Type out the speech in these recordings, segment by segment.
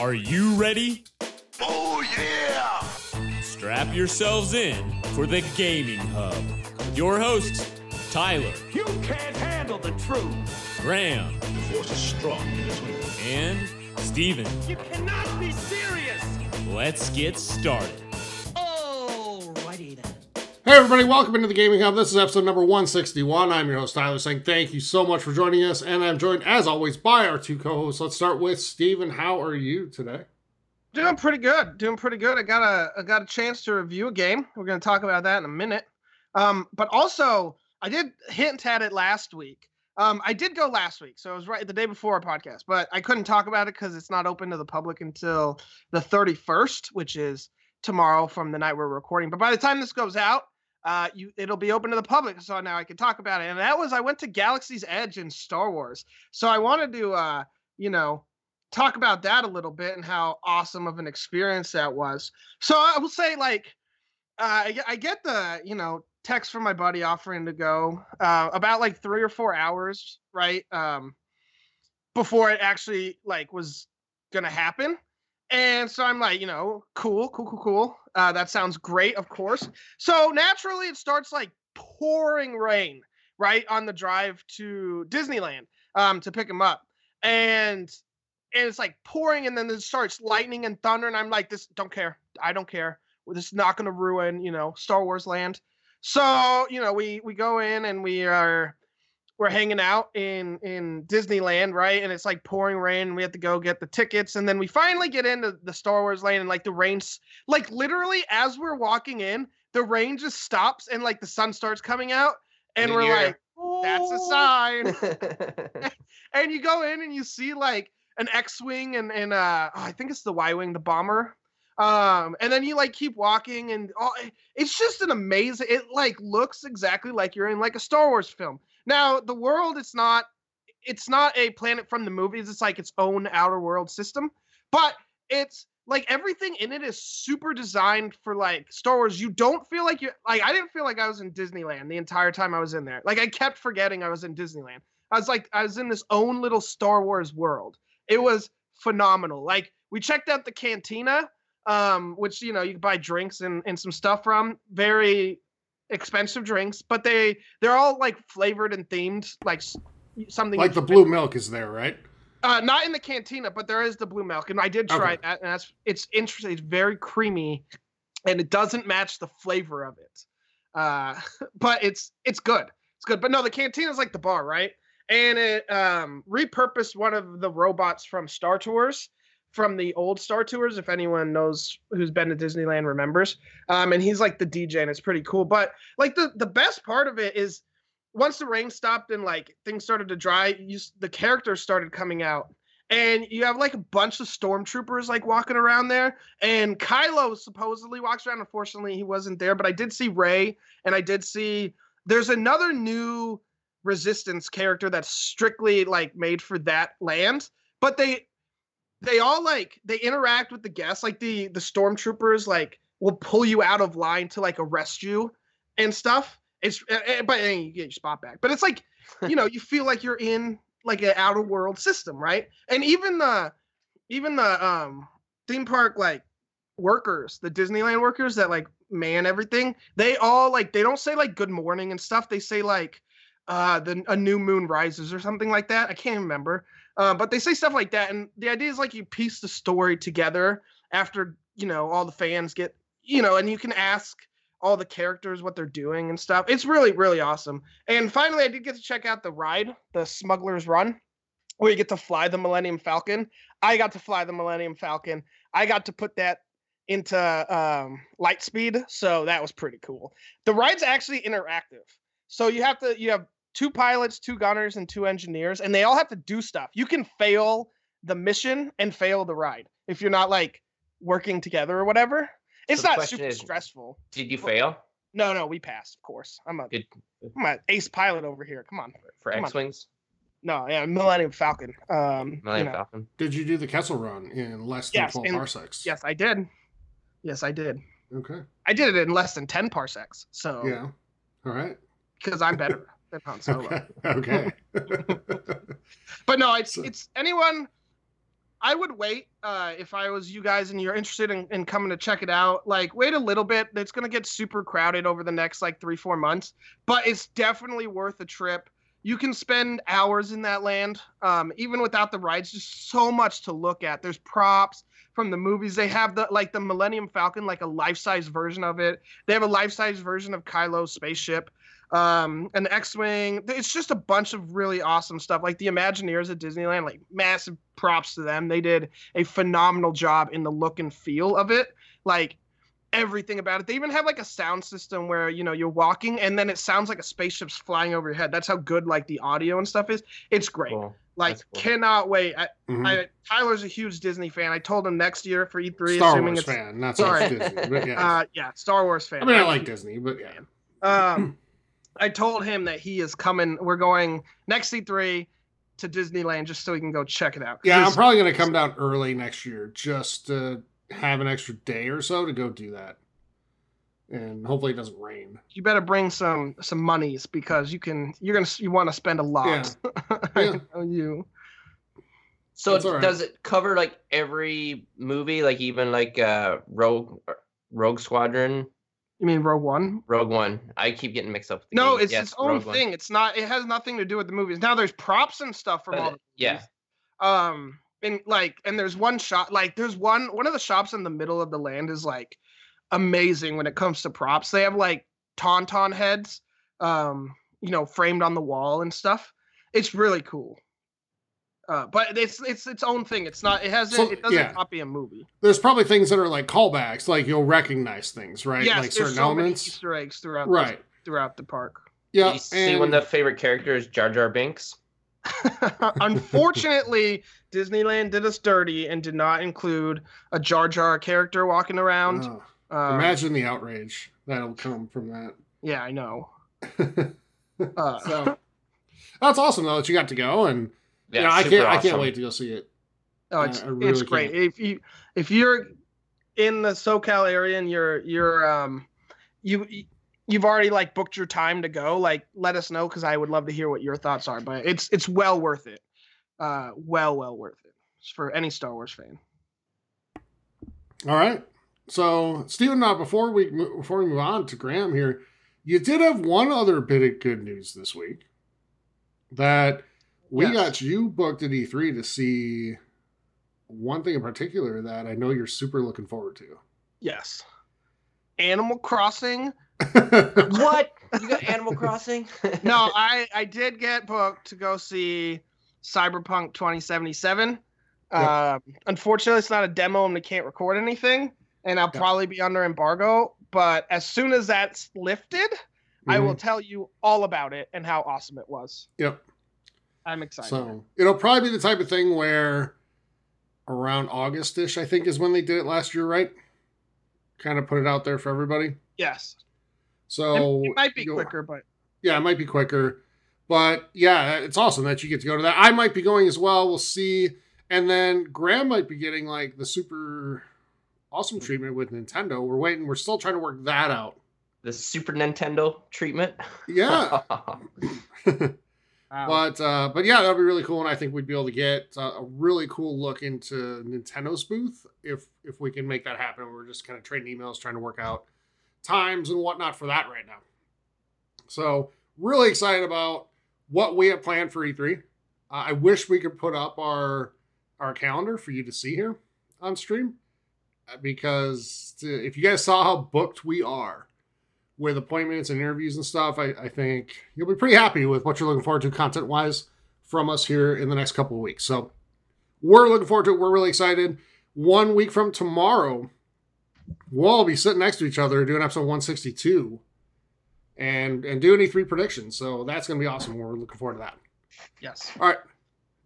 Are you ready? Oh, yeah! Strap yourselves in for the Gaming Hub. Your hosts, Tyler, You can't handle the truth. Graham, The Force is strong in this one. and Steven. You cannot be serious! Let's get started. Hey everybody, welcome into the Gaming Hub. This is episode number 161. I'm your host Tyler saying thank you so much for joining us, and I'm joined as always by our two co-hosts. Let's start with Steven. How are you today? Doing pretty good. Doing pretty good. I got a I got a chance to review a game. We're going to talk about that in a minute. Um, but also I did hint at it last week. Um, I did go last week, so it was right the day before our podcast, but I couldn't talk about it because it's not open to the public until the 31st, which is tomorrow from the night we're recording. But by the time this goes out, uh, you it'll be open to the public, so now I can talk about it. And that was I went to Galaxy's Edge in Star Wars, so I wanted to uh, you know talk about that a little bit and how awesome of an experience that was. So I will say, like, uh, I, get- I get the you know text from my buddy offering to go uh, about like three or four hours, right, um, before it actually like was gonna happen. And so I'm like, you know, cool, cool, cool, cool. Uh, that sounds great, of course. So naturally, it starts like pouring rain right on the drive to Disneyland um, to pick him up, and and it's like pouring and then it starts lightning and thunder and i'm like this don't care i don't care this is not going to ruin you know star wars land so you know we we go in and we are we're hanging out in in disneyland right and it's like pouring rain and we have to go get the tickets and then we finally get into the star wars lane and like the rain's like literally as we're walking in the rain just stops and like the sun starts coming out and then we're you're- like that's a sign and you go in and you see like an X-wing and and uh oh, I think it's the Y-wing, the bomber. Um, and then you like keep walking and oh, it's just an amazing. It like looks exactly like you're in like a Star Wars film. Now the world, it's not, it's not a planet from the movies. It's like its own outer world system, but it's like everything in it is super designed for like Star Wars. You don't feel like you like I didn't feel like I was in Disneyland the entire time I was in there. Like I kept forgetting I was in Disneyland. I was like I was in this own little Star Wars world. It was phenomenal. Like we checked out the cantina, um, which you know you buy drinks and, and some stuff from. Very expensive drinks, but they they're all like flavored and themed, like something Like the blue milk is there, right? uh, not in the cantina, but there is the blue milk, and I did try Okay. that, and that's it's interesting. It's very creamy, and it doesn't match the flavor of it. Uh, but it's it's good. It's good. But no, the cantina is like the bar, right? And it um repurposed one of the robots from Star Tours, from the old Star Tours. If anyone knows who's been to Disneyland, remembers. Um, and he's like the DJ, and it's pretty cool. But like the the best part of it is once the rain stopped and like things started to dry, you the characters started coming out, and you have like a bunch of stormtroopers like walking around there. And Kylo supposedly walks around. Unfortunately, he wasn't there, but I did see Rey, and I did see there's another new resistance character that's strictly like made for that land, but they they all like they interact with the guests like the the stormtroopers like will pull you out of line to like arrest you and stuff. It's uh, uh, but then you get your spot back. But it's like you know you feel like you're in like an outer world system right? And even the even the um theme park like workers the disneyland workers that like man everything they all like they don't say like good morning and stuff. They say like uh the a new moon rises or something like that. I can't remember uh, but they say stuff like that and the idea is like you piece the story together after you know all the fans get you know and you can ask all the characters what they're doing and stuff. It's really really awesome. And finally i did get to check out the ride the smuggler's run where you get to fly the millennium falcon. I got to fly the millennium falcon. I got to put that into um, light speed so that was pretty cool. The ride's actually interactive. So you have to you have two pilots two gunners and two engineers and they all have to do stuff you can fail the mission and fail the ride if you're not like working together or whatever it's So not super is- stressful Did you fail? no no we passed of course i'm a Good am an ace pilot over here come on for Come on. X Wings? no yeah millennium falcon um you Millennium know. Falcon. Did you do the Kessel Run in less than Yes, 12 in- parsecs? yes i did yes i did Okay. i did it in less than 10 parsecs so Yeah. All right. because i'm better than han solo Okay. Okay. but no it's So- it's anyone I would wait uh, if I was you guys and you're interested in, in coming to check it out. Like, wait a little bit. It's gonna get super crowded over the next like three, four months, but it's definitely worth a trip. You can spend hours in that land, um, even without the rides. Just so much to look at. There's props from the movies. They have the like the Millennium Falcon, like a life-size version of it. They have a life-size version of Kylo's spaceship um an x-wing it's just a bunch of really awesome stuff like the imagineers at disneyland like massive props to them they did a phenomenal job in the look and feel of it like everything about it they even have like a sound system where you know you're walking and then it sounds like a spaceship's flying over your head that's how good like the audio and stuff is it's great Cool. like cool. cannot wait I, Mhm. I tyler's a huge disney fan i told him next year for e3 Star assuming Wars it's fan, not so much Sorry. Disney. But yeah. uh yeah star wars fan I mean, I like Disney, but yeah. um, I told him that he is coming. We're going next E3 to Disneyland just so he can go check it out. Yeah, I'm probably going to come down early next year just to have an extra day or so to go do that. And hopefully it doesn't rain. you better bring some some monies because you can. You're gonna. You want to spend a lot. I Yeah. you. So That's all right. does it cover like every movie, like even like uh Rogue Rogue Squadron, You mean Rogue One? Rogue One? I keep getting mixed up. With the No, names. it's Yes, its own Rogue One. thing. It's not. It has nothing to do with the movies. Now there's props and stuff from But, all. The movies. yeah. Um. And like, and there's one shot. Like, there's one. One of the shops in the middle of the land is like amazing when it comes to props. They have like tauntaun heads, um, you know, framed on the wall and stuff. It's really cool. Uh, but it's it's its own thing. It's not. It hasn't. So, it doesn't yeah. copy a movie. There's probably things that are like callbacks, like you'll recognize things, right? Yes, like there's certain so elements. many Easter eggs throughout. the- Right. throughout the park. Yeah. you see one of the favorite characters, Jar Jar Binks. Unfortunately, Disneyland did us dirty and did not include a Jar Jar character walking around. Oh, Um, imagine the outrage that'll come from that. Yeah, I know. Uh, so that's awesome though that you got to go and Yeah, yeah, I can't I can't wait to go see it. oh, it's I it's really great. If you if you're in the SoCal area and you're you're um you you've already like booked your time to go, like let us know because I would love to hear what your thoughts are. But it's it's well worth it. Uh, well well worth it for any Star Wars fan. All right. So, Stephen, now before we before we move on to Graham here, you did have one other bit of good news this week that we Yes. got you booked at E3 to see one thing in particular that I know you're super looking forward to. Yes. Animal Crossing What? You got Animal Crossing? no, I I did get booked to go see Cyberpunk 2077. Um, unfortunately, it's not a demo and we can't record anything, and I'll Yeah. probably be under embargo. But as soon as that's lifted, I will tell you all about it and how awesome it was. Mm-hmm. Yep. I'm excited. So it'll probably be the type of thing where around August-ish, I think, is when they did it last year, right? Kind of put it out there for everybody. yes, So it might be you'll- quicker, but yeah, it might be quicker. But yeah, it's awesome that you get to go to that. I might be going as well. We'll see. And then Graham might be getting like the super awesome hmm. treatment with Nintendo. We're waiting. We're still trying to work that out. the Super Nintendo treatment. Yeah. but uh, but yeah, that'll be really cool. And I think we'd be able to get uh, a really cool look into Nintendo's booth if if we can make that happen. We're just kind of trading emails, trying to work out times and whatnot for that right now. So really excited about what we have planned for E3. Uh, I wish we could put up our our calendar for you to see here on stream uh, because if you guys saw how booked we are with appointments and interviews and stuff, I, I think you'll be pretty happy with what you're looking forward to content wise from us here in the next couple of weeks. So we're looking forward to it. We're really excited. One week from tomorrow, we'll all be sitting next to each other doing episode 162 and and doing E3 predictions. So that's going to be awesome. We're looking forward to that. yes, All right.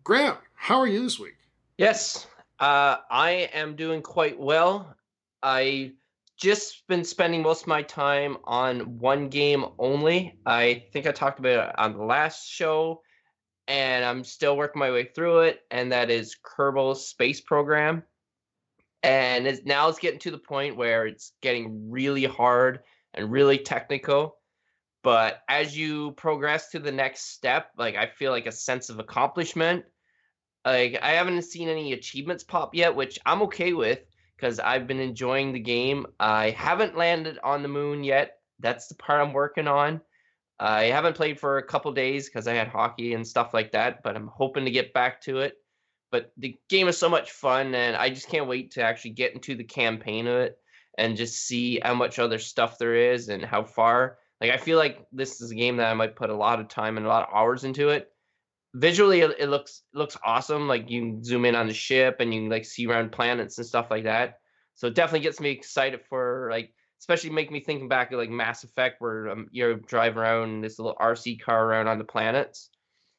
Graham, how are you this week? Yes, uh, I am doing quite well. I just been spending most of my time on one game only. I think I talked about it on the last show, and I'm still working my way through it. And that is Kerbal Space Program. And it's, now it's getting to the point where it's getting really hard and really technical. But as you progress to the next step, like I feel like a sense of accomplishment Like I haven't seen any achievements pop yet, which I'm okay with because I've been enjoying the game. I haven't landed on the moon yet. That's the part I'm working on. I haven't played for a couple days because I had hockey and stuff like that, but I'm hoping to get back to it. But the game is so much fun, and I just can't wait to actually get into the campaign of it and just see how much other stuff there is and how far. Like I feel like this is a game that I might put a lot of time and a lot of hours into it. Visually, it, it looks looks awesome. Like you can zoom in on the ship and you can like see around planets and stuff like that. So it definitely gets me excited for like, especially make me thinking back of like Mass Effect, where um, you're driving around this little RC car around on the planets.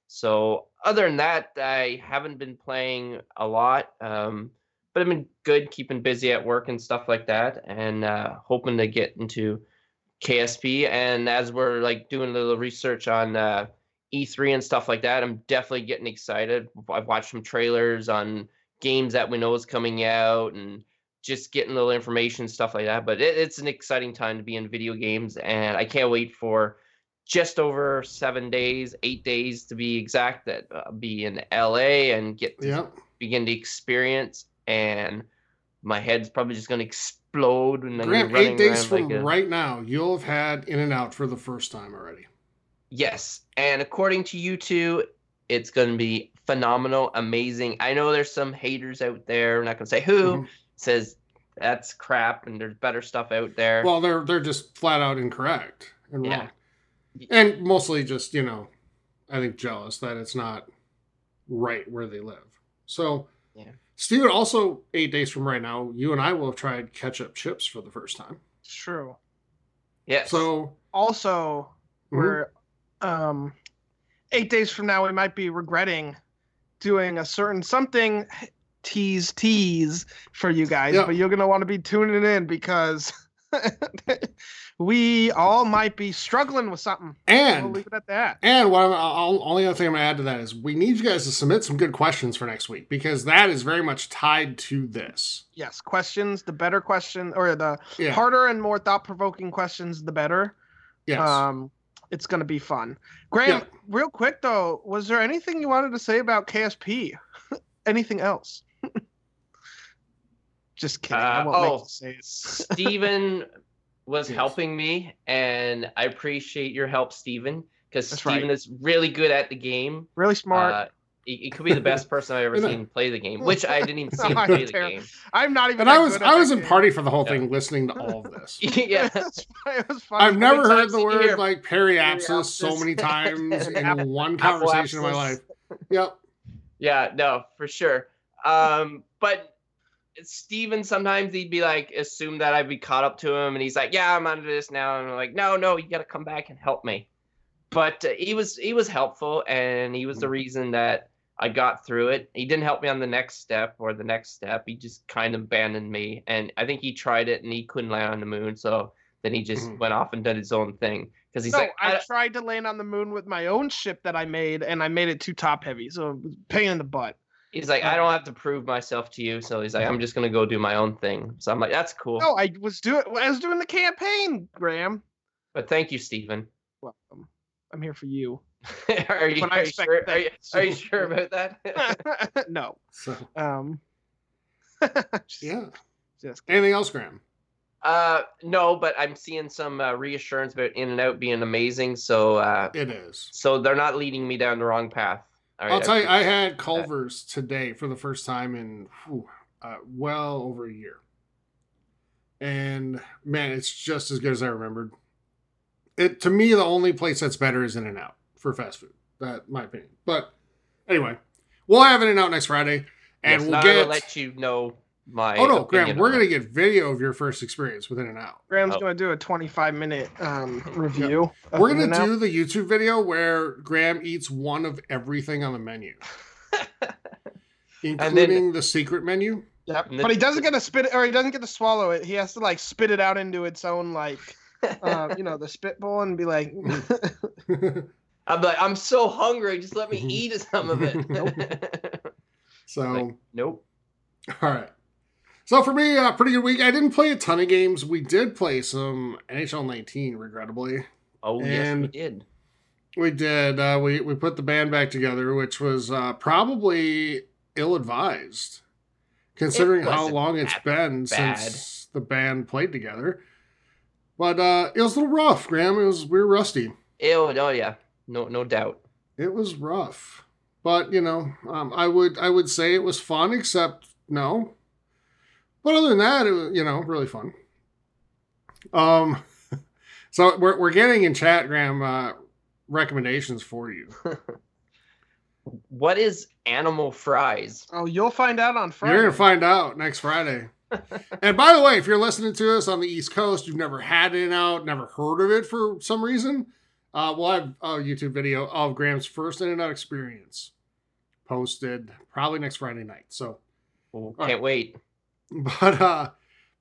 So other than that, I haven't been playing a lot. Um, but I've been good, keeping busy at work and stuff like that, and uh, hoping to get into KSP. And as we're like doing a little research on uh, E3 and stuff like that, I'm definitely getting excited. I've watched some trailers on games that we know is coming out, and just getting a little information stuff like that. But it, it's an exciting time to be in video games, and I can't wait for just over seven days, eight days to be exact, that uh, be in LA and get to Yep. begin to experience and my head's probably just going to explode and Graham, eight days from like a, right now, you'll have had In and Out for the first time already. Yes and according to you two it's going to be phenomenal amazing i know there's some haters out there i'm not going to say who Mhm. says that's crap and there's better stuff out there Well, they're they're just flat out incorrect and Yeah. wrong, and mostly just you know, I think jealous that it's not right where they live. So, Yeah. Steven, also eight days from right now, you and I will have tried ketchup chips for the first time. It's true. yes So, Also, we're um eight days from now we might be regretting doing a certain something tease tease for you guys, Yeah. but you're gonna want to be tuning in because we all might be struggling with something. And we'll leave it at that. And what I'm, I'll, only other thing I'm going to add to that is we need you guys to submit some good questions for next week because that is very much tied to this. Yes, questions. The better question, or the Yeah. harder and more thought-provoking questions, the better. yes. Um, it's gonna be fun. Graham, Yeah. real quick though, was there anything you wanted to say about KSP? anything else? Just kidding. I Uh, won't oh. you say. Steven was Yes. helping me and i appreciate your help Steven because That's Steven right. is really good at the game Really smart. Uh, he, he could be the best person I've ever seen play the game, which I didn't even see him play the terrible. game. I'm not even. and I was good I was in game. party for the whole Yeah. thing, listening to all of this. yeah, It's fun- it was fun. I've never heard the word hear like periapsis so many times in one conversation in my life. Yep. yeah, no, for sure. Um, but Steven sometimes he'd be like, assume that I'd be caught up to him, and he's like, "Yeah, I'm onto this now," and I'm like, "No, no, you got to come back and help me." But uh, he was he was helpful, and he was the reason that I got through it. He didn't help me on the next step or the next step. He just kind of abandoned me, and I think he tried it and he couldn't land on the moon, so then he just Mhm. went off and did his own thing because he's no, like, I I, tried to land on the moon with my own ship that I made, and I made it too top heavy, so it was pain in the butt. he's like, I don't have to prove myself to you, so he's like, I'm just gonna go do my own thing. So I'm like, that's cool. No, I was doing. I was doing the campaign, Graham. But thank you, Stephen. Welcome. I'm here for you. are you, But I are you expect sure? Are you, are you sure about that? no. So Um. just, yeah. Just Anything else, Graham? uh, no, but I'm seeing some uh, reassurance about In and Out being amazing. So, uh, It is. so they're not leading me down the wrong path. All I'll right, tell you, I appreciate had that. Culver's today for the first time in whew, uh, well over a year. And man, it's just as good as I remembered. It to me, the only place that's better is In and Out for fast food. That my opinion. But anyway, we'll have it In and Out next Friday, and Yes, we'll now I get. will let you know my. oh no, Graham, we're gonna get video of your first experience with In and Out. Graham's Oh. going to do a 25 minute um, review. of We're gonna In-N-Out. do the YouTube video where Graham eats one of everything on the menu, including the secret menu. Yep. And But he doesn't get to spit it, or he doesn't get to swallow it. He has to like spit it out into its own like, uh, you know, the spitball and be like, I'm like, I'm so hungry. Just let me Mhm. eat some of it. so. Like, nope. All right. So for me, uh, pretty good week. I didn't play a ton of games. We did play some NHL 19, regrettably. Oh yes, we did. We did. Uh, we we put the band back together, which was uh, probably ill advised, considering how long it's been bad. since the band played together. But uh, it was a little rough, Graham. It was we were rusty. Ew, oh yeah, no no doubt. It was rough, but you know, um, I would I would say it was fun, except no. But other than that, it was you know really fun. Um, so we're we're getting in chat, Graham, uh, recommendations for you. What is animal fries? Oh, you'll find out on Friday. You're gonna find out next Friday. and by the way, if you're listening to us on the East Coast, you've never had it Out, never heard of it for some reason, uh, we'll have a YouTube video of Graham's first In and Out experience posted probably next Friday night. So, Can't right. wait. but uh,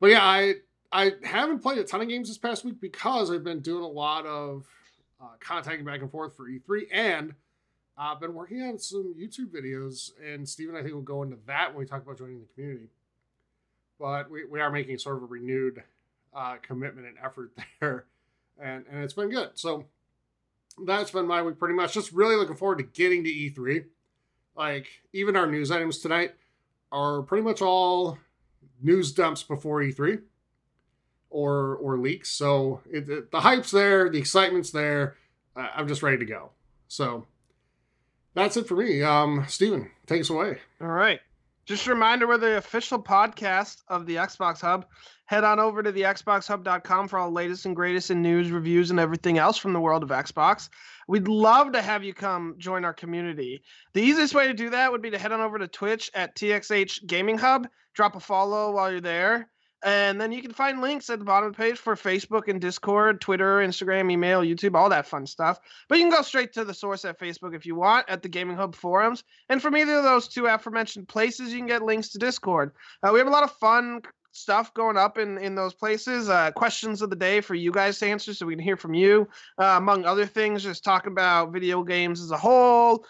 but yeah, I I haven't played a ton of games this past week because I've been doing a lot of uh, contacting back and forth for E3 and. I've been working on some YouTube videos, and Steven, I think, will go into that when we talk about joining the community but we, we are making sort of a renewed uh, commitment and effort there, and and it's been good. So that's been my week pretty much. Just really looking forward to getting to E3. Like even our news items tonight are pretty much all news dumps before E3 or or leaks. So it, it- the hype's there, the excitement's there. Uh, I'm just ready to go. So that's it for me. Um, Steven, take us away. All right. Just a reminder we're the official podcast of the Xbox Hub. Head on over to the xboxhub.com for all the latest and greatest in news, reviews, and everything else from the world of Xbox. We'd love to have you come join our community. The easiest way to do that would be to head on over to Twitch at TXH Gaming Hub, drop a follow while you're there. And then you can find links at the bottom of the page for Facebook and Discord, Twitter, Instagram, email, YouTube, all that fun stuff. But you can go straight to the source at Facebook if you want at the Gaming Hub forums. And from either of those two aforementioned places, you can get links to Discord. Uh, we have a lot of fun stuff going up in, in those places. Uh, questions of the day for you guys to answer so we can hear from you. Uh, among other things, just talking about video games as a whole,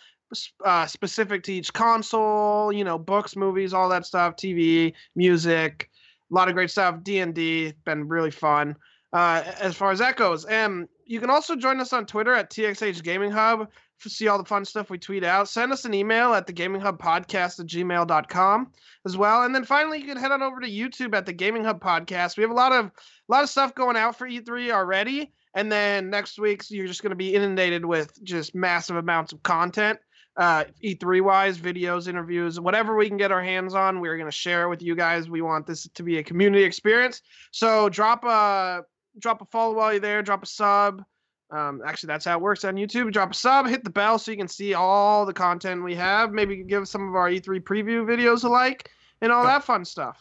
uh, specific to each console, you know, books, movies, all that stuff, TV, music, a lot of great stuff. D&D, been really fun. Uh, as far as that goes, and you can also join us on Twitter at TXH Gaming Hub to see all the fun stuff we tweet out. Send us an email at the Gaming Hub Podcast at gmail.com as well. And then finally, you can head on over to YouTube at the Gaming Hub Podcast. We have a lot of a lot of stuff going out for E3 already. And then next week, so you're just going to be inundated with just massive amounts of content, uh, E3 wise, videos, interviews, whatever we can get our hands on. We're going to share it with you guys. We want this to be a community experience. So drop a drop a follow while you're there. Drop a sub. Um, actually, that's how it works on YouTube. Drop a sub, hit the bell so you can see all the content we have. Maybe give some of our E3 preview videos a like and all that fun stuff.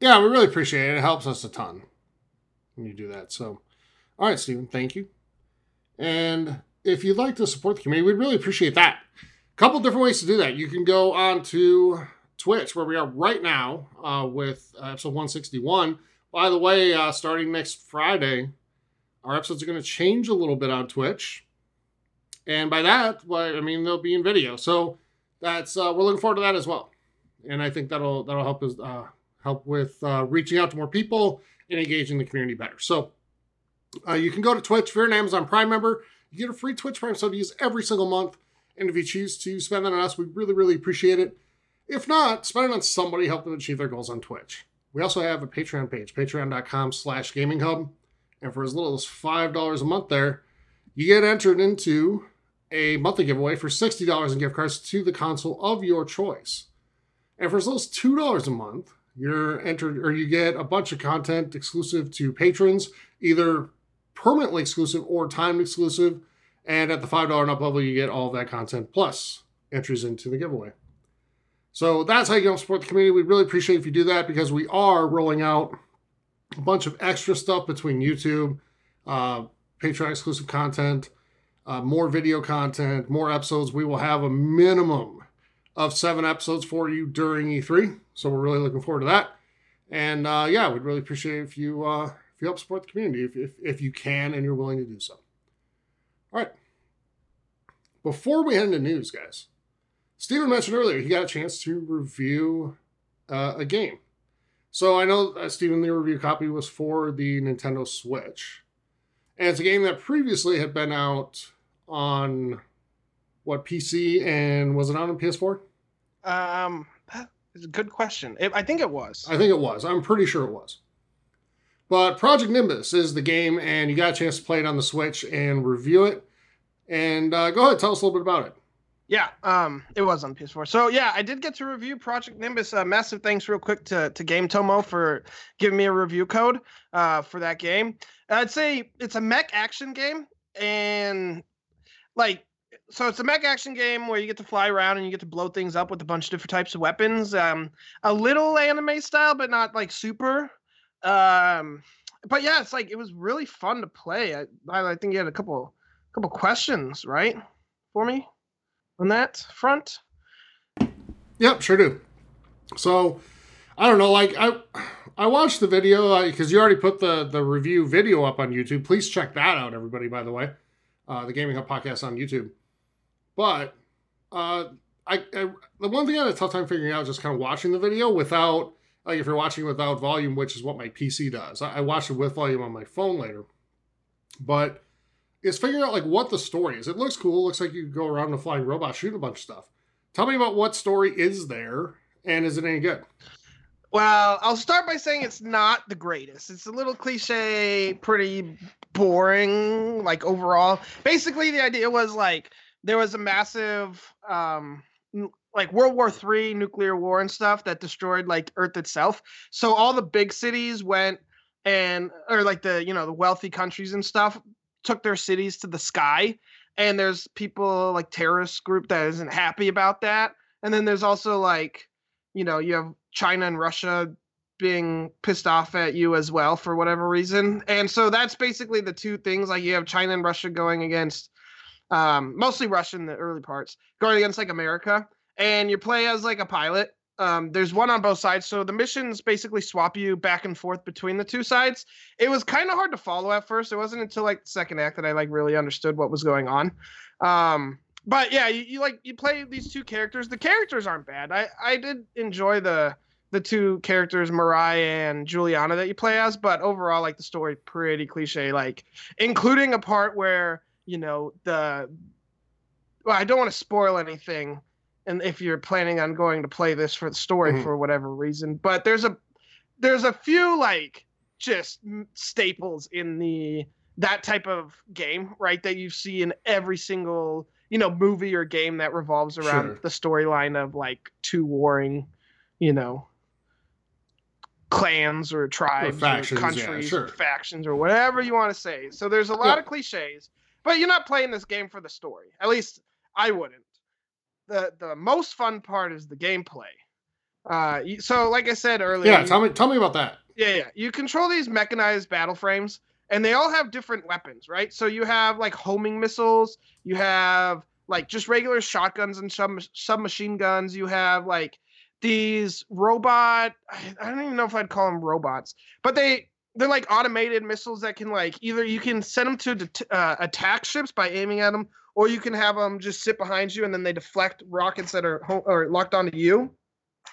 Yeah, we really appreciate it. It helps us a ton when you do that. So, all right, Stephen, thank you. And if you'd like to support the community, we'd really appreciate that. A couple different ways to do that. You can go on to Twitch, where we are right now uh, with uh, episode 161. By the way, uh, starting next Friday, our episodes are going to change a little bit on Twitch. And by that, well, I mean they'll be in video. So that's uh, we're looking forward to that as well. And I think that'll that'll help us uh, help with uh, reaching out to more people and engaging the community better. So uh, you can go to Twitch if you're an Amazon Prime member. You get a free Twitch Prime sub to use every single month. And if you choose to spend that on us, we really, really appreciate it. If not, spend it on somebody, help them achieve their goals on Twitch. We also have a Patreon page, patreon.com slash gaming hub. And for as little as $5 a month there, you get entered into a monthly giveaway for $60 in gift cards to the console of your choice. And for as little as $2 a month, you're entered or you get a bunch of content exclusive to patrons, either permanently exclusive or timed exclusive. And at the $5 and up level, you get all that content plus entries into the giveaway. So that's how you can support the community. We'd really appreciate if you do that because we are rolling out a bunch of extra stuff between YouTube, uh, Patreon exclusive content, uh, more video content, more episodes. We will have a minimum of seven episodes for you during E3. So we're really looking forward to that. And uh, yeah, we'd really appreciate if you uh, if you help support the community if, if if you can and you're willing to do so. All right. Before we head into news, guys, Steven mentioned earlier he got a chance to review uh, a game. So I know uh, Steven, the review copy was for the Nintendo Switch, and it's a game that previously had been out on what PC and was it on PS4? Um, that is a good question. It, I think it was. I think it was. I'm pretty sure it was. But Project Nimbus is the game, and you got a chance to play it on the Switch and review it. And uh, go ahead, tell us a little bit about it. Yeah, um, it was on PS4. So yeah, I did get to review Project Nimbus. Uh, massive thanks, real quick, to to GameTomo for giving me a review code uh, for that game. I'd say it's a mech action game, and like, so it's a mech action game where you get to fly around and you get to blow things up with a bunch of different types of weapons. Um, a little anime style, but not like super. Um, but yeah, it's like it was really fun to play. I, I think you had a couple couple questions, right, for me on that front. Yep, sure do. So, I don't know. Like I, I watched the video because you already put the the review video up on YouTube. Please check that out, everybody. By the way, uh, the Gaming Hub podcast on YouTube. But uh, I, I the one thing I had a tough time figuring out just kind of watching the video without like if you're watching without volume, which is what my PC does. I, I it with volume on my phone later, but is figuring out like what the story is. It looks cool. It looks like you go around in a flying robot, shoot a bunch of stuff. Tell me about what story is there, and is it any good? Well, I'll start by saying it's not the greatest. It's a little cliche, pretty boring, like overall. Basically, the idea was like there was a massive, um, like World War Three nuclear war and stuff that destroyed like Earth itself. So all the big cities went and, or like the you know the wealthy countries and stuff took their cities to the sky. And there's people like terrorist group that isn't happy about that. And then there's also like you know you have china and russia being pissed off at you as well for whatever reason. And so that's basically the two things. Like you have china and russia going against um, mostly russia in the early parts going against like america and you play as like a pilot um, there's one on both sides, so the missions basically swap you back and forth between the two sides. It was kind of hard to follow at first. It wasn't until like the second act that I like really understood what was going on. Um, but yeah, you, you like you play these two characters. The characters aren't bad. I I did enjoy the the two characters Mariah and Juliana that you play as, but overall like the story pretty cliche. Like including a part where you know the well, I don't want to spoil anything and if you're planning on going to play this for the story mm-hmm. for whatever reason but there's a there's a few like just staples in the that type of game right that you see in every single you know movie or game that revolves around sure. the storyline of like two warring you know clans or tribes or, factions, or countries yeah, sure. or factions or whatever you want to say so there's a lot yeah. of cliches but you're not playing this game for the story at least i wouldn't the the most fun part is the gameplay. Uh, so like I said earlier, yeah. Tell me tell me about that. Yeah, yeah. You control these mechanized battle frames, and they all have different weapons, right? So you have like homing missiles, you have like just regular shotguns and sub submachine guns. You have like these robot. I don't even know if I'd call them robots, but they they're like automated missiles that can like either you can send them to det- uh, attack ships by aiming at them, or you can have them just sit behind you and then they deflect rockets that are ho- or locked onto you.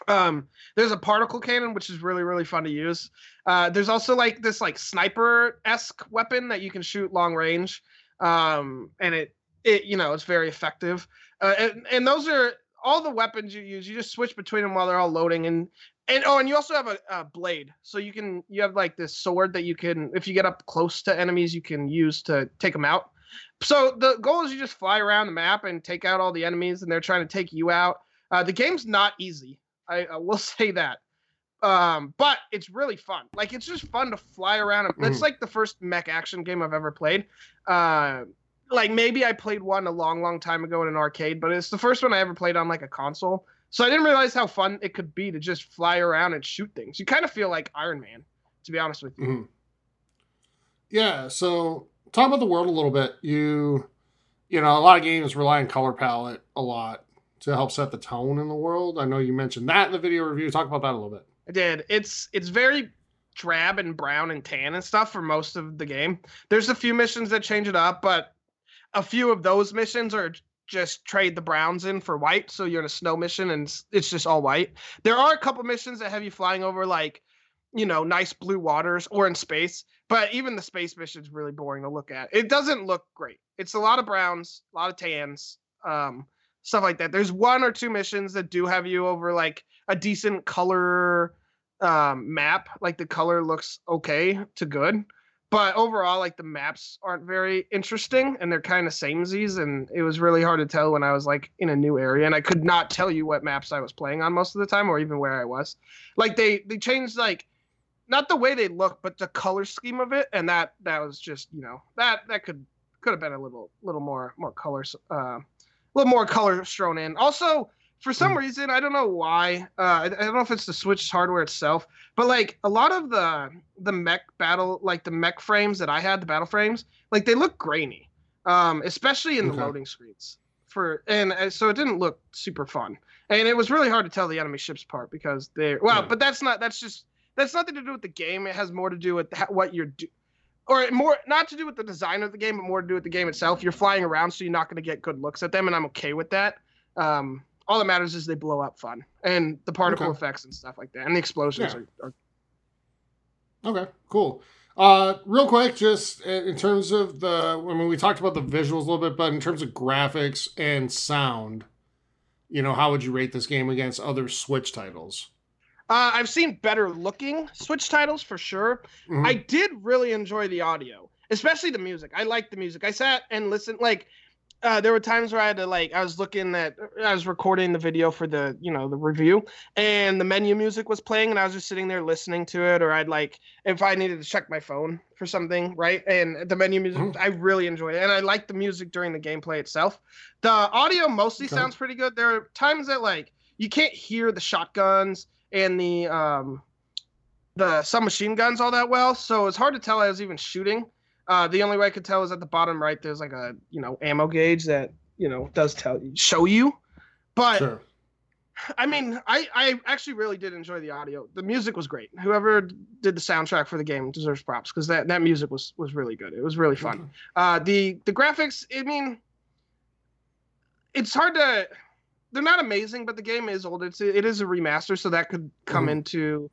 Um, there's a particle cannon which is really really fun to use. Uh, there's also like this like sniper esque weapon that you can shoot long range, um, and it it you know it's very effective. Uh, and, and those are all the weapons you use. You just switch between them while they're all loading, and and oh, and you also have a, a, blade, so you can you have like this sword that you can, if you get up close to enemies, you can use to take them out. So the goal is you just fly around the map and take out all the enemies, and they're trying to take you out. Uh, the game's not easy, I, I, will say that, um, but it's really fun. Like it's just fun to fly around. It's mm-hmm. like the first mech action game I've ever played. Uh, like maybe I played one a long, long time ago in an arcade, but it's the first one I ever played on like a console. So I didn't realize how fun it could be to just fly around and shoot things. You kind of feel like Iron Man, to be honest with you. Mm-hmm. Yeah. So talk about the world a little bit. You, you know, a lot of games rely on color palette a lot to help set the tone in the world. I know you mentioned that in the video review. Talk about that a little bit. I did. It's it's very drab and brown and tan and stuff for most of the game. There's a few missions that change it up, but a few of those missions are just trade the browns in for white. So you're in a snow mission and it's just all white. There are a couple missions that have you flying over like, you know, nice blue waters or in space. But even the space mission is really boring to look at. It doesn't look great. It's a lot of browns, a lot of tans. Um, stuff like that. There's one or two missions that do have you over like a decent color um, map. Like the color looks okay to good, but overall, like the maps aren't very interesting and they're kind of samesies. And it was really hard to tell when I was like in a new area, and I could not tell you what maps I was playing on most of the time, or even where I was. Like they they changed like not the way they look, but the color scheme of it, and that that was just you know that that could could have been a little little more more colors uh, a little more color thrown in. Also, for some Mm. reason, I don't know why. Uh, I, I don't know if it's the Switch hardware itself, but like a lot of the the mech battle, like the mech frames that I had, the battle frames, like they look grainy, um, especially in Okay. the loading screens. For and uh, so it didn't look super fun, and it was really hard to tell the enemy ships apart because they're well, Yeah. but that's not that's just that's nothing to do with the game. It has more to do with ha- what you're do, or more not to do with the design of the game, but more to do with the game itself. You're flying around, so you're not going to get good looks at them, and I'm okay with that. Um, all that matters is they blow up fun and the particle Okay. effects and stuff like that, and the explosions Yeah. are, are Okay, cool. Uh, real quick, just in terms of the, I mean, we talked about the visuals a little bit, but in terms of graphics and sound, you know, how would you rate this game against other Switch titles? Uh, I've seen better looking Switch titles for sure. Mhm. I did really enjoy the audio, especially the music. I liked the music. I sat and listened. Like, uh, there were times where I had to like, I was looking at, I was recording the video for the, you know, the review, and the menu music was playing, and I was just sitting there listening to it. Or I'd like, if I needed to check my phone for something, right? And the menu music, Mhm. I really enjoyed it, and I like the music during the gameplay itself. The audio mostly Okay. sounds pretty good. There are times that like you can't hear the shotguns and the um the submachine guns all that well, so it's hard to tell I was even shooting. Uh, the only way I could tell is at the bottom right. There's like a you know ammo gauge that you know does tell you show you. But Sure. I mean, I I actually really did enjoy the audio. The music was great. Whoever did the soundtrack for the game deserves props because that that music was was really good. It was really fun. Uh, the the graphics, I mean, it's hard to. They're not amazing, but the game is old. It's it is a remaster, so that could come Mhm. into,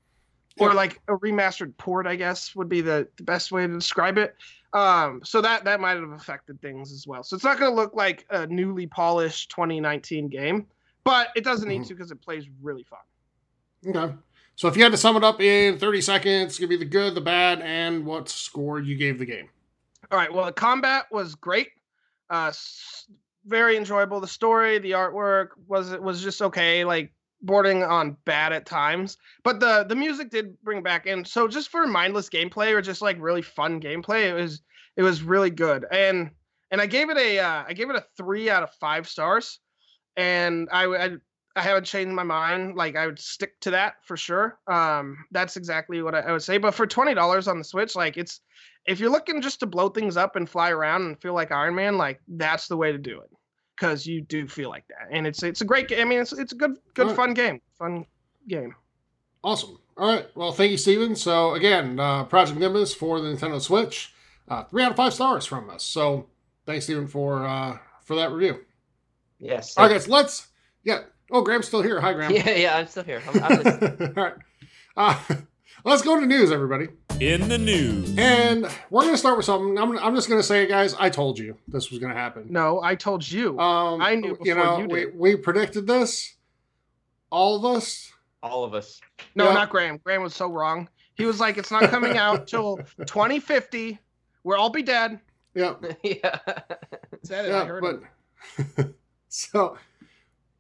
or like a remastered port, I guess would be the, the best way to describe it. Um, so that that might have affected things as well. So it's not going to look like a newly polished 2019 game, but it doesn't need Mhm. to because it plays really fun. Okay. So if you had to sum it up in 30 seconds, give me the good, the bad, and what score you gave the game. All right. Well, the combat was great. Uh, s- very enjoyable. The story, the artwork was it was just okay. Like bordering on bad at times, but the the music did bring back in. So just for mindless gameplay or just like really fun gameplay, it was it was really good. And and I gave it a uh, I gave it a three out of five stars. And I I, I haven't changed my mind. Like I would stick to that for sure. Um, that's exactly what I, I would say. But for twenty dollars on the Switch, like it's if you're looking just to blow things up and fly around and feel like Iron Man, like that's the way to do it because you do feel like that, and it's it's a great game. I mean, it's it's a good good Alright. fun game, fun game. Awesome. All right. Well, thank you, Steven. So, again, uh, Project Nimbus for the Nintendo Switch, uh, three out of five stars from us. So, thanks, Steven, for uh, for that review. Yes. All right, guys, let's. Yeah. Oh, Graham's still here. Hi, Graham. Yeah, yeah, I'm still here. I'm, I'm listening. All right. Uh, let's go to news, everybody. In the news. And we're going to start with something. I'm, I'm just going to say it, guys. I told you this was going to happen. No, I told you. Um, I knew you know, you we, did. we predicted this. All of us. All of us. no, yeah. not Graham. Graham was so wrong. He was like, it's not coming out till 2050. We'll all be dead. Yeah. yeah. Said it. I heard but him. so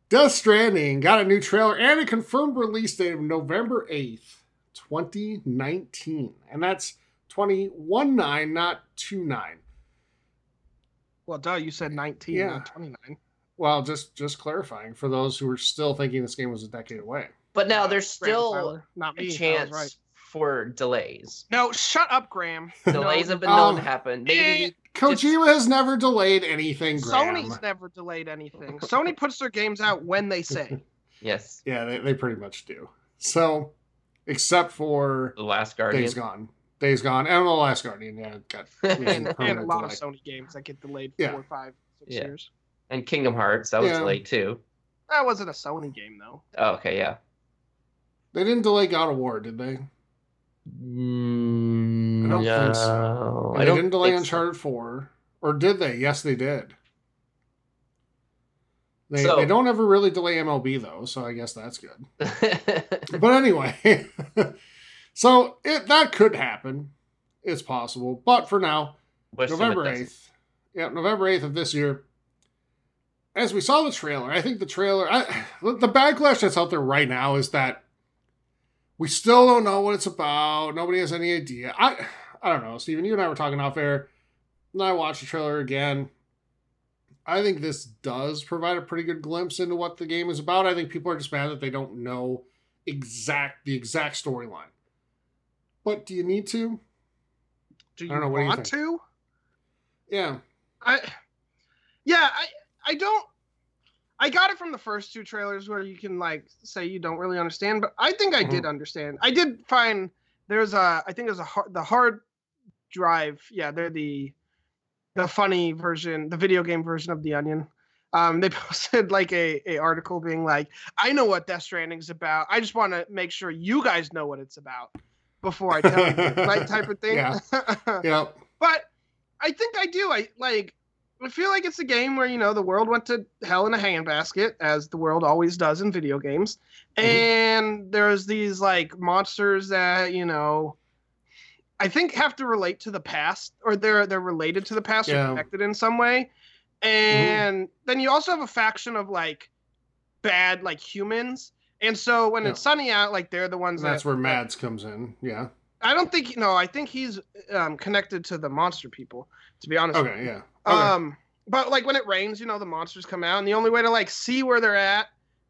Death Stranding got a new trailer and a confirmed release date of November 8th, 2019. And that's 21 9, not 2 9. Well, duh, you said 19, Yeah. not 29. Well, just just clarifying for those who are still thinking this game was a decade away. But now there's still not a me. I chance right. for delays. No, shut up, Graham. Delays No, have been known um, to happen. eh, Maybe Kojima has never delayed anything, Graham. Sony's never delayed anything. Sony puts their games out when they say. yes. Yeah, they, they pretty much do. So, except for The Last Guardian. Days Gone. Days Gone. And The Last Guardian, yeah, got and, and a permanent lot of. Sony games that get delayed Yeah. four, five, six Yeah. years. and Kingdom Hearts. That was Yeah. delayed too. That wasn't a Sony game though. Oh, okay, yeah. They didn't delay God of War, did they? Mm, I don't think so. no, And I they don't didn't delay think so. Uncharted 4. Or did they? Yes, they did. They, So- they don't ever really delay MLB though, so I guess that's good. But anyway, so it that could happen. It's possible, but for now, Wish November eighth. Yeah, November eighth of this year. As we saw the trailer, I think the trailer, I, the backlash that's out there right now is that we still don't know what it's about. Nobody has any idea. I, I don't know, Steven. You and I were talking off air. And I watched the trailer again. I think this does provide a pretty good glimpse into what the game is about. I think people are just mad that they don't know exact the exact storyline. But do you need to? Do you, don't know, what want to? Yeah. I yeah, I I don't I got it from the first two trailers where you can like say you don't really understand, but I think I mm-hmm. did understand. I did find there's a I think there's a hard, the hard drive. Yeah, they're the the funny version, the video game version of the Onion. Um, they posted like a, a article being like, I know what Death Stranding's about. I just want to make sure you guys know what it's about before I tell you, like type of thing. Yeah. Yeah. but I think I do. I like. I feel like it's a game where you know the world went to hell in a handbasket, as the world always does in video games, Mhm. and there's these like monsters that you know. I think have to relate to the past, or they're they're related to the past Yeah. or connected in some way, and then you also have a faction of like bad like humans, and so when Yeah. it's sunny out, like they're the ones And that's that, where Mads comes in. Yeah. I don't think no, I think he's um, connected to the monster people. To be honest, with Okay. you. Yeah. Okay. Um, but like when it rains, you know, the monsters come out, and the only way to like see where they're at,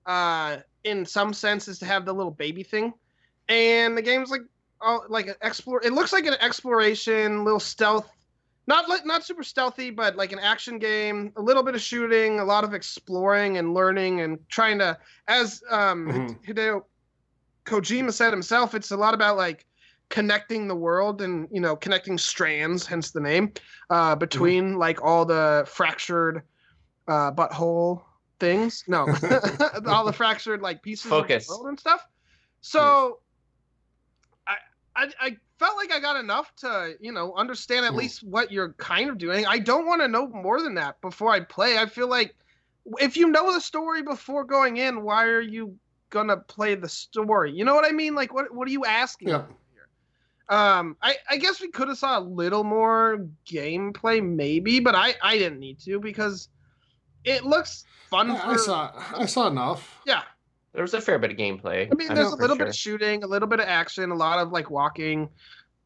uh, in some sense, is to have the little baby thing. And the game's like, oh, like an explore. It looks like an exploration, little stealth, not like not super stealthy, but like an action game. A little bit of shooting, a lot of exploring and learning and trying to, as um, Mhm. Hideo Kojima said himself, it's a lot about like connecting the world and you know connecting strands hence the name uh between like all the fractured uh butthole things no all the fractured like pieces Focus. of the world and stuff so I, I felt like i got enough to you know understand at Mhm. least what you're kind of doing i don't want to know more than that before i play i feel like if you know the story before going in why are you gonna play the story you know what i mean like what what are you asking Yeah. um, I, I guess we could have saw a little more gameplay, maybe, but I, I didn't need to because it looks fun. I, I saw. I saw enough. yeah. There was a fair bit of gameplay. I mean, I'm there's a for little bit of shooting, a little bit of action, a lot of like walking.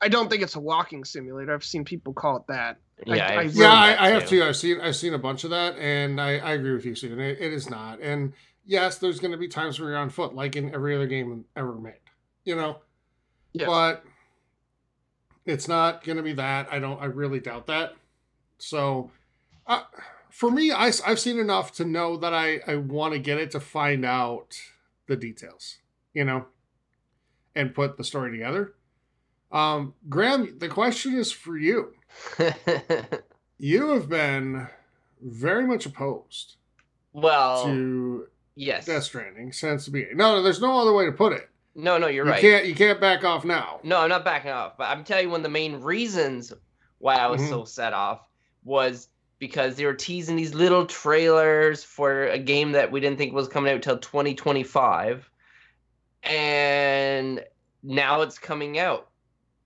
I don't think it's a walking simulator. I've seen people call it that. Yeah, I I've really- Yeah, I, I have too. too. I've seen. I've seen a bunch of that, and I, I agree with you, Steven. It, it is not. And yes, there's going to be times where you're on foot, like in every other game ever made. You know. Yeah. But it's not going to be that. I don't. I really doubt that. So, uh, for me, I, have seen enough to know that I I want to get it to find out the details. You know, and put the story together. Um, Graham, the question is for you you have been very much opposed well, to yes. Death Stranding since the beginning. No, no, there's no other way to put it. No, no, you're you right. can't you can't back off now. No, I'm not backing off, but I'm telling you one of the main reasons why I was Mhm. so set off was because they were teasing these little trailers for a game that we didn't think was coming out until 2025. And now it's coming out.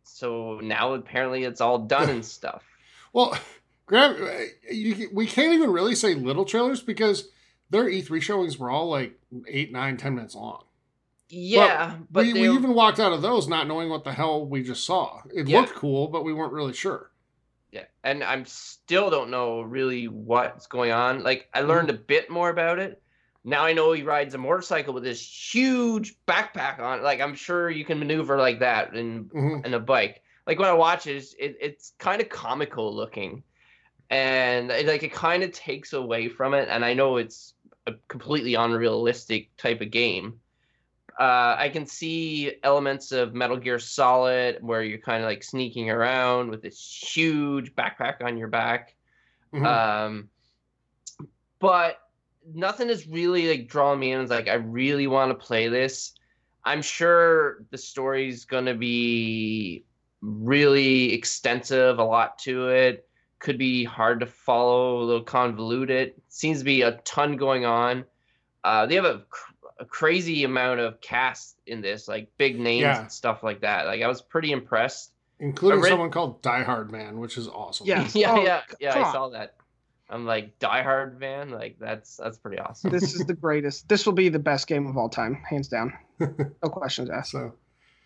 So now apparently it's all done and stuff. Well, Graham, uh, you, we can't even really say little trailers because their E3 showings were all like eight, nine, ten minutes long. Yeah, but we, they, we even walked out of those not knowing what the hell we just saw. It Yeah. looked cool, but we weren't really sure. Yeah, and I'm still don't know really what's going on. Like I learned Mm-hmm. a bit more about it. Now I know he rides a motorcycle with this huge backpack on. Like I'm sure you can maneuver like that in Mhm. in a bike. Like when I watch it, it's, it, it's kind of comical looking, and it, like it kind of takes away from it. And I know it's a completely unrealistic type of game. Uh, I can see elements of Metal Gear Solid where you're kind of like sneaking around with this huge backpack on your back. Mhm. Um, but nothing is really like drawing me in. It's like I really want to play this. I'm sure the story's gonna be really extensive, a lot to it. Could be hard to follow, a little convoluted. Seems to be a ton going on. Uh, they have a, a crazy amount of cast in this, like big names Yeah. and stuff like that. Like I was pretty impressed. including Ori- someone called Die Hard Man, which is awesome. Yeah. yeah, Oh, yeah, yeah. I on. saw that. I'm like Die Hard man. Like that's that's pretty awesome. This is the greatest. This will be the best game of all time, hands down. No questions asked. So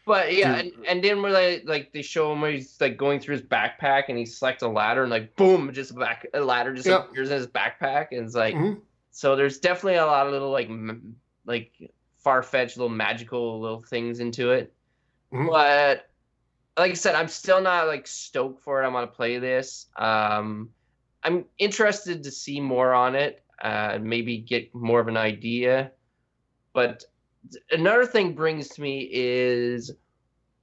But yeah, and, Dude. and then where they like they show him where he's like going through his backpack and he selects a ladder and like boom, just a back a ladder just Yep. appears in his backpack and it's like Mhm. so there's definitely a lot of little like m- like far fetched little magical little things into it. Mhm. But like I said, I'm still not like stoked for it. I want to play this. Um, I'm interested to see more on it. Uh, maybe get more of an idea. But another thing brings to me is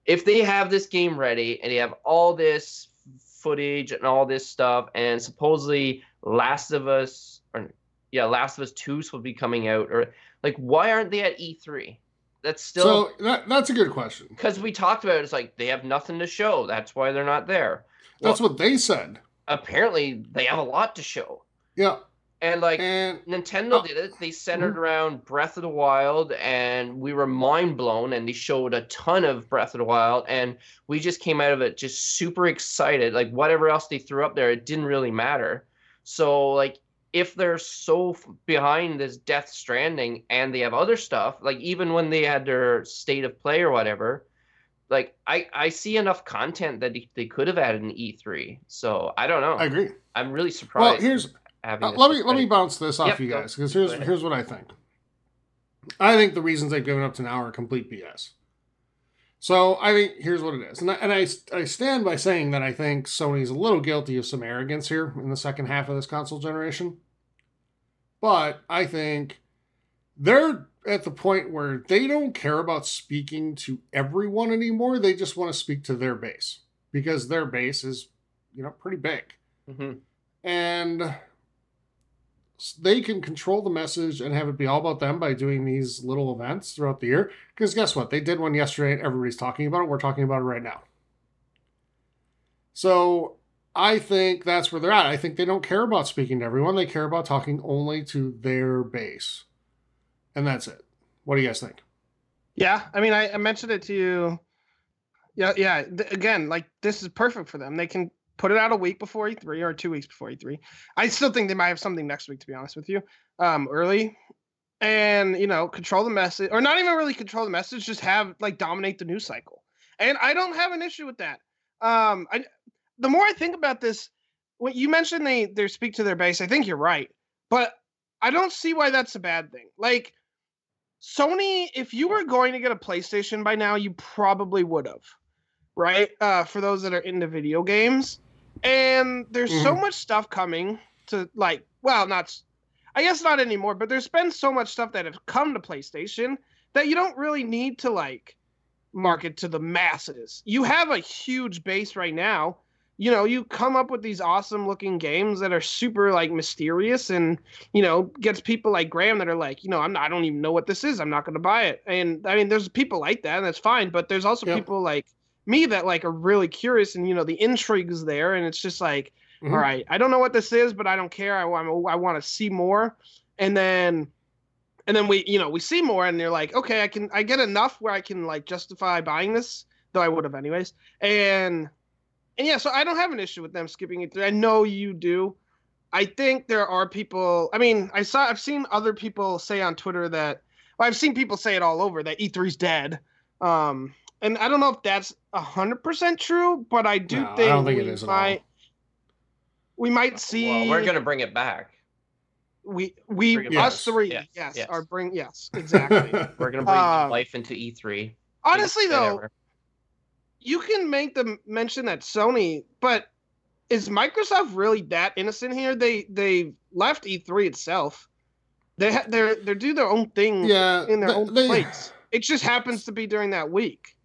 if they have this game ready and they have all this footage and all this stuff, and supposedly Last of Us or yeah, Last of Us Two will be coming out, or like why aren't they at E3? That's still so that, that's a good question. because we talked about it, it's like they have nothing to show. That's why they're not there. That's what they said. Apparently, they have a lot to show. Yeah. And like And Nintendo Oh. did it, they centered mm-hmm. around Breath of the Wild, and we were mind blown. And they showed a ton of Breath of the Wild, and we just came out of it just super excited. Like whatever else they threw up there, it didn't really matter. So like if they're so f- behind this Death Stranding and they have other stuff, like even when they had their state of play or whatever, like I I see enough content that they- could have added an E3. So I don't know. I agree. I'm really surprised. Well, here's having Uh, let me let me bounce this off Yep, you guys because here's here's what I think. I think the reasons they've given up to now are complete BS. So I think here's what it is, and I, and I I stand by saying that I think Sony's a little guilty of some arrogance here in the second half of this console generation. But I think they're at the point where they don't care about speaking to everyone anymore. They just want to speak to their base because their base is, you know, pretty big Mhm. and they can control the message and have it be all about them by doing these little events throughout the year. Because guess what? They did one yesterday and everybody's talking about it. We're talking about it right now. So I think that's where they're at. I think they don't care about speaking to everyone. They care about talking only to their base. And that's it. What do you guys think? Yeah, I mean, I, I mentioned it to you. Yeah, yeah. th- again, like this is perfect for them. They can put it out a week before E3 or two weeks before E3. I still think they might have something next week, to be honest with you, um, early, and you know, control the message, or not even really control the message, just have like dominate the news cycle. And I don't have an issue with that. Um, I, the more I think about this, when you mentioned they they speak to their base, I think you're right, but I don't see why that's a bad thing. Like. Sony, if you were going to get a PlayStation by now, you probably would have, right? Uh, for those that are into video games, and there's so much stuff coming to like, well, not, I guess not anymore, but there's been so much stuff that have come to PlayStation that you don't really need to like market to the masses. You have a huge base right now. You know, you come up with these awesome looking games that are super like mysterious and you know, gets people like Graham that are like, you know, I'm not, I don't even know what this is. I'm not going to buy it. And I mean, there's people like that, and that's fine. But there's also Yep. people like me that like are really curious, and you know, the intrigue is there, and it's just like, Mhm. all right, I don't know what this is, but I don't care. I want, I want to see more. And then, and then we, you know, we see more, and you're like, okay, I can, I get enough where I can like justify buying this, though I would have anyways. And and yeah, so I don't have an issue with them skipping it through. I know you do. I think there are people. I mean, I saw. I've seen other people say on Twitter that. Well, I've seen people say it all over that E3's dead. Um, and I don't know if that's hundred percent true, but I do No, I think, don't think we is might. We might see. Well, we're gonna bring it back. we we us back. three Yes, yes, yes. are bring yes exactly. We're gonna bring Um, life into E3. Honestly, though, ever. You can make the mention that Sony, but is Microsoft really that innocent here? They they left E3 itself. They ha- they're they do their own thing yeah, in their th- own they- plates. It just happens to be during that week.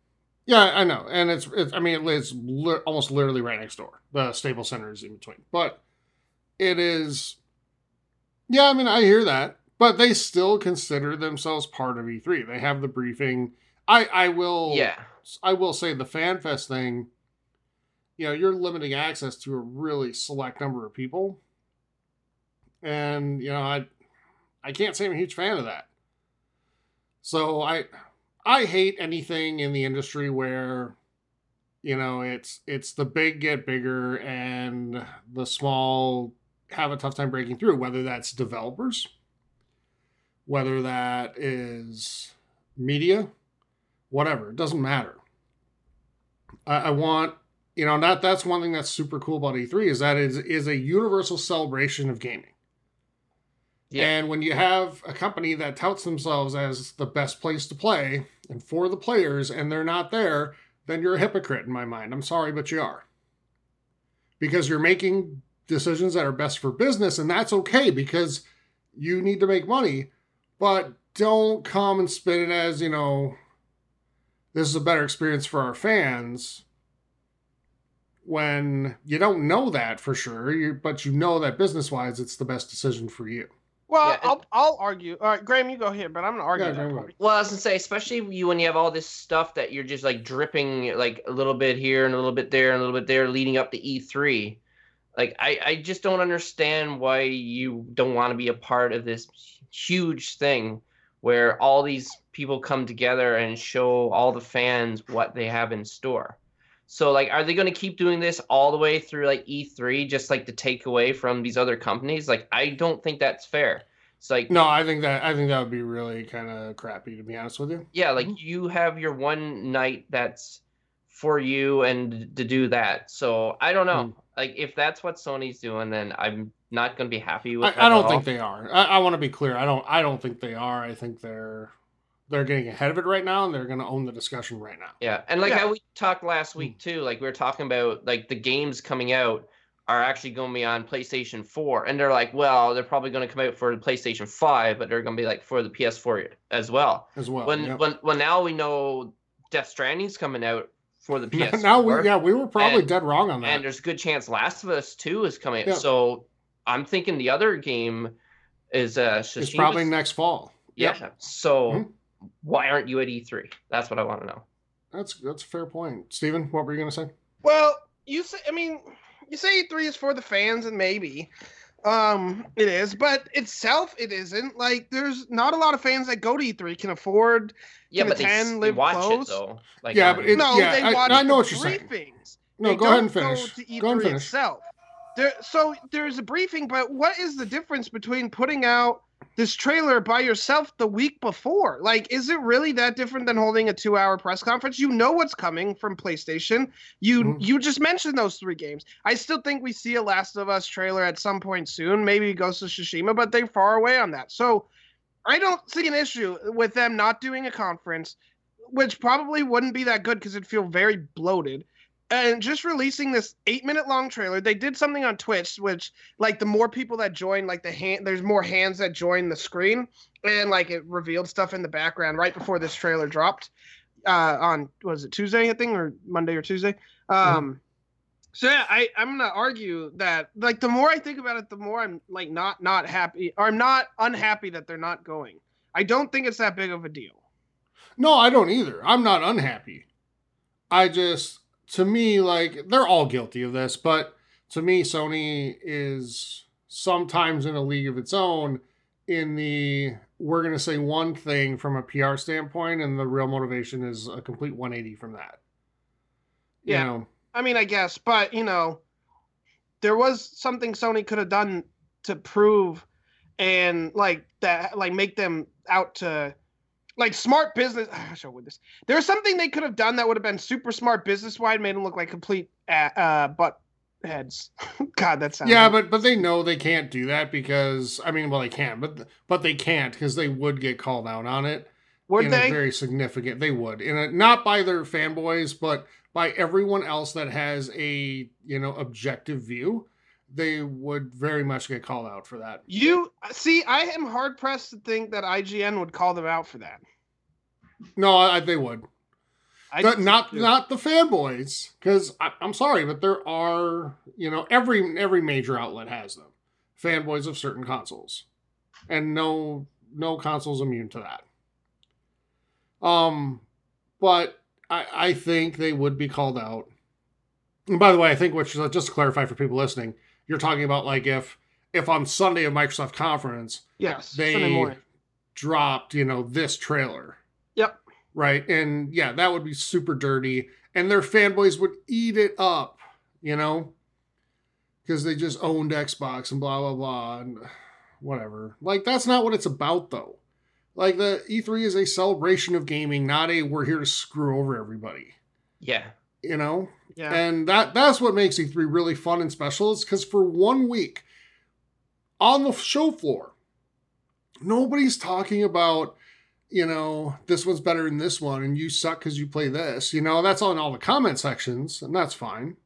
Yeah, I know, and it's, it's I mean, it's li- almost literally right next door. The Staples Center is in between, but it is. Yeah, I mean, I hear that, but they still consider themselves part of E3. They have the briefing. I I will. Yeah. I will say the FanFest thing. You know, you're limiting access to a really select number of people, and you know, I I can't say I'm a huge fan of that. So I I hate anything in the industry where you know it's it's the big get bigger and the small have a tough time breaking through whether that's developers whether that is media whatever it doesn't matter i, I want you know that that's one thing that's super cool about e3 is that it is, is a universal celebration of gaming Yeah. and when you have a company that touts themselves as the best place to play and for the players and they're not there, then you're a hypocrite in my mind. I'm sorry, but you are. Because you're making decisions that are best for business, and that's okay because you need to make money, but don't come and spin it as, you know, this is a better experience for our fans when you don't know that for sure, you, but you know that business wise, it's the best decision for you. Well, Yeah, it- I'll I'll argue. All right, Graham, you go here, but I'm gonna argue Yeah, that Graham, point. Well, I was gonna say, especially you when you have all this stuff that you're just like dripping like a little bit here and a little bit there and a little bit there leading up to E3. Like I, I just don't understand why you don't want to be a part of this huge thing where all these people come together and show all the fans what they have in store. So like are they going to keep doing this all the way through like E3 just like to take away from these other companies? Like I don't think that's fair. It's like No, I think that I think that would be really kind of crappy to be honest with you. yeah like Mhm. you have your one night that's for you and to do that so i don't know like if that's what sony's doing then i'm not going to be happy with that I, I don't all. think they are. I, I want to be clear. I don't. I don't think they are. I think they're they're getting ahead of it right now, and they're going to own the discussion right now. yeah and like Yeah. how we talked last Hmm. week too like we were talking about like the games coming out are actually going to be on playstation 4 and they're like well they're probably going to come out for the playstation 5 but they're going to be like for the ps4 as well as well. when yep. when when now we know death stranding's coming out for the ps4 now we yeah we were probably and- dead wrong on that. and there's a good chance Last of Us Two is coming. Yeah. So I'm thinking the other game is uh it's probably next fall. yeah. Yep. So Mhm. why aren't you at E3? That's what I want to know. That's that's a fair point. Steven, what were you going to say? Well, you say, I mean, you say E3 is for the fans, and maybe um it is, but itself it isn't. Like, there's not a lot of fans that go to E3 can afford. Yeah, Can but they, attend, s- they live watch close? it though. Like Yeah, on- but it- no, yeah, they I- watch I know what you're saying. briefings. No, They go ahead and finish. Go, to E3 Go and finish. itself. There, so there's a briefing, but what is the difference between putting out this trailer by yourself the week before? Like, is it really that different than holding a two-hour press conference? You know what's coming from PlayStation. You Mhm. you just mentioned those three games. I still think we see a Last of Us trailer at some point soon. Maybe Ghost of Tsushima, but they're far away on that. So I don't see an issue with them not doing a conference, which probably wouldn't be that good because it'd feel very bloated. And just releasing this eight minute long trailer. They did something on Twitch, which like the more people that join, like the hand there's more hands that join the screen. And like it revealed stuff in the background right before this trailer dropped. Uh on was it Tuesday, I think, or Monday or Tuesday. Um so yeah, I, I'm gonna argue that like the more I think about it, the more I'm like not not happy or I'm not unhappy that they're not going. I don't think it's that big of a deal. No, I don't either. I'm not unhappy. I just, to me, like, they're all guilty of this, but to me, Sony is sometimes in a league of its own in the we're going to say one thing from a PR standpoint, and the real motivation is a complete 180 from that. You Yeah. know, I mean, I guess, but you know, there was something Sony could have done to prove and like that, like make them out to like smart business. I show with this. There's something they could have done that would have been super smart business wide, made them look like complete uh, uh butt heads. God, that sounds yeah, but but they know they can't do that because I mean, well, they can, but but they can't because they would get called out on it. would in they? a very significant they would in a not by their fanboys but by everyone else that has a you know objective view they would very much get called out for that. You see, I am hard pressed to think that IGN would call them out for that. no I, they would. I The- not do. not the fanboys because i'm sorry but there are you know every every major outlet has them. Fanboys of certain consoles. And no no console's immune to that. Um but i i think they would be called out. And by the way i think which just to clarify for people listening you're talking about like if if on Sunday of Microsoft conference Yes. they dropped, you know, this trailer. Yep. Right. And yeah, that would be super dirty. And their fanboys would eat it up, you know, because they just owned Xbox and blah, blah, blah, and whatever. Like, that's not what it's about, though. Like, the E3 is a celebration of gaming, not a we're here to screw over everybody, Yeah. You know? Yeah. And that that's what makes E3 really fun and special is because for one week on the show floor, nobody's talking about, you know, this one's better than this one and you suck because you play this. You know, that's on all the comment sections, and that's fine.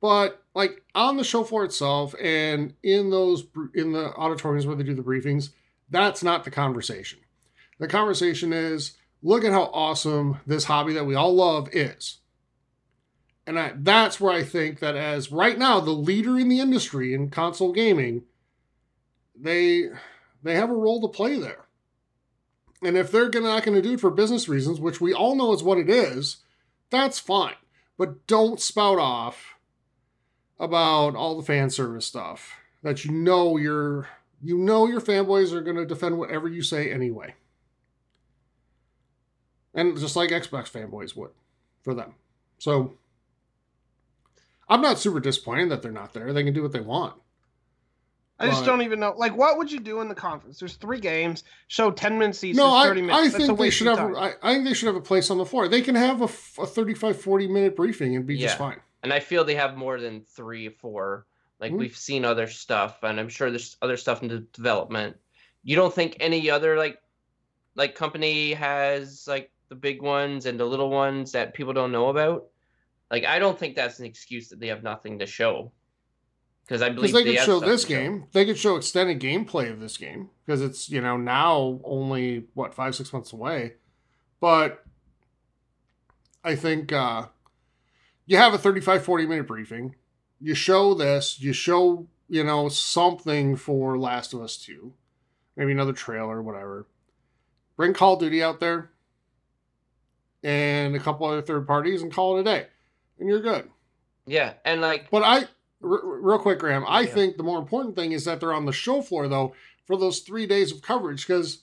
But like on the show floor itself and in those in the auditoriums where they do the briefings, that's not the conversation. The conversation is look at how awesome this hobby that we all love is. And I, that's where I think that as right now the leader in the industry in console gaming, they they have a role to play there. And if they're not going to do it for business reasons, which we all know is what it is, that's fine. But don't spout off about all the fan service stuff that you know your you know your fanboys are going to defend whatever you say anyway. And just like Xbox fanboys would for them. So I'm not super disappointed that they're not there. They can do what they want. I just don't even know. Like, what would you do in the conference? There's three games. Show 10 minutes each. No, I, 30 minutes. I That's think they should have. time. I, I think they should have a place on the floor. They can have a 35, 40 minute briefing and be just fine. And I feel they have more than three or four. Like Mhm. we've seen other stuff, and I'm sure there's other stuff in de- development. You don't think any other like like company has like the big ones and the little ones that people don't know about? Like I don't think that's an excuse that they have nothing to show. Because I believe Because they could have show this to show. game. They could show extended gameplay of this game because it's you know now only what five six months away, but I think uh, you have a 35, 40 minute briefing. You show this. You show you know something for Last of Us Two, maybe another trailer, whatever. Bring Call of Duty out there, and a couple other third parties, and call it a day, and you're good. Yeah, and like But I, r- real quick, Graham, I Yeah. think the more important thing is that they're on the show floor though for those three days of coverage because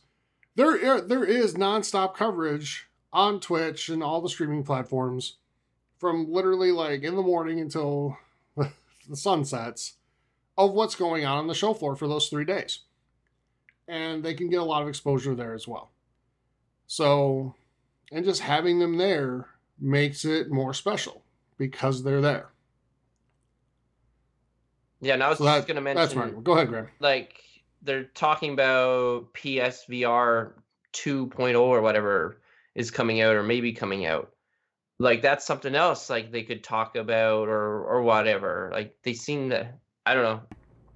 there there is nonstop coverage on Twitch and all the streaming platforms from literally like in the morning until the sun sets of what's going on on the show floor for those three days, and they can get a lot of exposure there as well. So, and just having them there makes it more special because they're there. yeah, and I was So just that- gonna mention. That's mention right. Go ahead, Graham. like they're talking about PSVR 2.0 or whatever is coming out or maybe coming out. Like that's something else like they could talk about or or whatever. Like they seem to I don't know.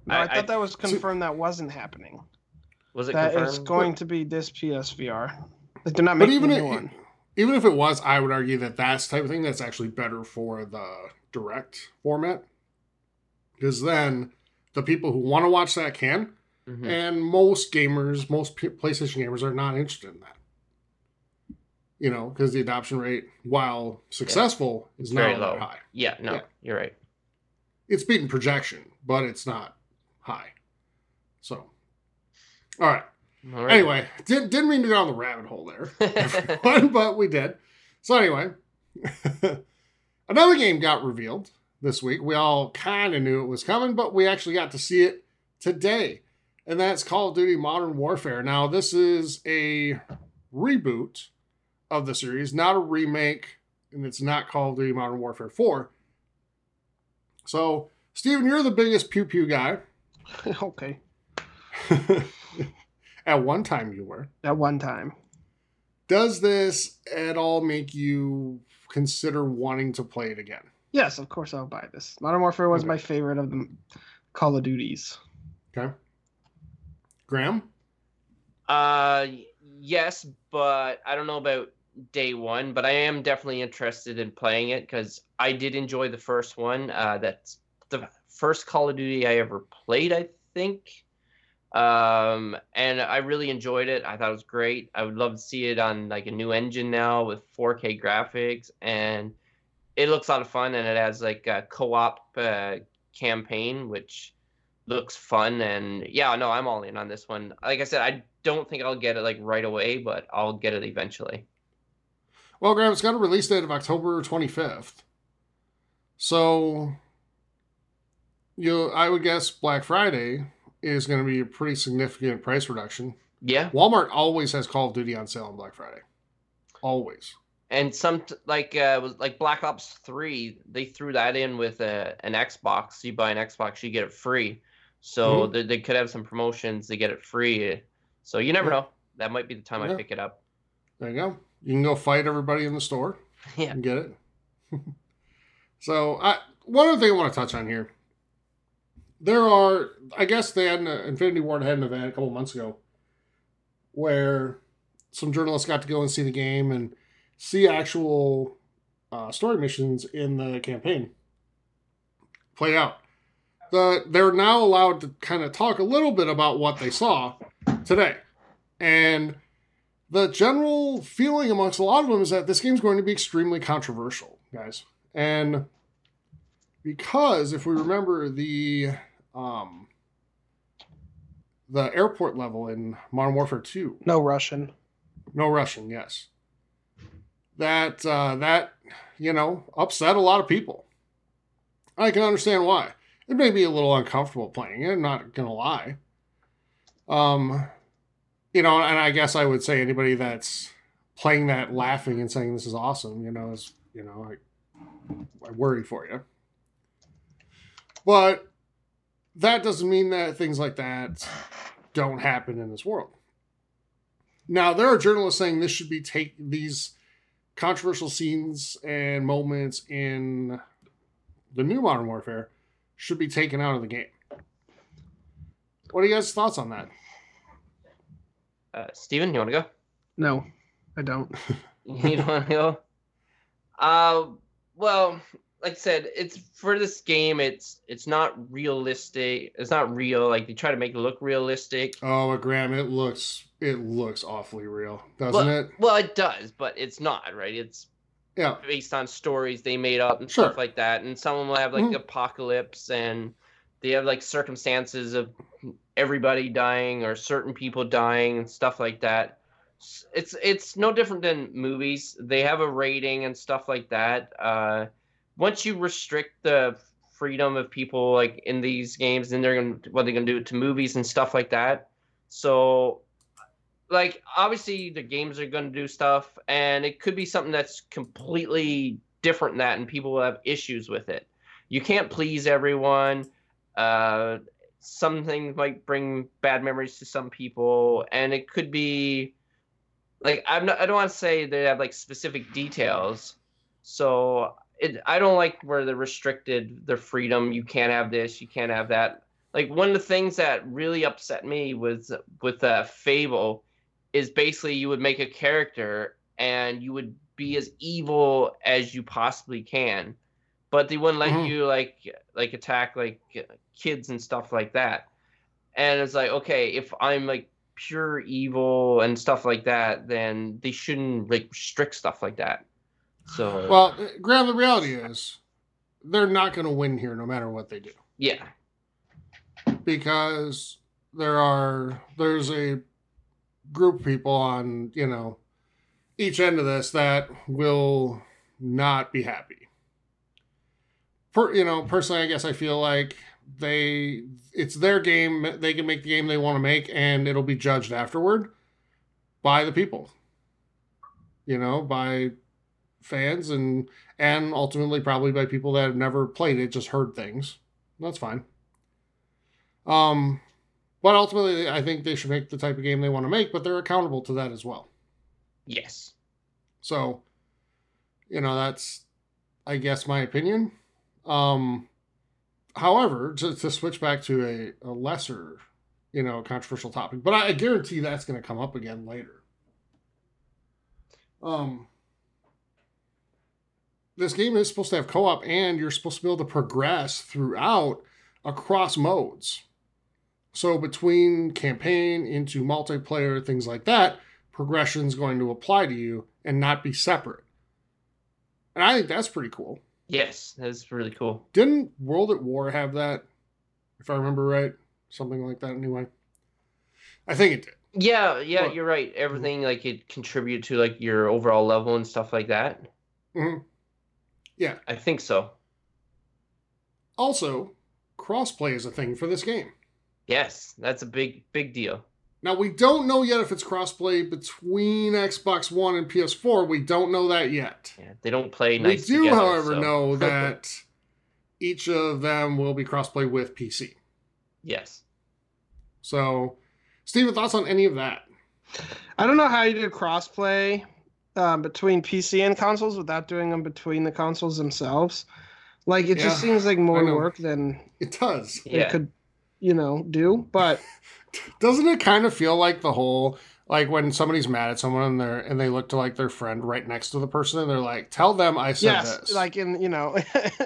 No, I, I- thought I- that was confirmed that wasn't happening. Was it That confirmed? it's going to be this PSVR. Like they're not But making even a if, new one. Even if it was, I would argue that that's the type of thing that's actually better for the direct format, because then the people who want to watch that can, Mhm. and most gamers, most PlayStation gamers, are not interested in that. You know, because the adoption rate, while successful, is Very not low. high. Yeah, no, Yeah. you're right. It's beating projection, but it's not high. So, all right. All right. Anyway, didn't didn't mean to go down the rabbit hole there. everyone, but we did. So anyway, another game got revealed this week. We all kind of knew it was coming, but we actually got to see it today, and that's Call of Duty Modern Warfare. Now, this is a reboot of the series, not a remake, and it's not Call of Duty Modern Warfare 4. So, Steven, you're the biggest pew pew guy. okay. At one time, you were. At one time. Does this at all make you consider wanting to play it again? Yes, of course I'll buy this. Modern Warfare was Okay. my favorite of the Call of Duties. Okay. Graham? Uh, yes, but I don't know about day one. But I am definitely interested in playing it because I did enjoy the first one. Uh, that's the first Call of Duty I ever played, I think. Um, and I really enjoyed it. I thought it was great. I would love to see it on like a new engine now with 4K graphics, and it looks a lot of fun. And it has like a co-op uh, campaign, which looks fun and yeah, no, I'm all in on this one. Like I said, I don't think I'll get it like right away, but I'll get it eventually. Well, Graham, it's got a release date of October 25th. So, you, I would guess Black Friday is going to be a pretty significant price reduction. Yeah, Walmart always has Call of Duty on sale on Black Friday. Always. and some t- like uh was like Black Ops Three, they threw that in with a, an Xbox. You buy an Xbox, you get it free. So Mhm. they, they could have some promotions to get it free. So you never Yeah. know. That might be the time Yeah. I pick it up. There you go. You can go fight everybody in the store Yeah. and get it. so, I, one other thing I want to touch on here. There are, I guess they had an Infinity Ward had an event a couple months ago where some journalists got to go and see the game and see actual uh, story missions in the campaign play out. The, they're now allowed to kind of talk a little bit about what they saw today. And the general feeling amongst a lot of them is that this game's going to be extremely controversial, guys. And because if we remember the um the airport level in Modern Warfare 2, No Russian. no Russian, yes. That uh, that you know upset a lot of people. I can understand why. It may be a little uncomfortable playing it. I'm not gonna lie. Um, you know, and I guess I would say anybody that's playing that, laughing and saying this is awesome, you know, is you know, I, I worry for you. But that doesn't mean that things like that don't happen in this world. Now, there are journalists saying this should be take these controversial scenes and moments in the new Modern Warfare should be taken out of the game. What are you guys' thoughts on that? Uh, Steven, you want to go? No, I don't. you don't want to go? Uh, well, like I said, it's for this game. It's it's not realistic. It's not real. Like they try to make it look realistic. Oh, but Graham, it looks it looks awfully real, doesn't well, it? well, it does, but it's not right. It's Yeah. based on stories they made up and Sure. stuff like that. And some of them will have like Mhm. apocalypse and they have like circumstances of everybody dying or certain people dying and stuff like that. It's it's no different than movies. They have a rating and stuff like that. Uh, once you restrict the freedom of people like in these games, then they're gonna what they're gonna do to movies and stuff like that. So like obviously the games are to do stuff and it could be something that's completely different than that and people will have issues with it. You can't please everyone. Uh, some things might bring bad memories to some people and it could be like i'm not i don't want to say they have like specific details. So it, i don't like where they're restricted their freedom you can't have this you can't have that. Like one of the things that really upset me was with uh, fable is basically you would make a character and you would be as evil as you possibly can but they wouldn't let Mhm. you like like attack like kids and stuff like that. And it's like okay if i'm like pure evil and stuff like that then they shouldn't like restrict stuff like that so Well, Graham, the reality is they're not going to win here no matter what they do. yeah. Because there are there's a group of people on you know each end of this that will not be happy. Per you know personally i guess i feel like they it's their game they can make the game they want to make and it'll be judged afterward by the people. You know by fans and and ultimately probably by people that have never played it just heard things that's fine um, but ultimately, I think they should make the type of game they want to make, but they're accountable to that as well. yes So, you know, that's, I guess, my opinion. Um, however, to, to switch back to a, a lesser, you know, controversial topic, but I, I guarantee that's going to come up again later. Um, this game is supposed to have co-op, and you're supposed to be able to progress throughout across modes. So between campaign into multiplayer, things like that, progression is going to apply to you and not be separate. And I think that's pretty cool. yes that's really cool Didn't World at War have that? if I remember right, something like that. Anyway, I think it did. Yeah, yeah, Well- you're right. Everything like it contribute to like your overall level and stuff like that. Mhm. Yeah. I think so. Also, crossplay is a thing for this game. Yes, that's a big big deal. Now we don't know yet if it's crossplay between Xbox One and PS4. We don't know that yet. Yeah, they don't play nice. we do, together, however, so- know that each of them will be crossplay with PC. yes. So, Steven, thoughts on any of that? I don't know how you do crossplay um, between PC and consoles without doing them between the consoles themselves. Like it just seems like more work than It does. it Yeah. could, you know, do. But Doesn't it kind of feel like the whole like when somebody's mad at someone and they're and they look to like their friend right next to the person and they're like, "Tell them I said yes, this." like in you know,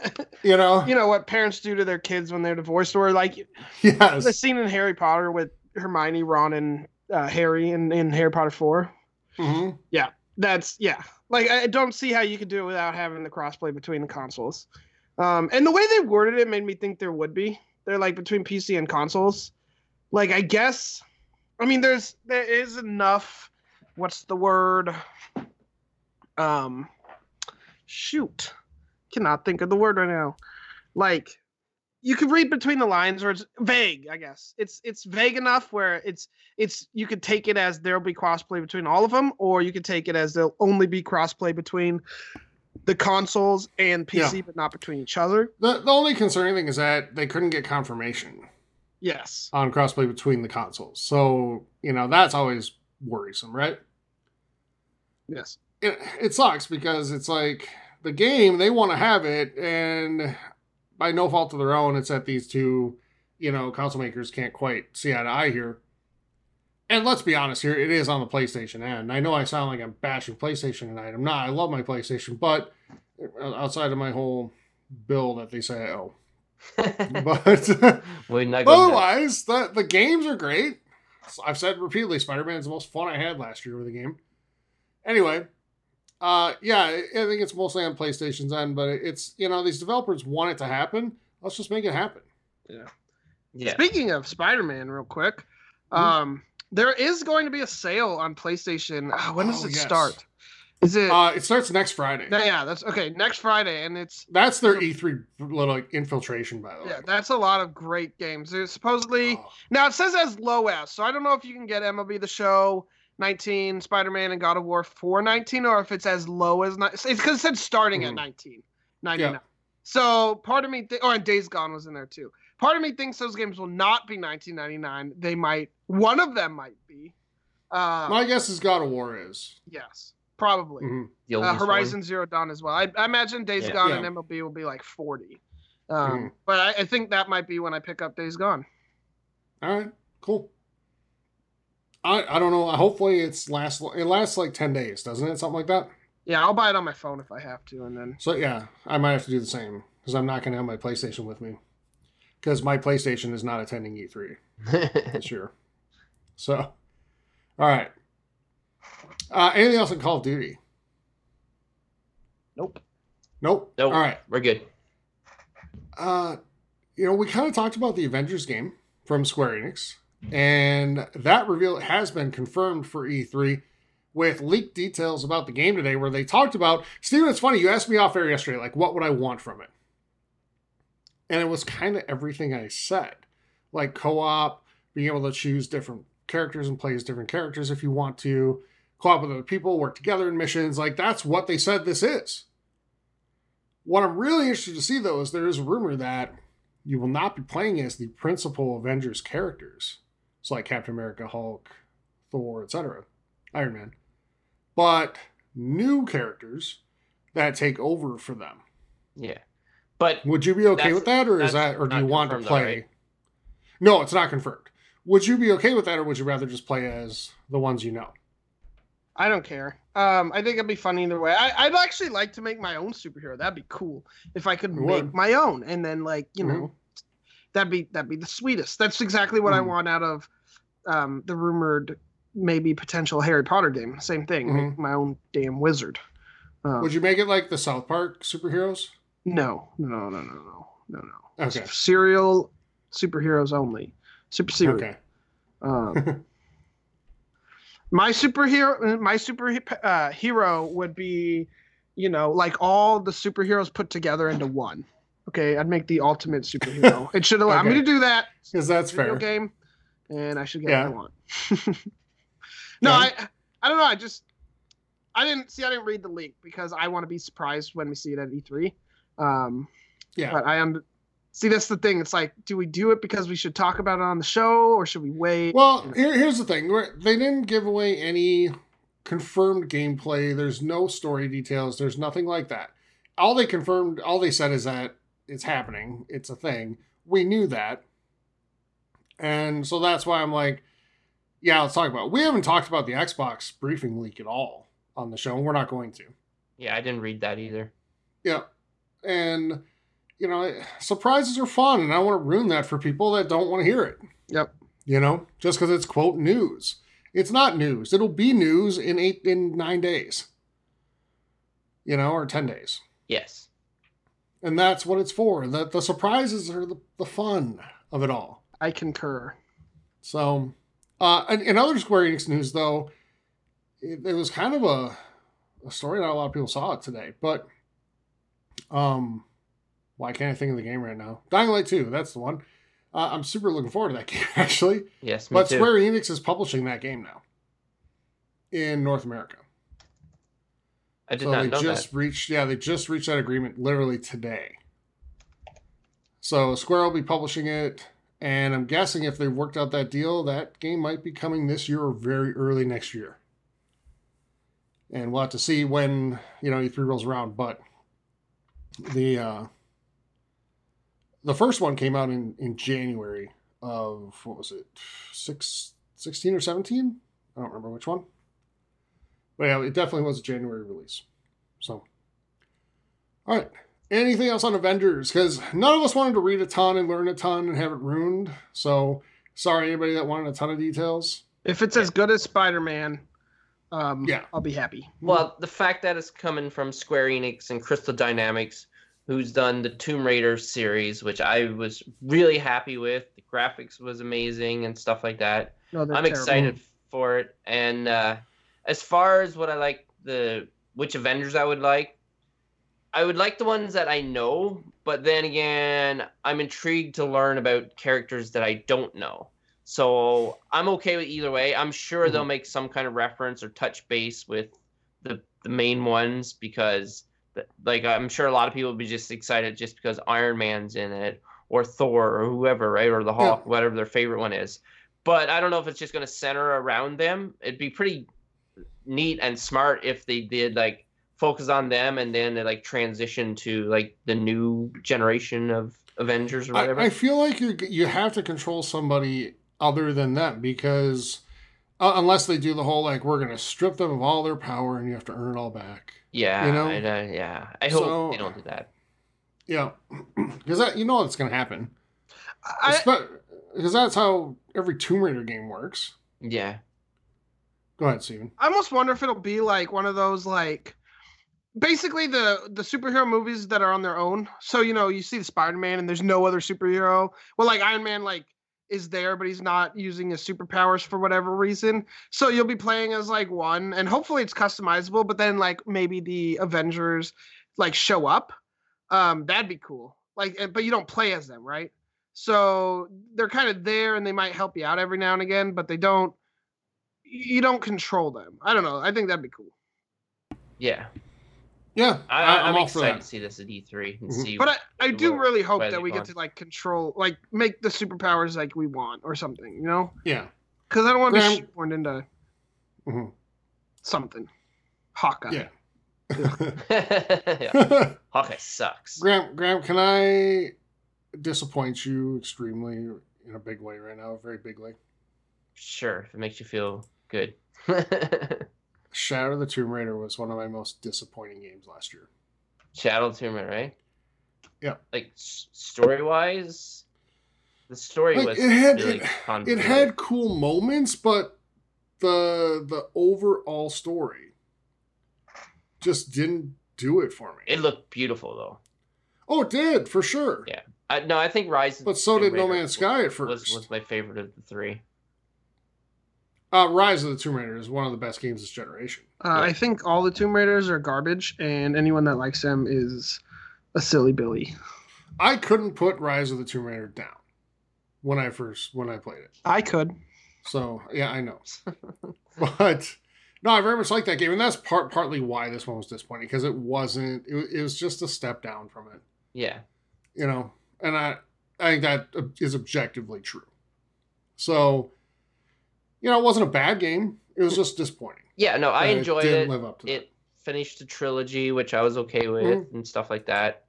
you know, you know what parents do to their kids when they're divorced, or like yes, the scene in Harry Potter with Hermione, Ron, and uh, Harry in, in Harry Potter Four. hmm That's yeah. Like I don't see how you could do it without having the crossplay between the consoles. Um, and the way they worded it made me think there would be. They're like between PC and consoles. Like I guess, I mean, there's there is enough. What's the word? Um, shoot, cannot think of the word right now. Like you could read between the lines, or it's vague. I guess it's it's vague enough where it's it's you could take it as there'll be crossplay between all of them, or you could take it as there'll only be crossplay between the consoles and PC, but not between each other. The the only concerning thing is that they couldn't get confirmation Yes. on crossplay between the consoles. So you know that's always worrisome, right? Yes. it, it sucks because it's like the game they want to have it and by no fault of their own it's that these two you know console makers can't quite see eye to eye here. And let's be honest here it is on the playstation end. I know i sound like i'm bashing playstation tonight. I'm not. I love my playstation but outside of my whole bill that they say i oh. owe but We're not going to- otherwise the, the games are great. I've said repeatedly spider-man's the most fun i had last year with a game. Anyway uh yeah i I think it's mostly on playstation's end but it's you know these developers want it to happen let's just make it happen Yeah. Yeah. Speaking of Spider-Man, real quick, Mhm. um, there is going to be a sale on PlayStation. Ah, when does Oh, it yes. start? Is it? uh it starts next friday yeah, yeah, that's okay. Next Friday, and it's that's their e3 little infiltration by the way yeah, that's a lot of great games. There's supposedly Oh, now it says as low as, so I don't know if you can get MLB The Show 19, Spider-Man, and God of War for 19, or if it's as low as ni- it's because it said starting Mhm. at 19, 99. Yeah. So part of me, th- oh, and Days Gone was in there too. Part of me thinks those games will not be 1999. They might, one of them might be. Uh, my guess is god of war is yes, probably. Mhm. Uh, oldest one. Horizon Zero Dawn as well. I, I imagine Days Yeah. Gone Yeah. and MLB will be like 40. Um, Mhm. But I, I think that might be when I pick up Days Gone. all right cool i i don't know hopefully it's last it lasts like 10 days doesn't it something like that Yeah, I'll buy it on my phone if I have to, and then So yeah, I might have to do the same because I'm not going to have my PlayStation with me because my PlayStation is not attending E3 this year. So, all right. Uh, anything else in Call of Duty? nope. Nope. Nope. All right. We're good. Uh, you know, we kind of talked about the Avengers game from Square Enix, and that reveal has been confirmed for E3 with leaked details about the game today, where they talked about. Steven, it's funny you asked me off air yesterday, like what would I want from it, and it was kind of everything I said, like co-op, being able to choose different characters and play as different characters if you want to, co-op with other people, work together in missions. Like that's what they said this is. What I'm really interested to see though is there is a rumor that you will not be playing as the principal Avengers characters. So like Captain America, Hulk, Thor, etc. Iron Man. But new characters that take over for them. Yeah. But Would you be okay with that or is that or do you want to confirmed though, play right? No, it's not confirmed. Would you be okay with that or would you rather just play as the ones you know? I don't care. Um, I think it'd be fun either way. I, I'd actually like to make my own superhero. That'd be cool if I could It make would. my own, and then like you Mhm. know, that'd be that'd be the sweetest. That's exactly what I Mhm. want out of um, the rumored maybe potential Harry Potter game. Same thing, make my own damn wizard. Um, Mm-hmm. Would you make it like the South Park superheroes? No, no, no, no, no, no, no. Okay. Serial, superheroes only. Super series. Okay. Um, my superhero, my super uh, hero would be, you know, like all the superheroes put together into one. Okay, I'd make the ultimate superhero. it should allow me to do that. Because that's fair. game, and I should get Yeah. what I want. no, Yeah. I, I don't know. I just, I didn't see. I didn't read the leak because I want to be surprised when we see it at E3. Um, Yeah. but I am. See, that's the thing. It's like, do we do it because we should talk about it on the show, or should we wait? Well, here, here's the thing: they didn't give away any confirmed gameplay. There's no story details. There's nothing like that. All they confirmed, all they said is that it's happening. It's a thing. We knew that, and so that's why I'm like, yeah, let's talk about. It. We haven't talked about the Xbox briefing leak at all on the show, and we're not going to. Yeah, I didn't read that either. Yeah. And, you know, surprises are fun, and I want to ruin that for people that don't want to hear it. Yep. You know, just because it's quote news. It's not news. It'll be news in eight in nine days. You know, or ten days. Yes. And that's what it's for. The the surprises are the, the fun of it all. I concur. So, uh, in, in other Square Enix news, though, it, it was kind of a, a story not a lot of people saw it today. But, um, why can't I think of the game right now? Dying Light 2, that's the one. Uh, I'm super looking forward to that game, actually. Yes, me But too. Square Enix is publishing that game now in North America. I did so not they know just that. reached, yeah, they just reached that agreement literally today. So Square will be publishing it, and I'm guessing if they've worked out that deal, that game might be coming this year or very early next year. And we'll have to see when you know E3 rolls around. But the uh, the first one came out in in January of what was it, six, 16 or seventeen? I don't remember which one. But yeah, it definitely was a January release. So, all right. Anything else on Avengers? Because none of us wanted to read a ton and learn a ton and have it ruined. So, sorry, anybody that wanted a ton of details. If it's as good as Spider Man, um, Yeah. I'll be happy. Well, the fact that it's coming from Square Enix and Crystal Dynamics, who's done the Tomb Raider series, which I was really happy with. The graphics was amazing and stuff like that. No, they're I'm terrible. excited for it. And uh, as far as what I like, the which Avengers I would like, I would like the ones that I know. But then again, I'm intrigued to learn about characters that I don't know. So I'm okay with either way. I'm sure they'll mm-hmm. make some kind of reference or touch base with the the main ones because, the, like, I'm sure a lot of people will be just excited just because Iron Man's in it or Thor or whoever, right, or the Hulk, whatever their favorite one is but I don't know if it's just going to center around them. It'd be pretty neat and smart if they did like focus on them and then they like transition to like the new generation of Avengers or whatever. I, I feel like you you have to control somebody other than them because uh, unless they do the whole like we're gonna strip them of all their power and you have to earn it all back. yeah, you know? I, uh, yeah. I hope So- they don't do that. Yeah, because that you know what's gonna happen. I, Because that's how every Tomb Raider game works. Yeah, Go ahead, Steven. I almost wonder if it'll be like one of those like basically the the superhero movies that are on their own. So you know, you see the Spider-Man and there's no other superhero. Well, like Iron Man like is there but he's not using his superpowers for whatever reason. So you'll be playing as like one and hopefully it's customizable, but then like maybe the Avengers like show up. Um that'd be cool. Like eh, but you don't play as them, right? So they're kind of there and they might help you out every now and again, but they don't you don't control them. I don't know. I think that'd be cool. yeah. Yeah, I, I, I, I'm am all for excited that. to see this at E3 and Mhm. see. But I, I do Well, really hope that they we get to like control, like make the superpowers like we want or something, you know? Yeah. Because I don't want to be born into Mhm. something. Hawkeye. Yeah. yeah. Hawkeye sucks. Graham, Graham, can I disappoint you extremely in a big way right now? Very big way. Sure, if it makes you feel good. Shadow of the Tomb Raider was one of my most disappointing games last year. Shadow of the Tomb Raider, right? Yeah. Like story wise, the story Like, was it had- really it- It had cool moments, but the the overall story just didn't do it for me. It looked beautiful though. oh, it did for sure. Yeah. Uh, no, I think Rise. But so Tomb did No Raider Man's Sky at Was first. was my favorite of the three. Uh, Rise of the Tomb Raider is one of the best games this generation. Uh, Yeah. I think all the Tomb Raiders are garbage, and anyone that likes them is a silly Billy. I couldn't put Rise of the Tomb Raider down when I first when I played it. I could. So yeah, I know. but no, I very much like that game, and that's part partly why this one was disappointing because it wasn't. It, it was just a step down from it, Yeah. you know. And I I think that is objectively true. So, you know, it wasn't a bad game. It was just disappointing. Yeah. No, I that enjoyed didn't it. Live up to that. It finished the trilogy, which I was okay with, Mm-hmm. and stuff like that.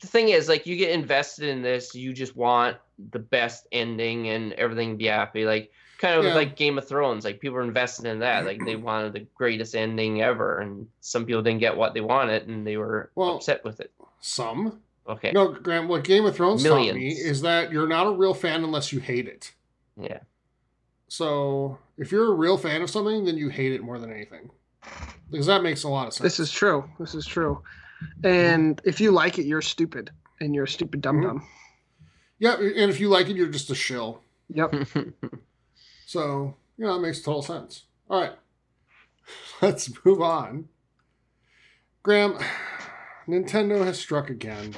The thing is, like, you get invested in this, you just want the best ending and everything to be happy. Like, kind of Yeah. like Game of Thrones. Like, people are invested in that. Like, they wanted the greatest ending ever, and some people didn't get what they wanted, and they were Well, upset with it. Some Okay. no, Graham. What Game of Thrones taught me is that you're not a real fan unless you hate it. Yeah. So if you're a real fan of something, then you hate it more than anything. Because that makes a lot of sense. This is true. This is true. And if you like it, you're stupid, and you're a stupid dum dum. Mm-hmm. yeah, and if you like it, you're just a shill. Yep. So you know that makes total sense. All right, let's move on. Graham, Nintendo has struck again.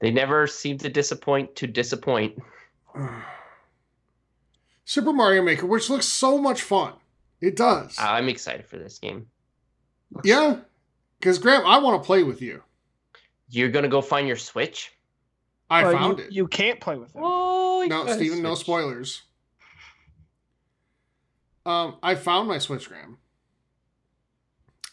they never seem to disappoint to disappoint. Super Mario Maker, which looks so much fun. It does. I'm excited for this game. yeah, because Graham, I want to play with you. You're gonna go find your Switch? I Well, found you, it. You can't play with it. Oh, no, Steven, no spoilers. Um, I found my Switch, Graham.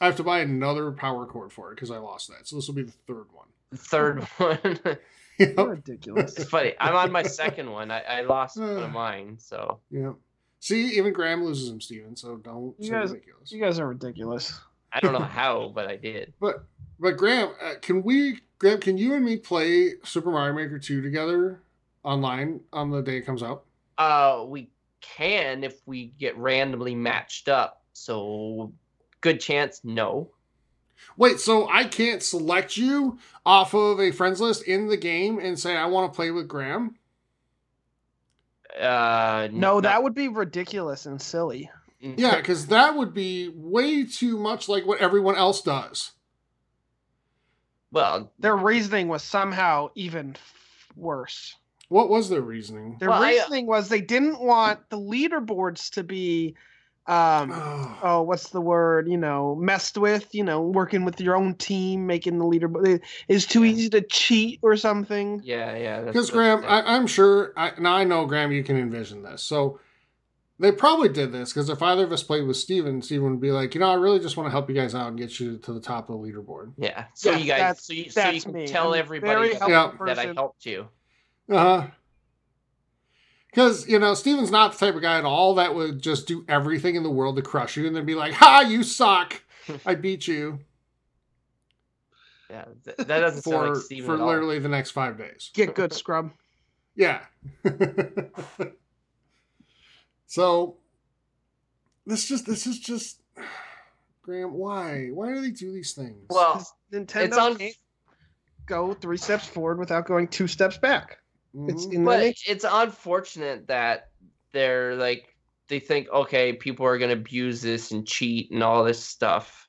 I have to buy another power cord for it because I lost that. So this will be the third one. Third one. You're Yep. ridiculous. it's funny. I'm on my second one. I, I lost one Uh. of mine, so Yeah. See, even Graham loses him, Steven, so don't You say guys- ridiculous. You guys are ridiculous. I don't know how, but I did. But but Graham, uh, can we Graham, can you and me play Super Mario Maker 2 together online on the day it comes out? Uh, we can if we get randomly matched up. So, good chance, no. Wait, so I can't select you off of a friends list in the game and say I want to play with Graham? Uh, No, that would be ridiculous and silly. Yeah, because that would be way too much like what everyone else does. Well, Their reasoning was somehow even worse. What was their reasoning? Their Well, I- reasoning was they didn't want the leaderboards to be, um, Oh, oh, what's the word? You know, messed with. You know, working with your own team, making the leaderboard is too easy to cheat or something. yeah, yeah. Because Graham, I, I'm sure. I, now I know Graham, you can envision this. So they probably did this because if either of us played with Steven, Steven would be like, you know, I really just want to help you guys out and get you to the top of the leaderboard. yeah. So Yeah, you guys, so you, so you can me. tell I'm everybody that, that I helped you. Uh huh. Because you know Steven's not the type of guy at all that would just do everything in the world to crush you and then be like, "Ha, you suck! I beat you." Yeah, th- that doesn't sound for like Steven for at all. literally the next five days. Get good, scrub. Yeah. so this just this is just Graham. Why? Why do they do these things? Well, Nintendo it's on. can't go three steps forward without going two steps back. It's Mhm. in but the it's unfortunate that they're like they think okay people are going to abuse this and cheat and all this stuff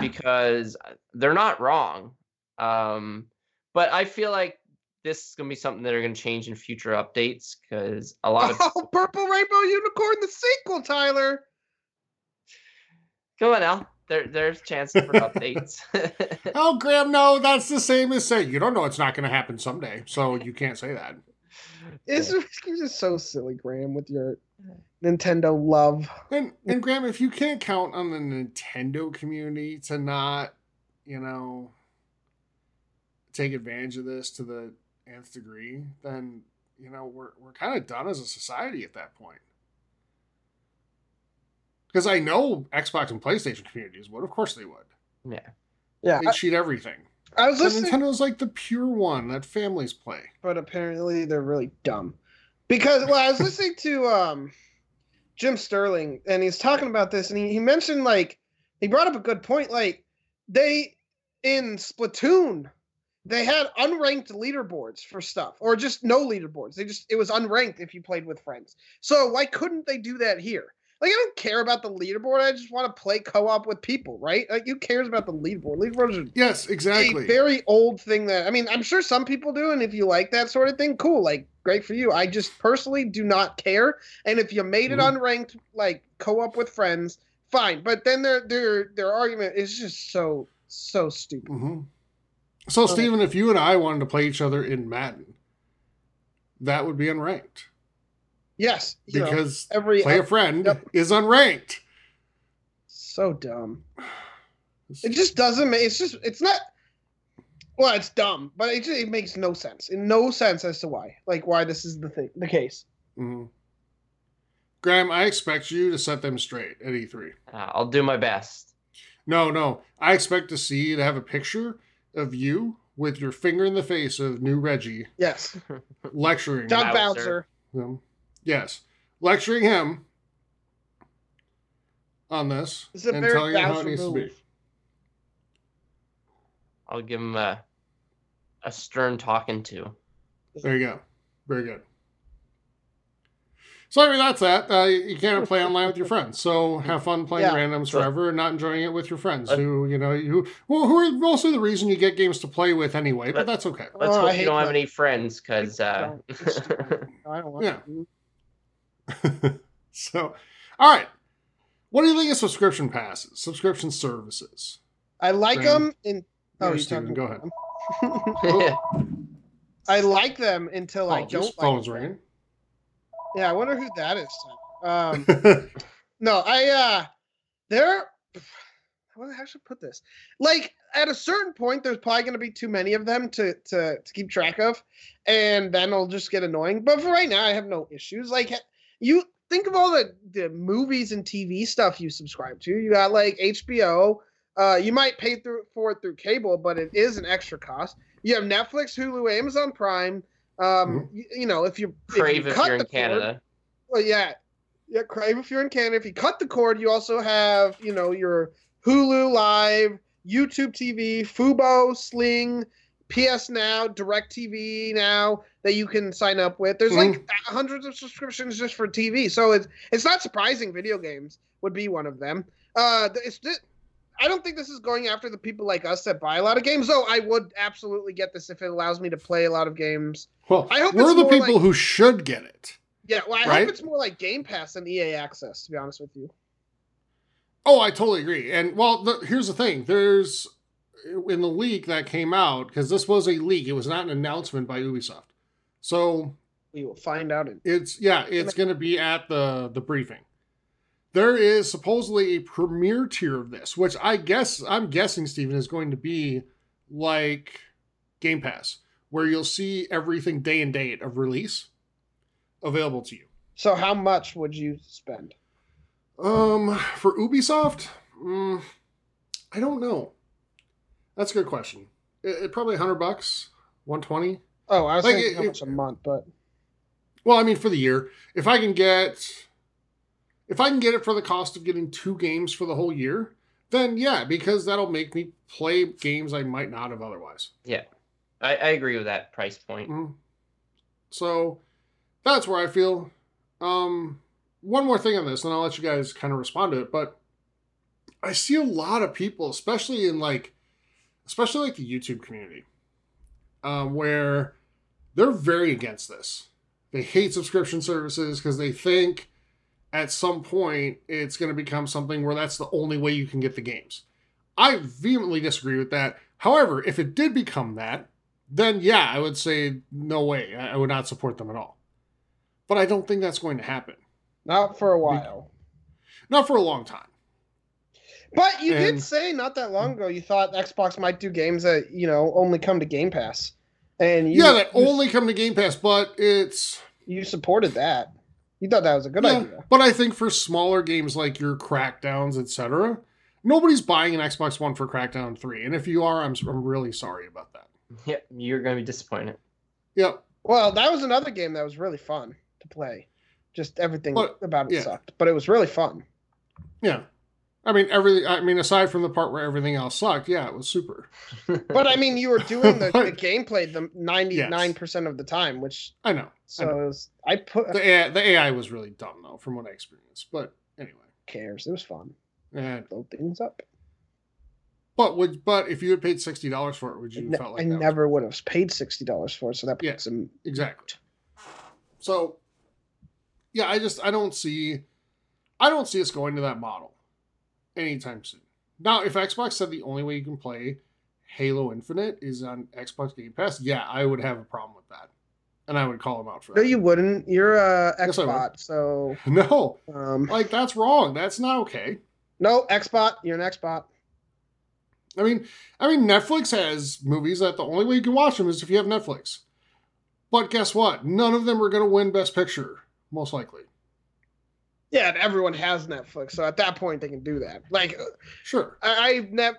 because they're not wrong um but i feel like this is going to be something that are going to change in future updates because a lot of Oh, Purple Rainbow Unicorn, the sequel, Tyler. come on now there there's chances for updates Oh, Graham, no, that's the same as saying you don't know it's not going to happen someday, so you can't say that. It's you're just so silly, Graham, with your Nintendo love. And and Graham, if you can't count on the Nintendo community to not, you know, take advantage of this to the nth degree, then you know we're we're kind of done as a society at that point. Because I know Xbox and PlayStation communities would, of course they would. yeah Yeah, They cheat everything. I, I was But listening, Nintendo's like the pure one that families play. but apparently they're really dumb. Because well, I was listening to um Jim Sterling, and he's talking about this, and he, he mentioned like he brought up a good point. Like they in Splatoon, they had unranked leaderboards for stuff, or just no leaderboards. They just it was unranked if you played with friends. So why couldn't they do that here? Like I don't care about the leaderboard. I just want to play co-op with people, right? Like who cares about the leaderboard? Leaderboards are Yes, exactly. a very old thing that I mean, I'm sure some people do, and if you like that sort of thing, cool, like great for you. I just personally do not care. And if you made it Mhm. unranked, like co-op with friends, fine. But then their their their argument is just so so stupid. hmm So. Steven, if you and I wanted to play each other in Madden, that would be unranked Yes, you know, because every play a friend Yep. is unranked. so dumb. It just doesn't make. It's just it's not. Well, it's dumb, but it just it makes no sense. In no sense as to why, like why this is the thing, the case. Mhm. Graham, I expect you to set them straight at E3. Uh, I'll do my best. No, no. I expect to see you to have a picture of you with your finger in the face of new Reggie Yes, lecturing Doug Bowser. Bowser. him. Yes, lecturing him on this It's a and very telling him how it Bowser needs to be. I'll give him a a stern talking to. There you go. Very good. So I mean that's that. Uh, you can't play online with your friends. So have fun playing Yeah. randoms So- forever and not enjoying it with your friends Uh, who you know you well, who are mostly the reason you get games to play with anyway. But But- that's okay. Let's Oh, I hope hate you don't have any friends, because uh, Don't. It's stupid. I don't want Yeah. to. so, all right. What do you think of subscription passes, subscription services? I like Graham. them in. Oh, you're Steven, talking go ahead. them. I like them until I Oh, don't. just like phone's them. ringing. Yeah, I wonder who that is. Um, no, I uh, they're. How the heck should I put this? Like at a certain point, there's probably going to be too many of them to to to keep track of, and then it'll just get annoying. But for right now, I have no issues. Like you think of all the the movies and TV stuff you subscribe to. You got like HBO. Uh, you might pay through for it through cable, but it is an extra cost. You have Netflix, Hulu, Amazon Prime. Um, you, you know, if you if you Crave if cut you're in the cord- Canada. well, yeah, yeah. Crave if you're in Canada. If you cut the cord, you also have you know your Hulu Live, YouTube TV, Fubo, Sling, PS Now, DirecTV Now that you can sign up with. There's like hundreds of subscriptions just for TV, so it's it's not surprising. Video games would be one of them. Uh, it's just, I don't think this is going after the people like us that buy a lot of games. Though I would absolutely get this if it allows me to play a lot of games. well, I hope we're the people like- who should get it. Yeah, well, I Right? hope it's more like Game Pass than EA Access. To be honest with you. Oh, I totally agree. And well, the, here's the thing: there's in the leak that came out because this was a leak. It was not an announcement by Ubisoft. So We will find out. In- it's yeah, it's going to be at the the briefing. There is supposedly a premier tier of this, which I guess I'm guessing Stephen is going to be like Game Pass, where you'll see everything day and date of release available to you. so, how much would you spend? Um, for Ubisoft, mm, I don't know. That's a good question. It, it probably hundred bucks, one twenty. Oh, I was Like, thinking it- how it- a month, but Well, I mean for the year, if I can get, if I can get it for the cost of getting two games for the whole year, then yeah, because that'll make me play games I might not have otherwise. I, I agree with that price point. Mm. So that's where I feel. Um, one more thing on this, and I'll let you guys kind of respond to it. But I see a lot of people, especially in like, especially like the YouTube community, um, where they're very against this. They hate subscription services because they think at some point it's going to become something where that's the only way you can get the games. I vehemently disagree with that. However, if it did become that, then yeah, I would say no way. I I would not support them at all. But I don't think that's going to happen. not for a while. Not for a long time. But you And- did say not that long ago you thought Xbox might do games that you know only come to Game Pass, and you, yeah, that you, only come to Game Pass, but it's you supported that. You thought that was a good yeah, idea. But I think for smaller games like your Crackdowns, etc., nobody's buying an Xbox One for Crackdown 3. And if you are, I'm, I'm really sorry about that. Yeah, you're gonna be disappointed. Yep. Well, that was another game that was really fun to play. Just everything But- about it yeah. sucked, but it was really fun. Yeah. I mean, everything. I mean, aside from the part where everything else sucked, yeah, it was super. But I mean, you were doing the, the gameplay the ninety nine percent of the time, which I know. I so know. it was, I put The AI, the AI was really dumb though, from what I experienced. But anyway, cares. It was fun. and Blow things up. but would but if you had paid sixty dollars for it, would you ne- felt like I never would have paid sixty dollars for it, so that Yeah. puts him. exactly? So, yeah, I just I don't see, I don't see us going to that model anytime soon. Now, if Xbox said the only way you can play Halo Infinite is on Xbox Game Pass, yeah, I would have a problem with that, and I would call them out for that. No, you wouldn't. You're a Yes, would. Xbot, so no, um, like that's wrong. That's not okay. no Xbot. You're an Xbot. I mean, I mean, Netflix has movies that the only way you can watch them is if you have Netflix. But guess what? None of them are going to win Best Picture, most likely. Yeah, and everyone has Netflix, so at that point they can do that. Like, Sure. I, I've never.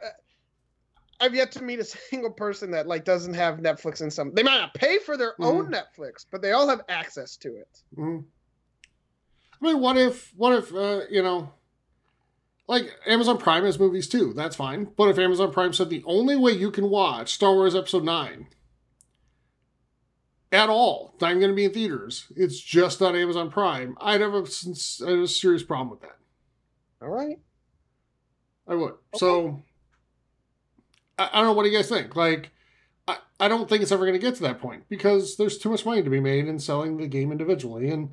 I've yet to meet a single person that like doesn't have Netflix in some. They might not pay for their own Netflix, but they all have access to it. Mhm. I mean, what if, what if, uh, you know, like Amazon Prime has movies too. That's fine. But if Amazon Prime said the only way you can watch Star Wars Episode 9 at all, not even going to be in theaters, it's just on Amazon Prime, I'd have a, I'd have a serious problem with that. All right. I would. So I, I don't know. What do you guys think? Like, I, I don't think it's ever going to get to that point because there's too much money to be made in selling the game individually. And,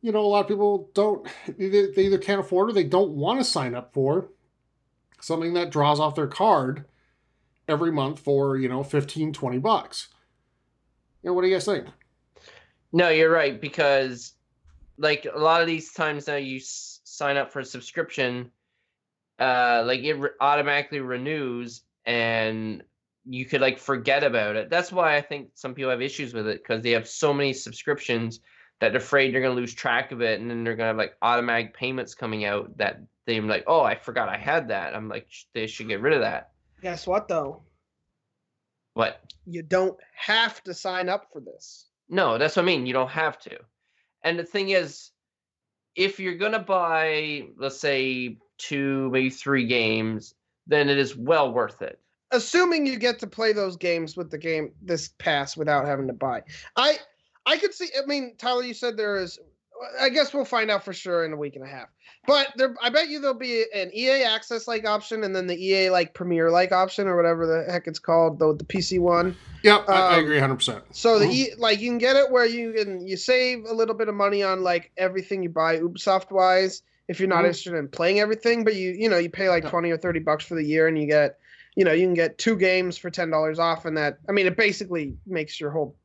you know, a lot of people don't, they, they either can't afford or they don't want to sign up for something that draws off their card every month for, you know, 15, 20 bucks. You know, what do you guys think? No, you're right because like a lot of these times now you s- sign up for a subscription, uh, like it re- automatically renews and you could like forget about it. That's why I think some people have issues with it because they have so many subscriptions that they're afraid they're gonna lose track of it and then they're gonna have like automatic payments coming out that they're like, oh, I forgot I had that. I'm like, they should get rid of that. Guess what though? What? You don't have to sign up for this. No, that's what I mean. You don't have to. And the thing is, if you're gonna buy, let's say, two, maybe three games, then it is well worth it. Assuming you get to play those games with the game this pass without having to buy. I I could see I mean, Tyler, you said there is I guess we'll find out for sure in a week and a half. But there I bet you there'll be an EA access like option and then the EA like Premier like option or whatever the heck it's called, the the PC one. Yep, I, I Um, agree 100%. So the Mhm. e, like you can get it where you can you save a little bit of money on like everything you buy Ubisoft wise if you're not Mhm. interested in playing everything, but you you know you pay like Yeah. twenty or thirty bucks for the year and you get you know you can get two games for ten dollars off and that I mean it basically makes your whole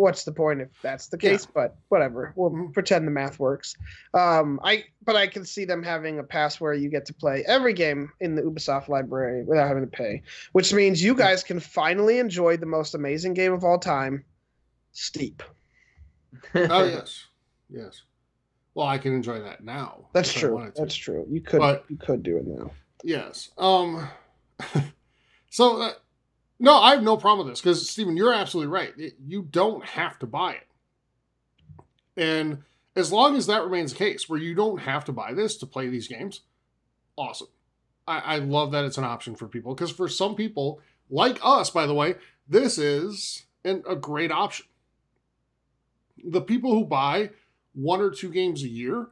what's the point if that's the Yeah. case but whatever we'll Mhm. pretend the math works um i but i can see them having a pass where you get to play every game in the ubisoft library without having to pay which means you guys can finally enjoy the most amazing game of all time steep Oh, yes. Yes. Well, I can enjoy that now. that's true that's true you could But- you could do it now Yes. Um. so, uh, no, I have no problem with this because Stephen, you're absolutely right. It- you don't have to buy it, and as long as that remains the case, where you don't have to buy this to play these games, awesome. I, I love that it's an option for people because for some people, like us, by the way, this is an, a great option. The people who buy one or two games a year,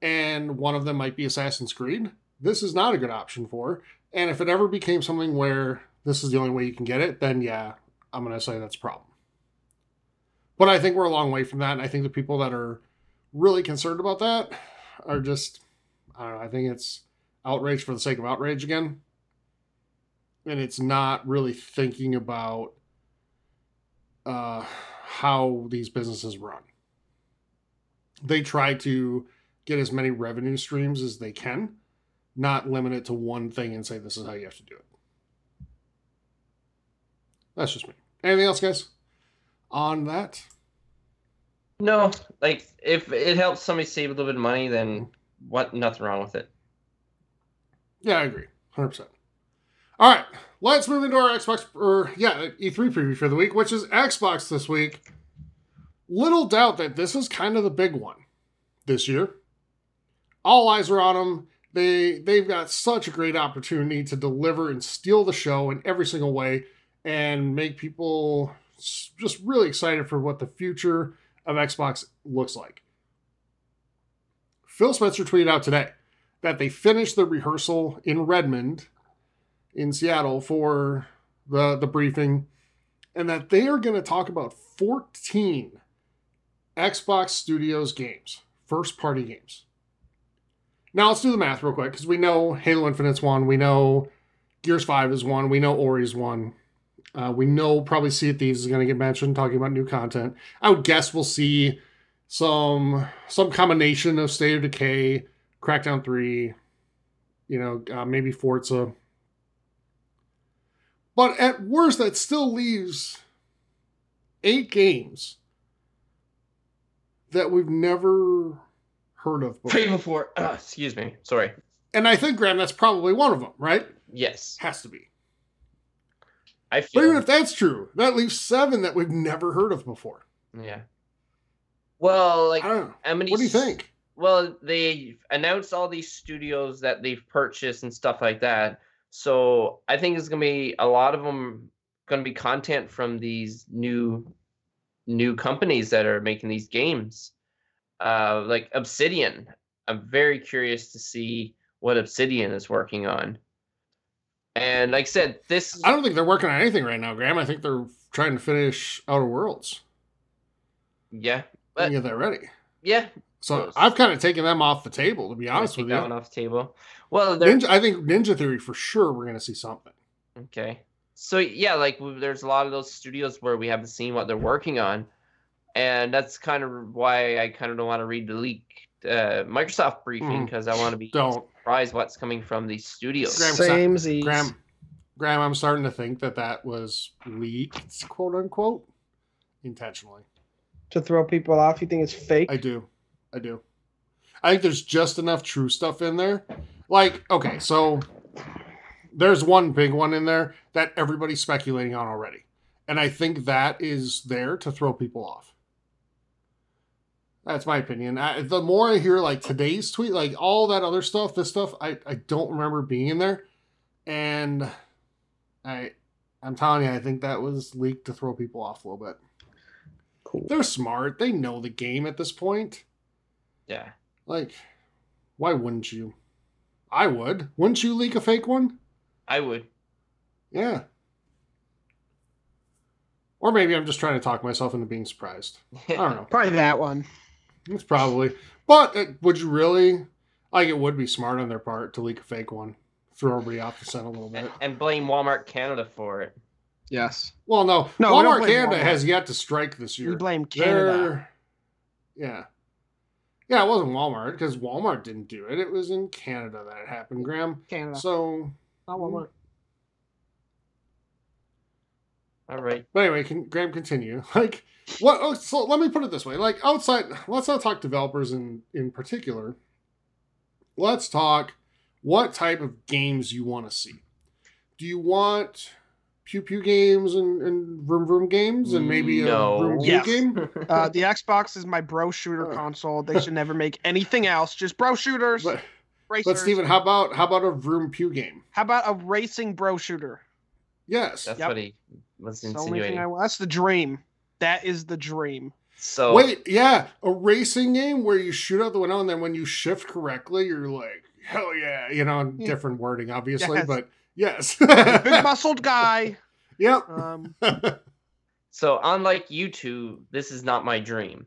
and one of them might be Assassin's Creed, this is not a good option for. And if it ever became something where this is the only way you can get it, then yeah, I'm going to say that's a problem. But I think we're a long way from that. And I think the people that are really concerned about that are just, I don't know, I think it's outrage for the sake of outrage again. And it's not really thinking about uh, how these businesses run. They try to get as many revenue streams as they can, not limit it to one thing and say this is how you have to do it. That's just me. Anything else, guys? On that? no, like if it helps somebody save a little bit of money, then mm-hmm. what? Nothing wrong with it. Yeah, I agree. 100%. All right, let's move into our Xbox, or yeah, E3 preview for the week, which is Xbox this week. Little doubt that this is kind of the big one this year. All eyes are on them. they they've got such a great opportunity to deliver and steal the show in every single way and make people just really excited for what the future of Xbox looks like. Phil Spencer tweeted out today that they finished the rehearsal in Redmond in Seattle for the the briefing and that they are going to talk about 14 Xbox Studios games, first party games. Now let's do the math real quick because we know Halo Infinite's one, we know Gears 5 is one, we know Ori's one. Uh, we know probably Sea of Thieves is going to get mentioned talking about new content. I would guess we'll see some some combination of State of Decay, Crackdown 3, you know, uh, maybe Forza. But at worst, that still leaves eight games that we've never heard of before. Before. Uh, excuse me. Sorry. And I think, Graham, that's probably one of them, right? Yes. Has to be. I But even if that's true, that leaves seven that we've never heard of before. Yeah. Well, like I don't know. how many? What do you think? Well, they announced all these studios that they've purchased and stuff like that. So I think it's gonna be a lot of them gonna be content from these new new companies that are making these games. Uh, like Obsidian. I'm very curious to see what Obsidian is working on. And like I said, this I don't think they're working on anything right now, Graham. I think they're trying to finish Outer Worlds yeah, But- get that ready. yeah. So. I've kind of taken them off the table, to be honest with that you. one off the table. Well, Ninja, I think Ninja Theory for sure we're going to see something. Okay. So yeah, like there's a lot of those studios where we haven't seen what they're working on, and that's kind of why I kind of don't want to read the leak uh, Microsoft briefing because I want to be Don't. Surprised what's coming from these studios. Graham, Same Z's. Graham, Graham, I'm starting to think that that was leaked, quote unquote, intentionally. To throw people off, you think it's fake? I do. I do. I think there's just enough true stuff in there. Like, okay, so there's one big one in there that everybody's speculating on already. And I think that is there to throw people off. That's my opinion. I, the more I hear like today's tweet, like all that other stuff, this stuff, I, I don't remember being in there. And I I'm telling you, I think that was leaked to throw people off a little bit. Cool. They're smart. They know the game at this point. Yeah. Like, why wouldn't you? I would. Wouldn't you leak a fake one? I would. Yeah. Or maybe I'm just trying to talk myself into being surprised. I don't know. Probably that one. It's probably. But uh, would you really? Like, it would be smart on their part to leak a fake one. Throw everybody off the scent a little bit. and blame Walmart Canada for it. Yes. Well, no. No, Walmart Canada Walmart. has yet to strike this year. We blame Canada. They're- Yeah. Yeah, it wasn't Walmart because Walmart didn't do it. It was in Canada that it happened, Graham. Canada. So Not Walmart. All right. But anyway, can Graham continue? Like what? Oh, so let me put it this way: like outside, let's not talk developers in in particular. Let's talk what type of games you want to see. Do you want pew pew games and, and vroom vroom games and maybe No. a vroom pew Yes. game? Uh, the Xbox is my bro shooter Uh. console. They should never make anything else. Just bro shooters. But, racers. but Steven, how about how about a vroom pew game? How about a racing bro shooter? Yes. That's Yep. what he was That's the only thing insinuating. I want. That's the dream. That is the dream. So Wait, yeah, a racing game where you shoot out the window and then when you shift correctly, you're like, hell yeah, you know, different wording, obviously, Yes. but yes. Big muscled guy. Yep. Um, So, unlike you two, this is not my dream.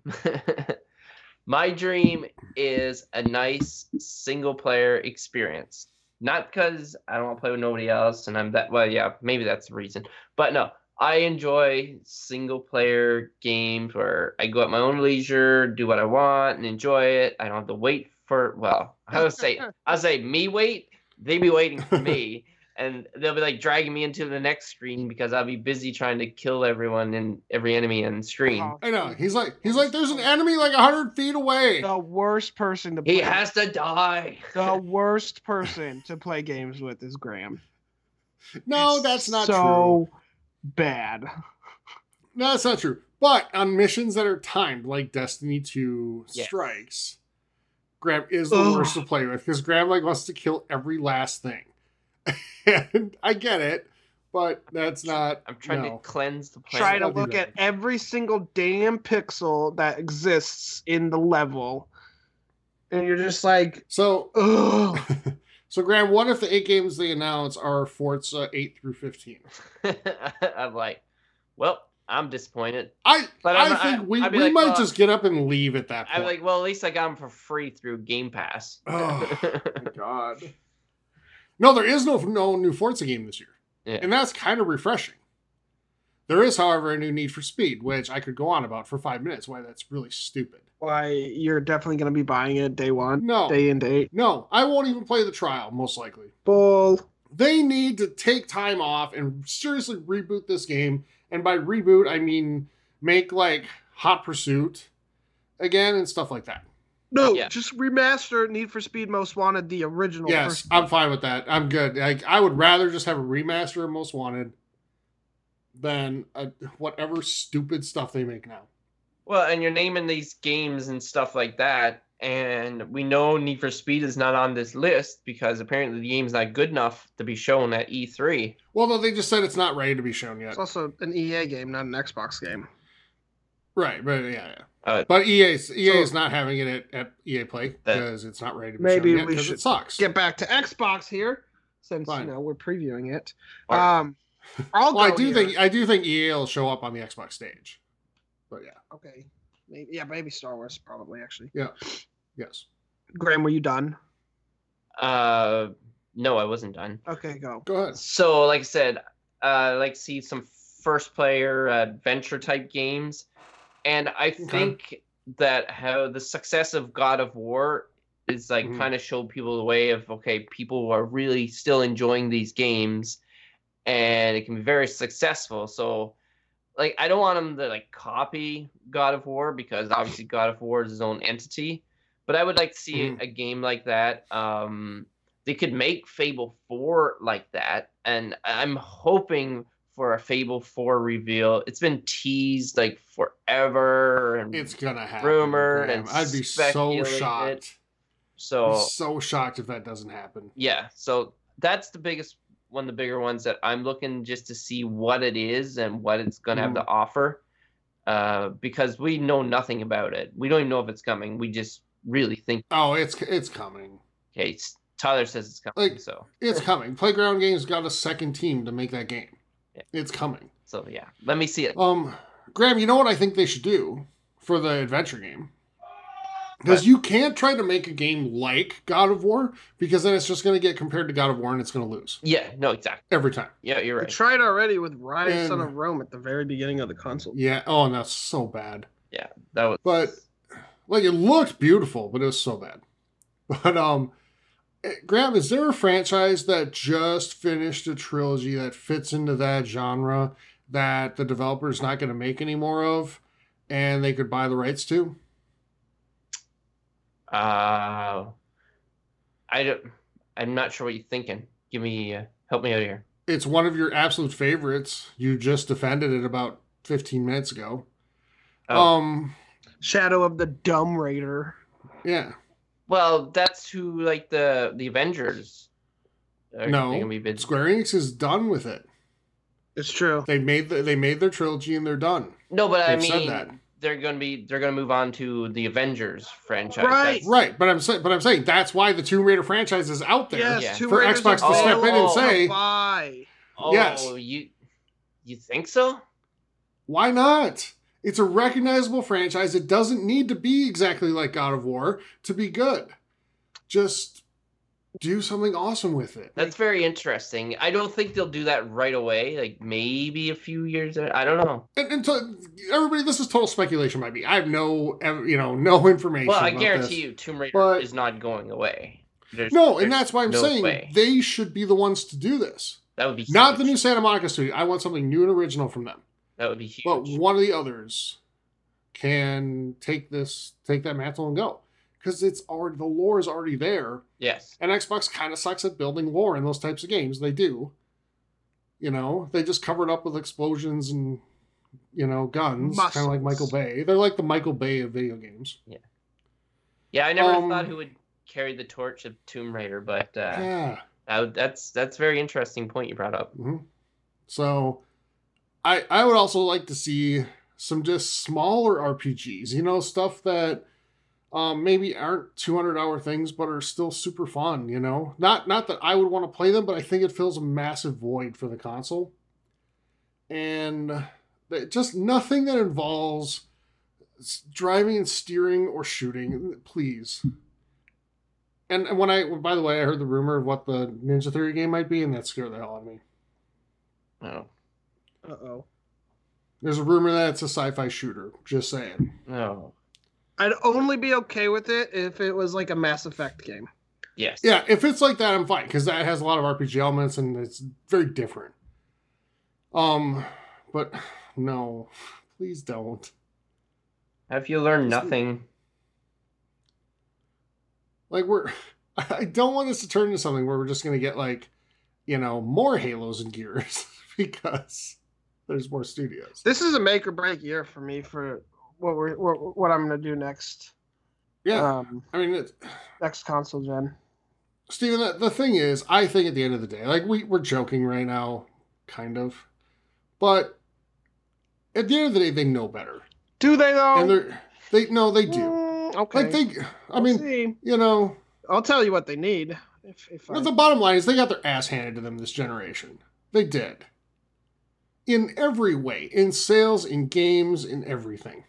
my dream is a nice single player experience. Not because I don't want to play with nobody else and I'm that, well, yeah, maybe that's the reason. But no, I enjoy single player games where I go at my own leisure, do what I want, and enjoy it. I don't have to wait for, well, I would say, I'll say me wait, they be waiting for me. And they'll be like dragging me into the next screen because I'll be busy trying to kill everyone and every enemy in screen. oh, I know. He's like, he's like, there's an enemy like hundred feet away. the worst person to play. He has to die. the worst person to play games with is Graham. No, that's not true. so bad. No, that's not true. But on missions that are timed, like Destiny 2 Yes. strikes, Graham is the Ugh. worst to play with because Graham like wants to kill every last thing, and I get it, but that's not. I'm trying no. to cleanse the planet. Try to look at every single damn pixel that exists in the level, and you're just like, So, so Graham, what if the eight games they announce are Forza eight through fifteen? I'm like, well, I'm disappointed. I But I I'm- I- think we, I'd be we like, might well- just get up and leave at that point. I'm point. like, well, at least I got them for free through Game Pass. Oh. God. No, there is no no new Forza game this year, Yeah. and that's kind of refreshing. There is, however, a new Need for Speed, which I could go on about for five minutes. Why that's really stupid. why you're definitely gonna be buying it day one, No, day in date. no, I won't even play the trial. Most likely, Bull. they need to take time off and seriously reboot this game. And by reboot, I mean make like Hot Pursuit again and stuff like that. No, Yeah. just remaster Need for Speed Most Wanted, the original. Yes, first I'm fine with that. I'm good. Like I would rather just have a remaster of Most Wanted than a, whatever stupid stuff they make now. Well, and you're naming these games and stuff like that, and we know Need for Speed is not on this list because apparently the game's not good enough to be shown at E E3. Well, no, they just said it's not ready to be shown yet. It's also an EA game, not an Xbox game. Right, but yeah, yeah. Uh, but EA is- EA so- is not having it at, at EA Play because it's not ready to be Maybe shown yet we because should it sucks. Get back to Xbox here, since Fine. you know we're previewing it. Or- Um, I'll well, I do here. think I do think EA will show up on the Xbox stage. But yeah, Okay, maybe, yeah, maybe Star Wars probably actually. Yeah. Yes. Graham, were you done? uh, no, I wasn't done. Okay, go. Go ahead. So, like I said, uh, I like to see some first player adventure type games. And I think that how the success of God of War is like Mhm. kind of showed people the way of okay, people are really still enjoying these games and it can be very successful. So like I don't want them to like copy God of War because obviously God of War is his own entity. But I would like to see Mhm. a game like that. Um, they could make Fable 4 like that. And I'm hoping for a Fable 4 reveal. It's been teased like forever. And It's gonna happen. Rumored and I'd be so shocked. so Be so shocked if that doesn't happen. yeah, so that's the biggest one of the bigger ones that I'm looking just to see what it is and what it's gonna have to offer. Uh, because we know nothing about it. We don't even know if it's coming. We just really think Oh, it's it's coming. okay, it's, Tyler says it's coming, Like- so It's coming. Playground Games got a second team to make that game. Yeah. It's coming. so yeah. Let me see it. Um, Graham, you know what I think they should do for the adventure game? Because you can't try to make a game like God of War because then it's just going to get compared to God of War and it's going to lose Yeah, no, exactly. every time. Yeah, you're We right. tried already with Ryse Son of Rome at the very beginning of the console. Yeah. Oh, and that's so bad. Yeah, that was But like it looked beautiful, but it was so bad. But um, Graham, is there a franchise that just finished a trilogy that fits into that genre that the developer is not going to make any more of, and they could buy the rights to? uh I don't I'm not sure what you're thinking. Give me uh, help me out here. It's one of your absolute favorites. You just defended it about 15 minutes ago. Oh. Um, Shadow of the Dumb Raider. yeah. Well, that's who like the the Avengers. Are No, gonna be bid- Square Enix is done with it. It's true. They made the, they made their trilogy and they're done. No, but I They've said mean, that. they're gonna be they're gonna move on to the Avengers franchise. Right. That's- Right, but I'm saying, but I'm saying that's why the Tomb Raider franchise is out there. Yes, Yeah. For Raider's Xbox to step in and say- why? Oh, Yes. you you think so? Why not? It's a recognizable franchise. It doesn't need to be exactly like God of War to be good. Just do something awesome with it. That's very interesting. I don't think they'll do that right away. Like maybe a few years. I don't know. And, and to, everybody, this is total speculation by me. I have no, you know, no information. Well, I guarantee this. you, Tomb Raider But- is not going away. There's, No, and that's why I'm no saying way. they should be the ones to do this. that would be Not the new Santa Monica studio. I want something new and original from them. That would be huge. But one of the others can take this, take that mantle and go. Because it's already the lore is already there. yes. And Xbox kind of sucks at building lore in those types of games. They do. You know, they just cover it up with explosions and you know guns, kind of like Michael Bay. They're like the Michael Bay of video games. Yeah. Yeah, I never Um, thought who would carry the torch of Tomb Raider, but uh, Yeah. that that's that's a very interesting point you brought up. hmm So, I I would also like to see some just smaller RPGs. You know, stuff that um, maybe aren't 200 hour things, but are still super fun. You know, not not that I would want to play them, but I think it fills a massive void for the console. And just nothing that involves driving and steering or shooting, please. And, and when I, by the way, I heard the rumor of what the Ninja Theory game might be, and that scared the hell out of me. Oh, Uh oh. There's a rumor that it's a sci-fi shooter. Just saying. no. I'd only be okay with it if it was like a Mass Effect game. Yes. Yeah, if it's like that, I'm fine because that has a lot of RPG elements and it's very different. Um, but no, please don't. Have you learned nothing? Like we're, I don't want this to turn into something where we're just gonna get like, you know, more Halos and Gears because there's more studios. This is a make or break year for me for what we're what, what I'm gonna do next. Yeah, Um, I mean, it's, next console gen. Steven, the, the thing is, I think at the end of the day, like we, we're joking right now, kind of. But at the end of the day, they know better. Do they though? And they're they no, they do. Mm, okay. Like they I We'll mean, see. you know, I'll tell you what they need. If if I, the bottom line is they got their ass handed to them this generation. They did. In every way, in sales, in games, in everything.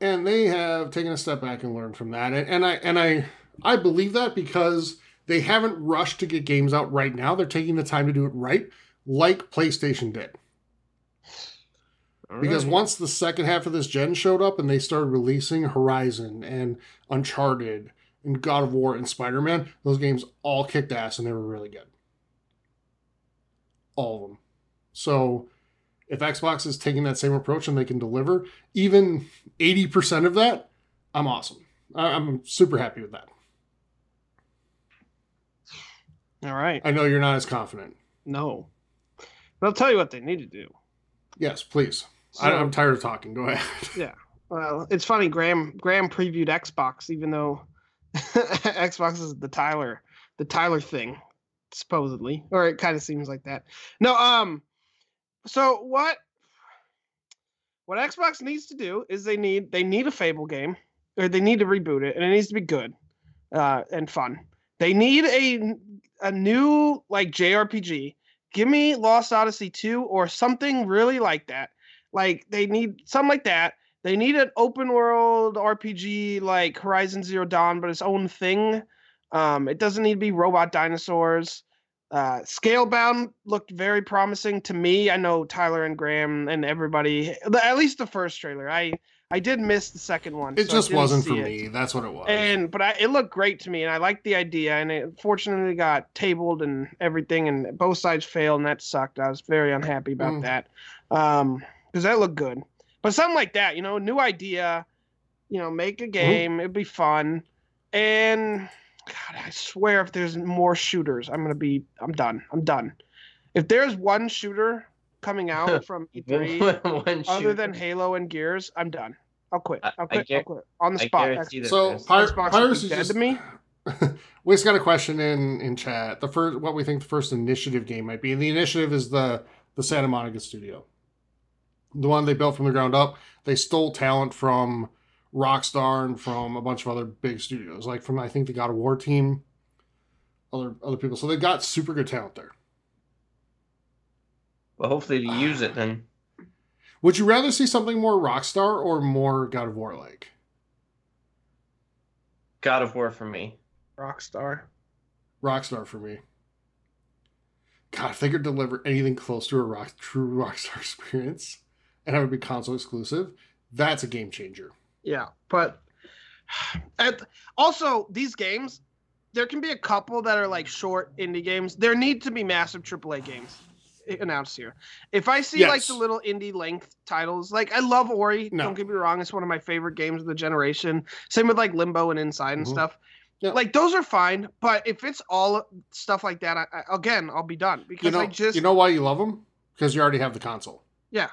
And they have taken a step back and learned from that. And, and I and I I believe that because they haven't rushed to get games out right now. They're taking the time to do it right, like PlayStation did. Because once the second half of this gen showed up and they started releasing Horizon and Uncharted and God of War and Spider Man, those games all kicked ass and they were really good. All of them. So if Xbox is taking that same approach and they can deliver even 80% of that, I'm awesome. I- I'm super happy with that. all right. I know you're not as confident. No. But I'll tell you what they need to do. Yes, please. I, So- I'm tired of talking. Go ahead. Yeah. Well, it's funny. Graham Graham previewed Xbox, even though Xbox is the Tyler the Tyler thing, supposedly, or it kind of seems like that. No, um, so what what Xbox needs to do is they need they need a Fable game, or they need to reboot it, and it needs to be good, uh, and fun. They need a a new like JRPG. Give me Lost Odyssey 2 or something really like that. Like they need something like that. They need an open world RPG like Horizon Zero Dawn, but its own thing. Um, it doesn't need to be robot dinosaurs. Uh, Scalebound looked very promising to me. I know Tyler and Graham and everybody. At least the first trailer. I I did miss the second one. It so just wasn't for it. me. That's what it was. And but I, it looked great to me, and I liked the idea. And it fortunately got tabled and everything, and both sides failed, and that sucked. I was very unhappy about Mm. that, um, because that looked good. But something like that, you know, new idea, you know, make a game, it'd be fun, and God, I swear, if there's more shooters, I'm gonna be, I'm done, I'm done. If there's one shooter coming out from E3 One other shooter. than Halo and Gears, I'm done. I'll quit. I- I'll quit. guar- I'll quit on the I spot. So there's- Pir- Xbox Pirates is is dead just to me. we just got a question in in chat. The first, what we think the first initiative game might be, and the initiative is the the Santa Monica studio, the one they built from the ground up. They stole talent from Rockstar and from a bunch of other big studios, like from I think the God of War team, other other people. So they got super good talent there. Well, hopefully to use it then. Would you rather see something more Rockstar or more God of War like? God of War for me. Rockstar. Rockstar for me. God, if they could deliver anything close to a rock, true Rockstar experience and have would be console exclusive, that's a game changer. Yeah, but at, also these games, there can be a couple that are like short indie games. There need to be massive AAA games announced here. If I see like the little indie length titles, like I love Ori. No. Don't get me wrong; it's one of my favorite games of the generation. Same with like Limbo and Inside and Mhm. stuff. Yeah. Like those are fine, but if it's all stuff like that, I, I, again, I'll be done because You know, I just you know why you love them? Because you already have the console. yeah.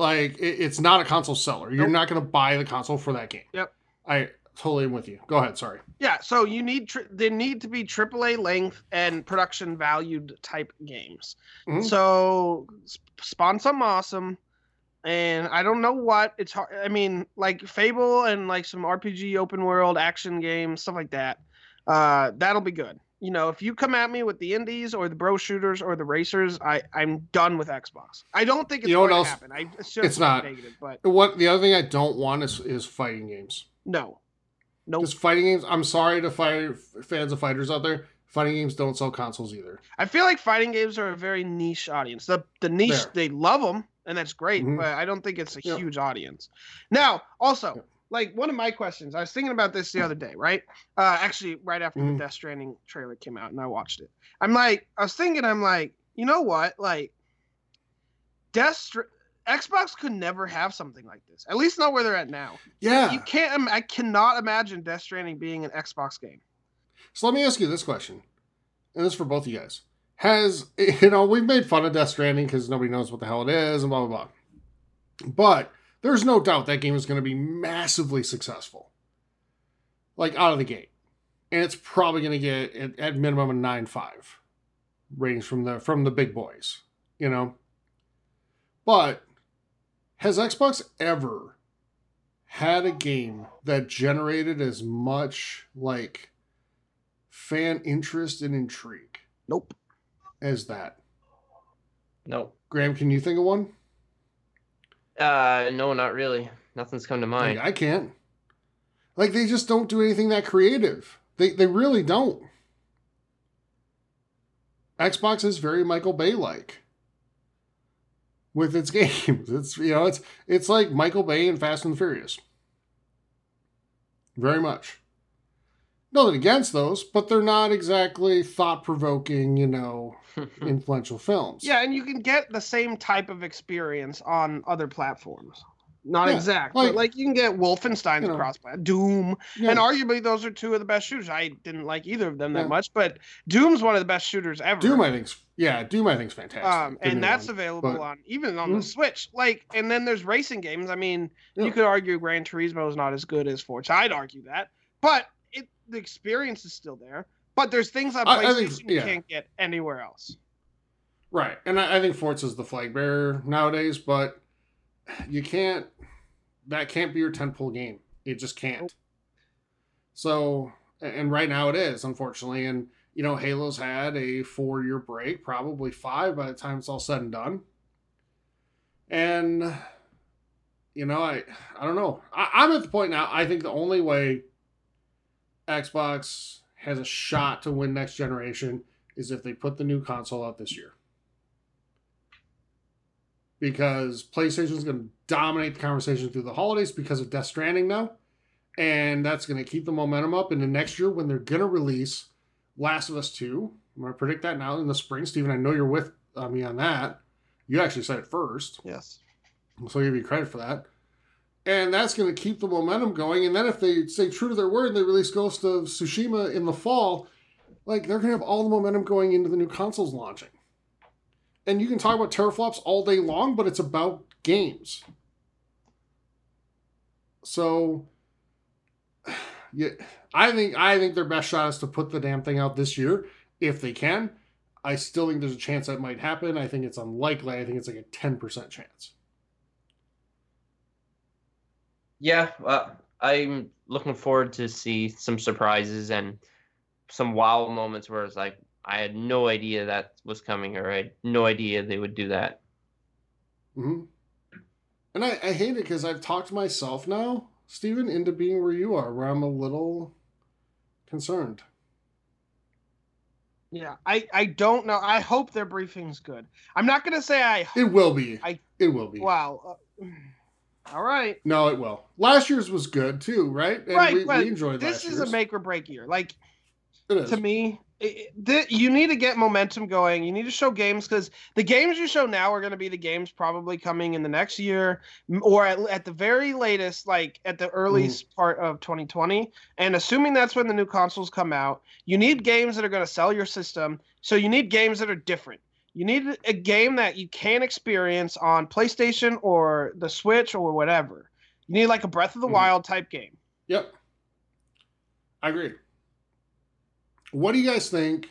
Like it, it's not a console seller. You're Nope. not going to buy the console for that game. Yep. I totally am with you. Go ahead. Sorry. Yeah, so you need tr- they need to be AAA length and production valued type games. Mhm. So sp- spawn something awesome, and I don't know what it's hard. I mean, like Fable and like some RPG open world action games, stuff like that. Uh, that'll be good. You know, if you come at me with the indies or the bro shooters or the racers, I I'm done with Xbox. I don't think it's You know what going else? to happen. I assume It's not. negative, but What the other thing I don't want is is fighting games. no, no. Just fighting games. I'm sorry to fight fans of fighters out there. Fighting games don't sell consoles either. I feel like fighting games are a very niche audience. The the niche There. they love them and that's great, Mhm. but I don't think it's a Yeah. huge audience. Now, also, Yeah. Like one of my questions, I was thinking about this the other day, right? Uh, actually, right after Mhm. the Death Stranding trailer came out, and I watched it. I'm like, I was thinking, I'm like, you know what, like, Death Str- Xbox could never have something like this. At least not where they're at now. Yeah. You can't. I cannot imagine Death Stranding being an Xbox game. So let me ask you this question, and this is for both of you guys. Has you know we've made fun of Death Stranding because nobody knows what the hell it is and blah blah blah, but there's no doubt that game is going to be massively successful, like out of the gate, and it's probably going to get at, at minimum a nine five ratings from the from the big boys, you know. But has Xbox ever had a game that generated as much like fan interest and intrigue Nope. as that. No. Graham, can you think of one? Uh, no, not really. Nothing's come to mind. Like, I can't. Like they just don't do anything that creative. They they really don't. Xbox is very Michael Bay like with its games. It's you know it's it's like Michael Bay and Fast and Furious. Very much. Nothing against those, but they're not exactly thought provoking, you know, influential films. Yeah, and you can get the same type of experience on other platforms. Not Yeah, exact, like- but like you can get Wolfenstein's You know. cross Doom, Yeah. and arguably those are two of the best shooters. I didn't like either of them that Yeah. much, but Doom's one of the best shooters ever. Doom, I think's yeah, Doom, I think's fantastic. um, Don't get me and that's wrong. available but- on even on the Mm. Switch. Like, and then there's racing games. I mean, Yeah. you could argue Gran Turismo is not as good as Forza. I'd argue that, but it the experience is still there. But there's things on I- I PlayStation think- you can't get anywhere else. Right. And I, I think is the flag bearer nowadays, but you can't that can't be your tentpole game. It just can't. So and right now it is, unfortunately. And you know, Halo's had a four year break, probably five by the time it's all said and done. And you know, I I don't know. I, I'm at the point now, I think the only way Xbox has a shot to win next generation is if they put the new console out this year. Because PlayStation is going to dominate the conversation through the holidays because of Death Stranding now. And that's going to keep the momentum up into next year when they're going to release Last of Us 2. I'm going to predict that now in the spring. Steven, I know you're with uh, me on that. You actually said it first. Yes. So I give you credit for that. And that's going to keep the momentum going. And then if they stay true to their word and they release Ghost of Tsushima in the fall, like they're going to have all the momentum going into the new consoles launching. And you can talk about teraflops all day long, but it's about games. So yeah, I think I think their best shot is to put the damn thing out this year if they can. I still think there's a chance that might happen. I think it's unlikely. I think it's like a 10% chance. Yeah, well, I'm looking forward to see some surprises and some wow moments where it's like I had no idea that was coming, or I had no idea they would do that. hmm And I, I hate it because I've talked myself now, Stephen, into being where you are, where I'm a little concerned. Yeah, I I don't know. I hope their briefing's good. I'm not gonna say I. It will be. I- it will be. Wow. Uh, all right. No, it will. Last year's was good too, right? And right, we, we enjoyed this is year's. a make or break year. Like to me, it, it- you need to get momentum going. You need to show games because the games you show now are going to be the games probably coming in the next year, or at, at the very latest, like at the earliest mm. part of 2020. And assuming that's when the new consoles come out, you need games that are going to sell your system. So you need games that are different. You need a game that you can experience on PlayStation or the Switch or whatever. You need like a Breath of the Mhm. Wild type game. Yep. I agree. What do you guys think?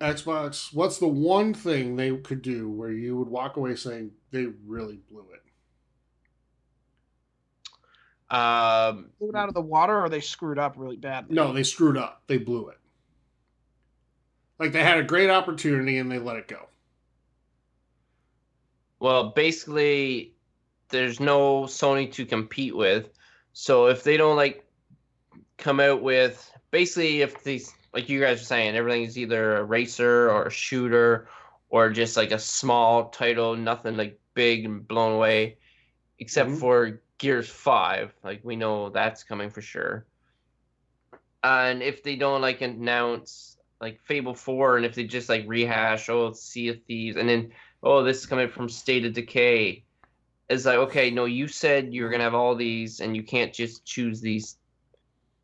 Xbox, what's the one thing they could do where you would walk away saying they really blew it? Um, Blew it out of the water, or they screwed up really badly. No, they screwed up. They blew it. Like they had a great opportunity and they let it go. Well, basically, there's no Sony to compete with. So if they don't like come out with basically if these like you guys are saying, everything is either a racer or a shooter or just like a small title, nothing like big and blown away, except Mhm. for Gears Five. Like we know that's coming for sure. And if they don't like announce like Fable Four, and if they just like rehash, oh, Sea of Thieves, and then oh, this is coming from State of Decay, it's like okay, no, you said you were gonna have all these, and you can't just choose these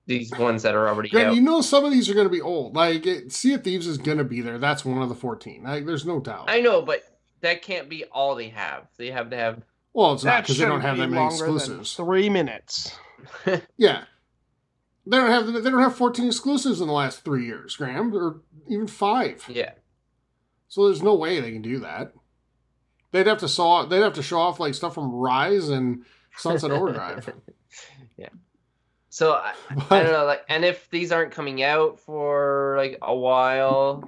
these ones that are already Grant, out. you know some of these are going to be old. Like it, Sea of Thieves is going to be there. That's one of the 14. Like there's no doubt. I know, but that can't be all they have. They have to have. well, it's not because they don't have that many longer than exclusives. Three minutes. Yeah. They don't have they don't have 14 exclusives in the last 3 years, Graham, or even 5. Yeah, So there's no way they can do that. They'd have to saw they'd have to show off like stuff from Ryse and Sunset Overdrive. yeah. So I, I don't know, like, and if these aren't coming out for like a while,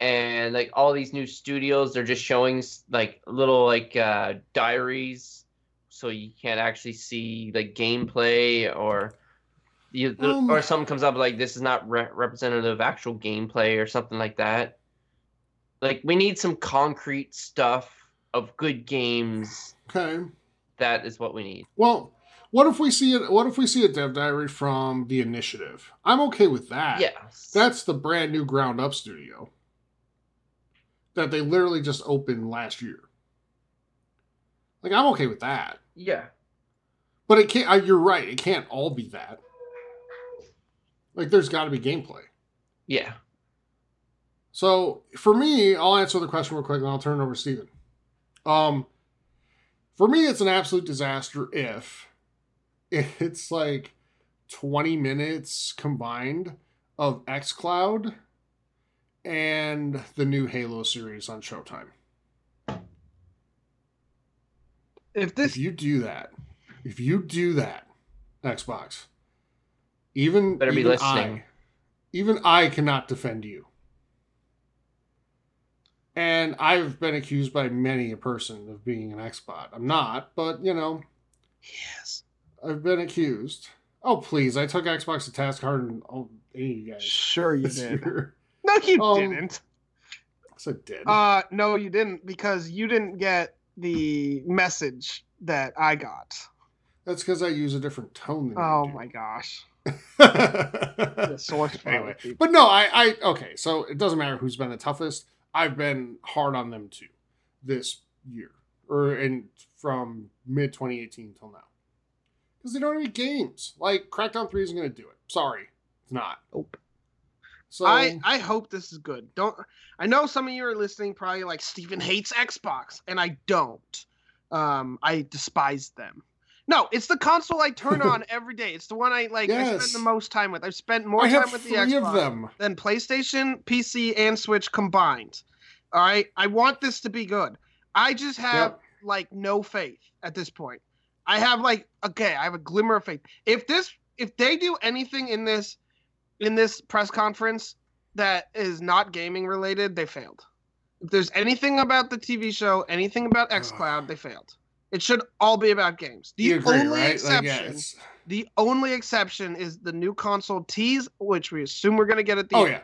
and like all these new studios, they're just showing like little like uh, diaries, so you can't actually see like gameplay or. You, Um, or something comes up like this is not re- representative of actual gameplay or something like that. Like we need some concrete stuff of good games. okay. That is what we need. Well, what if we see it what if we see a dev diary from the initiative? I'm okay with that. Yes. That's the brand new ground up studio that they literally just opened last year. Like I'm okay with that. yeah. But it can't. You're right. It can't all be that. Like, there's got to be gameplay. Yeah. So for me, I'll answer the question real quick, and I'll turn it over to Steven. Um, for me, it's an absolute disaster if it's like 20 minutes combined of XCloud and the new Halo series on Showtime. If this if you do that, if you do that, Xbox, even Better be even listening. I, even I cannot defend you. And I've been accused by many a person of being an Xbot. I'm not, but you know, yes, I've been accused. Oh please, I took Xbox to task hard and all any of you guys. sure you did. year. No, you Um, didn't. Yes, I did. Uh, no, you didn't because you didn't get the message that I got. That's because I use a different tone than Oh you do. my gosh, the source anyway, but no, I, I okay. So it doesn't matter who's been the toughest. I've been hard on them too, this year or in from mid 2018 till now, because they don't have any games. Like Crackdown Three isn't going to do it. Sorry, it's not. Nope. So I I hope this is good. Don't I know some of you are listening probably like Steven hates Xbox and I don't. Um I despise them. No, it's the console I turn on every day. It's the one I like I spend the most time with. I've spent more I time with the Xbox than PlayStation, PC, and Switch combined. All right, I want this to be good. I just have Yep. like no faith at this point. I have like okay, I have a glimmer of faith. If this, if they do anything in this, in this press conference that is not gaming related, they failed. If there's anything about the TV show, anything about XCloud, they failed. It should all be about games. The you agree, only right? exception, Like, yeah, the only exception is the new console tease, which we assume we're gonna get at the oh end. yeah,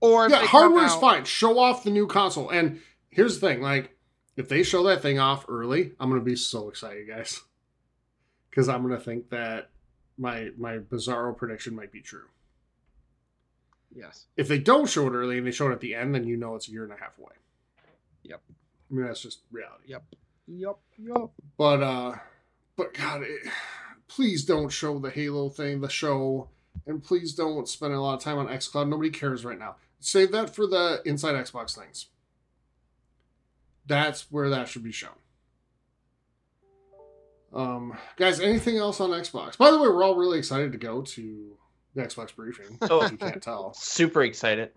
Or yeah. Hardware's out- fine. Show off the new console. And here's the thing: like, if they show that thing off early, I'm gonna be so excited, guys, because I'm gonna think that my my bizarro prediction might be true. Yes. If they don't show it early and they show it at the end, then you know it's a year and a half away. Yep. I mean that's just reality. Yep. Yup. Yup. But uh, but God, it, please don't show the Halo thing, the show, and please don't spend a lot of time on XCloud. Nobody cares right now. Save that for the inside Xbox things. That's where that should be shown. Um, guys, anything else on Xbox? By the way, we're all really excited to go to the Xbox briefing. Oh. you can't tell. Super excited.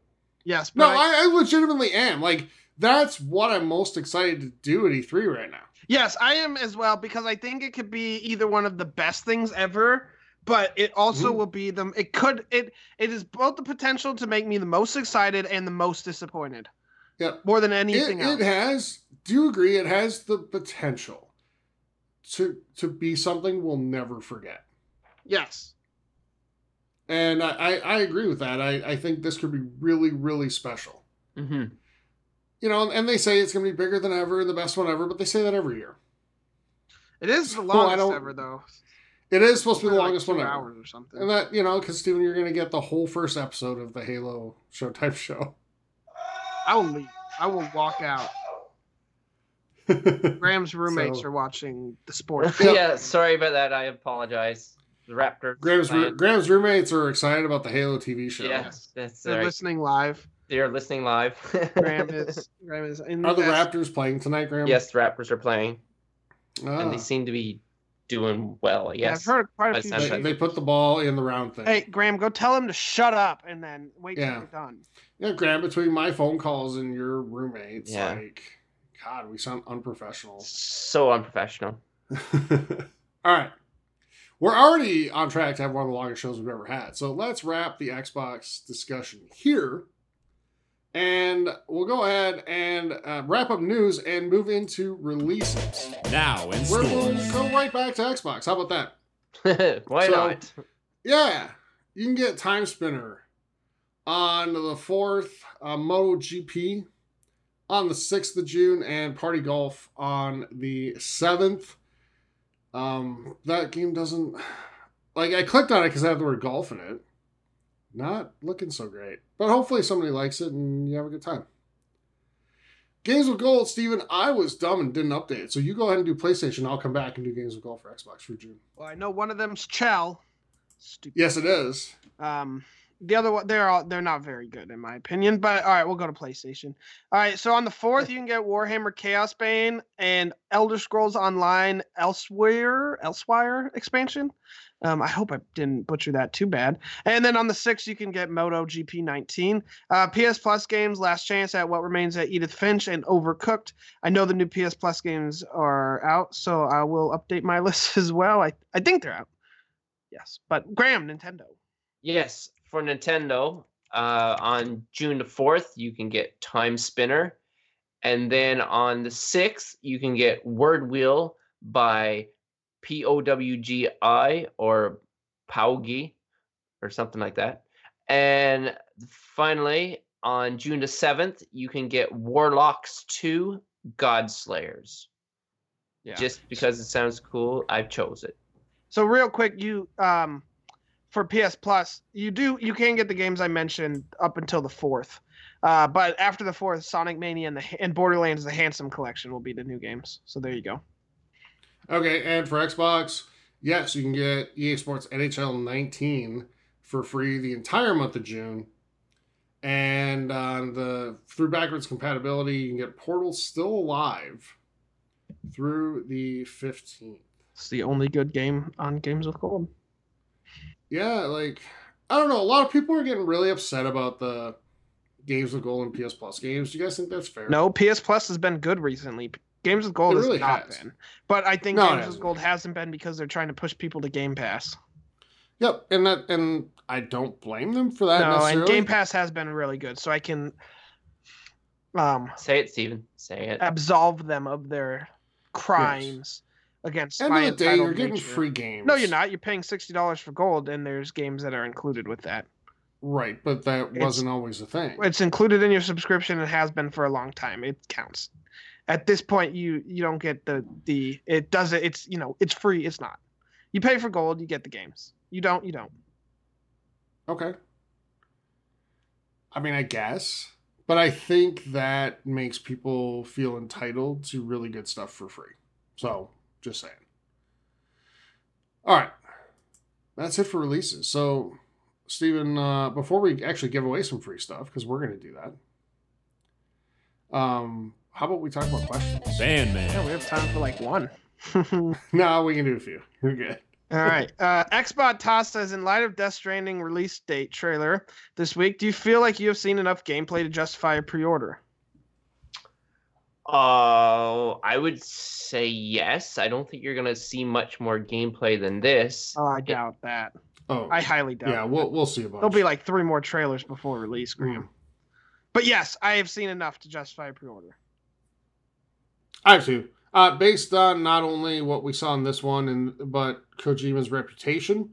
Yes, No, but I- I, I legitimately am. Like that's what I'm most excited to do at E3 right now. Yes, I am as well because I think it could be either one of the best things ever, but it also Mhm. will be the it could it it is both the potential to make me the most excited and the most disappointed. Yeah, More than It, anything else. it has. Do you agree? It has the potential to to be something we'll never forget. yes. And I, I, I agree with that. I, I think this could be really, really special. hmm You know, and they say it's going to be bigger than ever and the best one ever, but they say that every year. It is the longest don't- ever though. It is supposed to be the Like longest two one ever. hours or something. And that, you know, because Steven, you're going to get the whole first episode of the Halo show type show. I will leave. I will walk out. Graham's roommates So- are watching the sport. Yep. yeah, sorry about that. I apologize. The Raptors. Graham's, Graham's roommates are excited about the Halo TV show. Yes, that's They're right. listening live. They're listening live. Graham is Graham is in Are the best- Raptors playing tonight, Graham? yes, the Raptors are playing, Ah. and they seem to be doing well. I Yeah. I've heard quite a few. They, they put the ball in the round thing. Hey, Graham, go tell him to shut up and then wait till Yeah. you're done. Yeah, Graham, between my phone calls and your roommates, Yeah. like, God, we sound unprofessional. So unprofessional. All right. We're already on track to have one of the longest shows we've ever had. So let's wrap the Xbox discussion here. And we'll go ahead and uh, wrap up news and move into releases. Now in We're going to go right back to Xbox. How about that? Why So- not? Yeah, you can get Timespinner on the 4th, uh, MotoGP on the 6th of June, and Party Golf on the 7th. Um, that game doesn't. Like, I clicked on it because I have the word golf in it. Not looking so great. But hopefully somebody likes it and you have a good time. Games with Gold, Steven, I was dumb and didn't update it. So you go ahead and do PlayStation. I'll come back and do Games with Gold for Xbox for June. Well, I know one of them's Chell. Stupid. Yes, it is. Um, the other one, they're all they're not very good in my opinion. But all right, we'll go to PlayStation. All right, so on the fourth, you can get Warhammer Chaosbane and Elder Scrolls Online Elsweyr Elsweyr expansion. Um, I hope I didn't butcher that too bad. And then on the sixth, you can get MotoGP 19. Uh, PS Plus games, Last Chance at What Remains at Edith Finch and Overcooked. I know the new PS Plus games are out, so I will update my list as well. I I think they're out. Yes, but Graham, Nintendo. Yes, for Nintendo, uh, on June the 4th, you can get Timespinner. And then on the 6th, you can get Word Wheel by P O W G I or Paugi or something like that. And finally, on June the 7th, you can get Warlocks 2 Godslayers. Yeah. Just because it sounds cool, I've chose it. So real quick, you um for PS Plus, you do you can get the games I mentioned up until the fourth. Uh, but after the fourth, Sonic Mania and the and Borderlands the Handsome Collection will be the new games. So there you go. Okay, and for Xbox, yes, you can get EA Sports NHL 19 for free the entire month of June. And on the through backwards compatibility, you can get Portal Still Alive through the 15th. It's the only good game on Games with Gold. Yeah, like I don't know, a lot of people are getting really upset about the games with gold and PS Plus games. Do you guys think that's fair? No, PS Plus has been good recently. Games with Gold It has really not has. been. But I think No, Games with. Gold hasn't been because they're trying to push people to Game Pass. Yep, and that and I don't blame them for that no, necessarily. and Game Pass has been really good, so I can um Say it, Steven. Say it. absolve them of their crimes against End my of the day, you're getting nature. free games. No, you're not. You're paying sixty dollars for gold, and there's games that are included with that. Right, but that It's- wasn't always a thing. It's included in your subscription and has been for a long time. It counts. At this point, you you don't get the the it does it. It's you know it's free. It's not. You pay for gold, you get the games. You don't. You don't. Okay. I mean, I guess, but I think that makes people feel entitled to really good stuff for free. So, just saying. All right. That's it for releases. So, Stephen, uh, before we actually give away some free stuff, because we're going to do that, um, how about we talk about questions? Fan Yeah, man. we have time for like one. no, we can do a few. We're good. All right. Uh, Xbot Toss says, in light of Death Stranding release date trailer this week, do you feel like you have seen enough gameplay to justify a pre-order? Oh, I would say yes. I don't think you're gonna see much more gameplay than this. Oh, I doubt that. Oh, I highly doubt. yeah, it. we'll we'll see about. That. There'll be like three more trailers before release, Graham. Mm. But yes, I have seen enough to justify a pre-order. I have to. Uh, based on not only what we saw in this one, and but Kojima's reputation.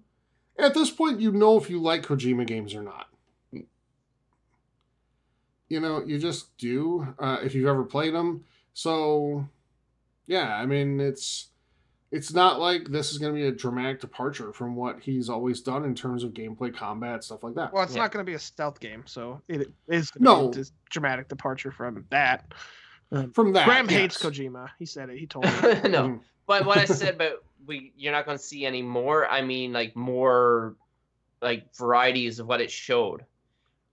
At this point, you know if you like Kojima games or not. You know, you just do uh, if you've ever played them. So, yeah, I mean, it's it's not like this is going to be a dramatic departure from what he's always done in terms of gameplay, combat, stuff like that. Well, it's Yeah. not going to be a stealth game, so it is No. no this dramatic departure from that. From that, Graham hates. Kojima. He said it. He told me. no, Mhm. but what I said about we, you're not gonna see any more. I mean, like more, like varieties of what it showed.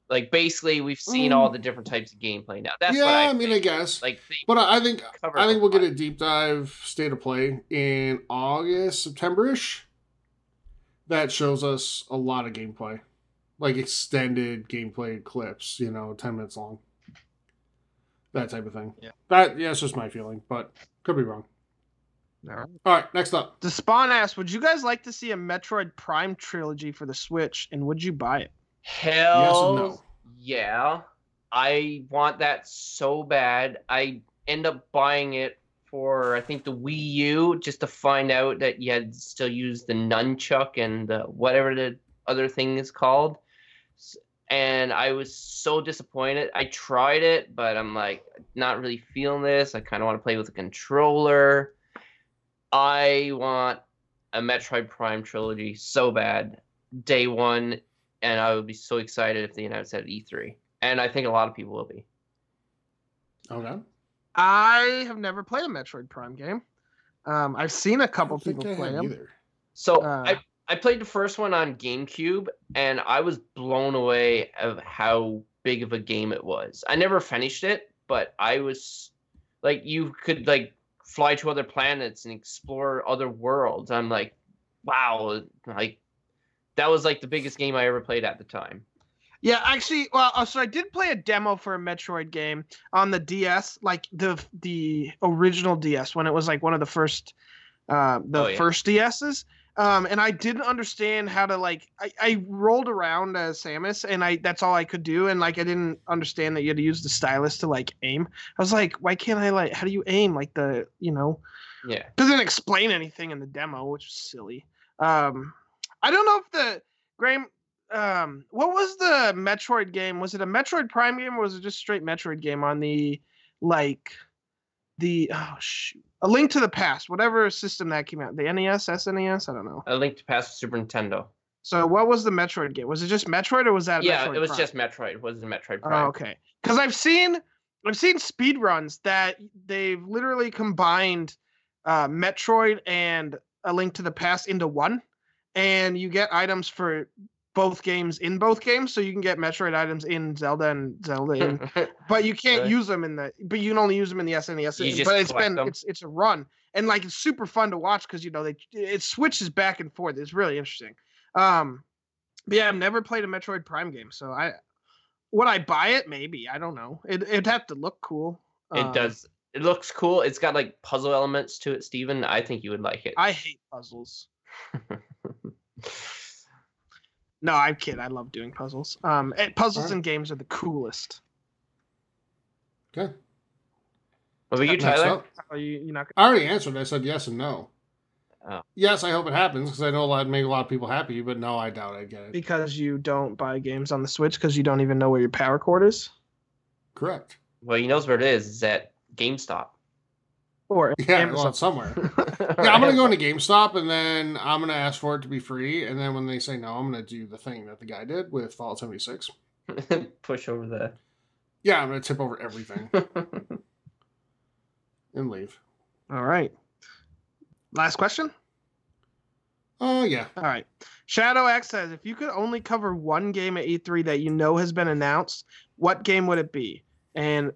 Like basically, we've seen all the different types of gameplay now. That's yeah, what I, I mean, I guess. Like, But I I think I think we'll get a deep dive state of play in August, September ish. That shows us a lot of gameplay, like extended gameplay clips. You know, ten minutes long. That type of thing. Yeah. That yeah, it's just my feeling, but could be wrong. All right. All right, next up. The Spawn asks, would you guys like to see a Metroid Prime trilogy for the Switch, and would you buy it? Hell yes no. yeah. I want that so bad. I end up buying it for I think the Wii U just to find out that you had still use the nunchuck and uh, whatever the other thing is called. S- And I was so disappointed. I tried it, but I'm like not really feeling this. I kind of want to play with a controller. I want a Metroid Prime trilogy so bad. Day one, and I would be so excited if they announced it at E3. And I think a lot of people will be. Okay. I have never played a Metroid Prime game. Um, I've seen a couple people I play them. either. So Uh, I I played the first one on GameCube, and I was blown away of how big of a game it was. I never finished it, but I was like, you could like fly to other planets and explore other worlds. I'm like, wow, like that was like the biggest game I ever played at the time. Yeah, actually, well, uh, so I did play a demo for a Metroid game on the DS, like the the original DS when it was like one of the first, uh, the Oh, yeah. first DSs. Um, and I didn't understand how to like. I, I rolled around as Samus, and I that's all I could do, and like I didn't understand that you had to use the stylus to like aim. I was like, why can't I like? How do you aim? Like the you know Yeah. doesn't explain anything in the demo, which is silly. Um, I don't know if the Graham. Um, what was the Metroid game? Was it a Metroid Prime game or was it just straight Metroid game on the like the oh shoot, a Link to the Past, whatever system that came out, the NES, SNES, I don't know. A Link to Past Super Nintendo. So what was the Metroid game? Was it just Metroid or was that? yeah, Metroid it was Prime? just Metroid. It wasn't Metroid Prime. Oh, okay. Because I've seen I've seen speed runs that they've literally combined uh, Metroid and A Link to the Past into one, and you get items for both games in both games. So you can get Metroid items in Zelda and Zelda in, but you can't Really? use them in the. But you can only use them in the SNES. You but it's been them. it's it's a run, and like it's super fun to watch because you know they it switches back and forth. It's really interesting. Um, but yeah, I've never played a Metroid Prime game, so I would I buy it? Maybe I don't know. It it'd have to look cool. It Um, does. It looks cool. It's got like puzzle elements to it, Steven. I think you would like it. I hate puzzles. No, I'm kidding. I love doing puzzles. Um, and puzzles Alright. in games are the coolest. Okay. What about you, Next Tyler? up. Are you you not? I already answered. I said yes and no. Oh. Yes, I hope it happens because I know a lot make a lot of people happy, but no, I doubt I get it. Because you don't buy games on the Switch because you don't even know where your power cord is, Correct. Well, he knows where it is. It's at GameStop. Or Yeah, well, Amazon. it's somewhere. Yeah, I'm gonna go into GameStop and then I'm gonna ask for it to be free, and then when they say no, I'm gonna do the thing that the guy did with Fallout 76. Push over the. Yeah, I'm gonna tip over everything and leave. All right. Last question. Oh yeah, All right. Shadow X says, if you could only cover one game at E3 that you know has been announced, what game would it be? And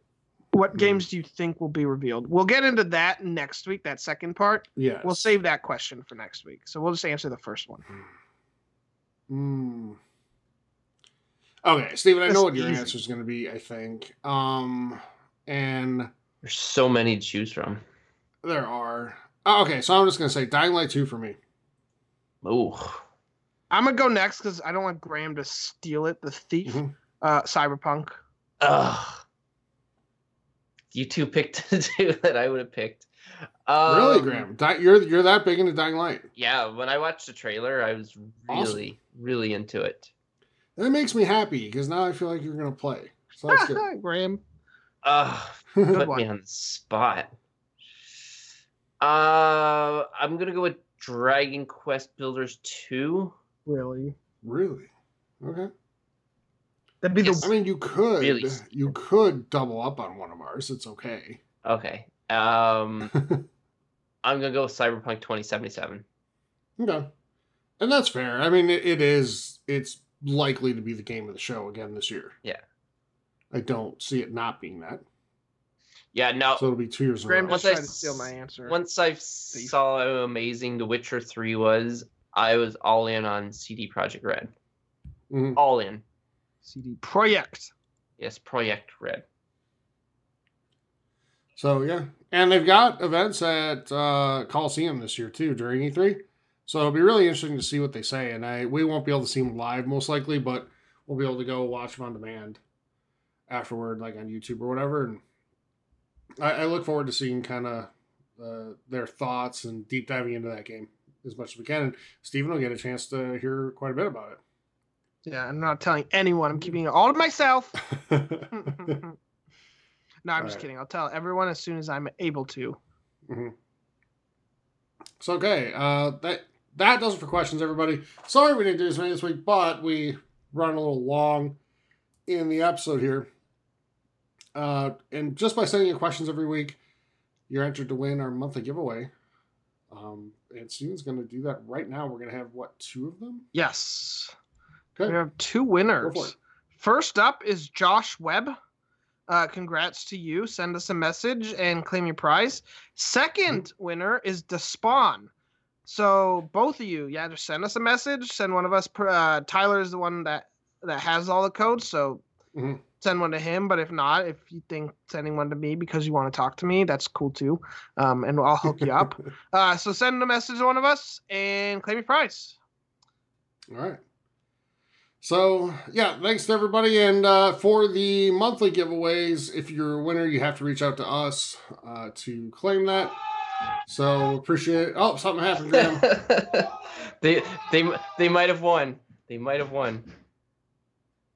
What Hmm. games do you think will be revealed? We'll get into that next week. That second part. Yeah. We'll save that question for next week. So we'll just answer the first one. Hmm. Okay, Steven, I know what your easy. answer is going to be. I think, um, and There's so many to choose from. there are. Oh, okay, so I'm just going to say Dying Light two for me. Ooh. I'm gonna go next because I don't want Graham to steal it. The thief, Mhm. uh, Cyberpunk. Ugh. You two picked the two that I would have picked. Um, really, Graham? Di- you're you're that big into Dying Light? Yeah, when I watched the trailer, I was Awesome. really, really into it. That makes me happy because now I feel like you're going to play. So that's good. Graham. Ugh, Good put me on the spot. Uh, I'm gonna go with Dragon Quest Builders 2. Really? really? Okay. That'd be Yes. the I mean, you could Really? you could double up on one of ours. It's okay. Okay. Um, I'm gonna go with Cyberpunk 2077. Okay. And that's fair. I mean, it, it is, it's likely to be the game of the show again this year. Yeah. I don't see it not being that. Yeah, no. So it'll be two years in Graham row. just Once I to steal my answer. Once I saw how amazing The Witcher 3 was, I was all in on CD Projekt Red. Mhm. All in. CD Projekt. Yes, Projekt Red. So, yeah. And they've got events at uh, Coliseum this year, too, during E3. So it'll be really interesting to see what they say. And I we won't be able to see them live, most likely, but we'll be able to go watch them on demand afterward, like on YouTube or whatever. And I, I look forward to seeing kind of uh, their thoughts and deep diving into that game as much as we can. And Stephen will get a chance to hear quite a bit about Yeah, I'm not telling anyone. I'm keeping it all to myself. no, I'm just Alright. kidding. I'll tell everyone as soon as I'm able to. So okay, uh, that that does it for questions, everybody. Sorry we didn't do as many this week, but we run a little long in the episode here. Uh, and just by sending in questions every week, you're entered to win our monthly giveaway. Um, and Steven's going to do that right now. We're going to have what two of them? Yes. Okay, We have two winners. First up is Josh Webb. Uh, congrats to you. Send us a message and claim your prize. Second Mm-hmm. winner is Despawn. So both of you, yeah, just send us a message. Send one of us. Uh, Tyler is the one that that has all the codes, so Mhm. send one to him. But if not, if you think sending one to me because you want to talk to me, that's cool too. Um, and I'll hook you up. Uh, so send a message to one of us and claim your prize. All right. So yeah, thanks to everybody, and uh, for the monthly giveaways, if you're a winner, you have to reach out to us uh, to claim that. So appreciate. Oh, something happened, Graham. they they they might have won. They might have won.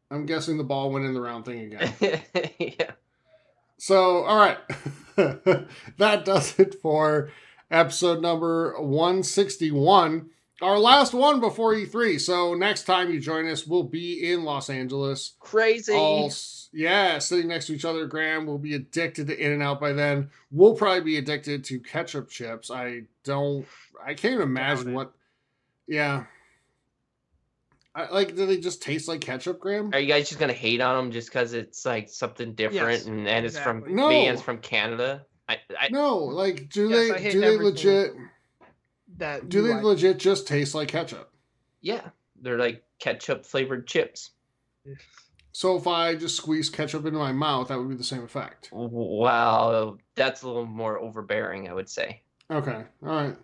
I'm guessing the ball went in the round thing again. yeah. So all right, that does it for episode number 161. Our last one before E3. So next time you join us, we'll be in Los Angeles. Crazy. all yeah sitting next to each other graham We'll be addicted to In-N-Out by then we'll probably be addicted to ketchup chips i don't i can't even imagine what yeah I, like do they just taste like ketchup graham Are you guys just gonna hate on them just because it's like something different Yes, and, and it's from No. me and it's from Canada? I, I no like do Yes, they hate do they everything legit That do they like. legit just taste like ketchup yeah, they're like ketchup flavored chips. so if i just squeeze ketchup into my mouth that would be the same effect Wow, that's a little more overbearing, I would say. okay all right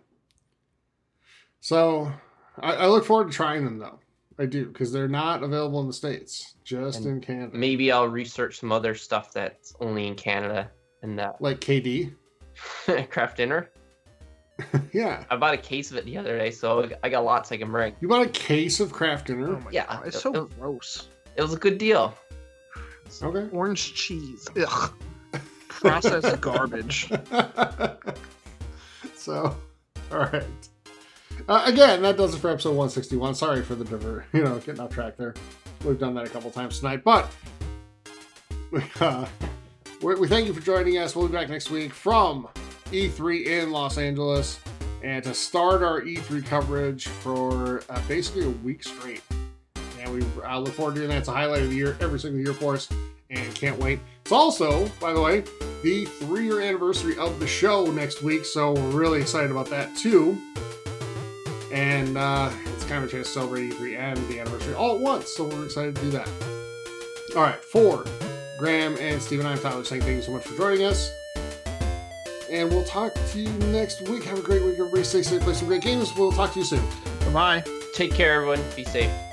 so i, I look forward to trying them though i do because they're not available in the states just And in canada Maybe I'll research some other stuff that's only in Canada and that like KD. Kraft dinner. yeah. I bought a case of it the other day, so I got lots I can bring. You bought a case of Kraft dinner. Oh my Yeah, God, it's so it- gross. It was a good deal. Okay. Orange cheese. Ugh. Processed garbage. so, all right. Uh, again, that does it for episode 161. Sorry for the diver, you know, getting off track there. We've done that a couple times tonight, but uh, we, we thank you for joining us. We'll be back next week from E3 in Los Angeles, and to start our E3 coverage for uh, basically a week straight. And we I look forward to doing that. It's a highlight of the year, every single year for us, and can't wait. It's also, by the way, the three year anniversary of the show next week, so we're really excited about that too. And uh, it's kind of a chance to celebrate E3 and the anniversary all at once, so we're excited to do that. All right, for Graham and Stephen, I'm Tyler saying thank you so much for joining us. And we'll talk to you next week. Have a great week, everybody. Stay safe, play some great games. We'll talk to you soon. Bye. Take care, everyone. Be safe.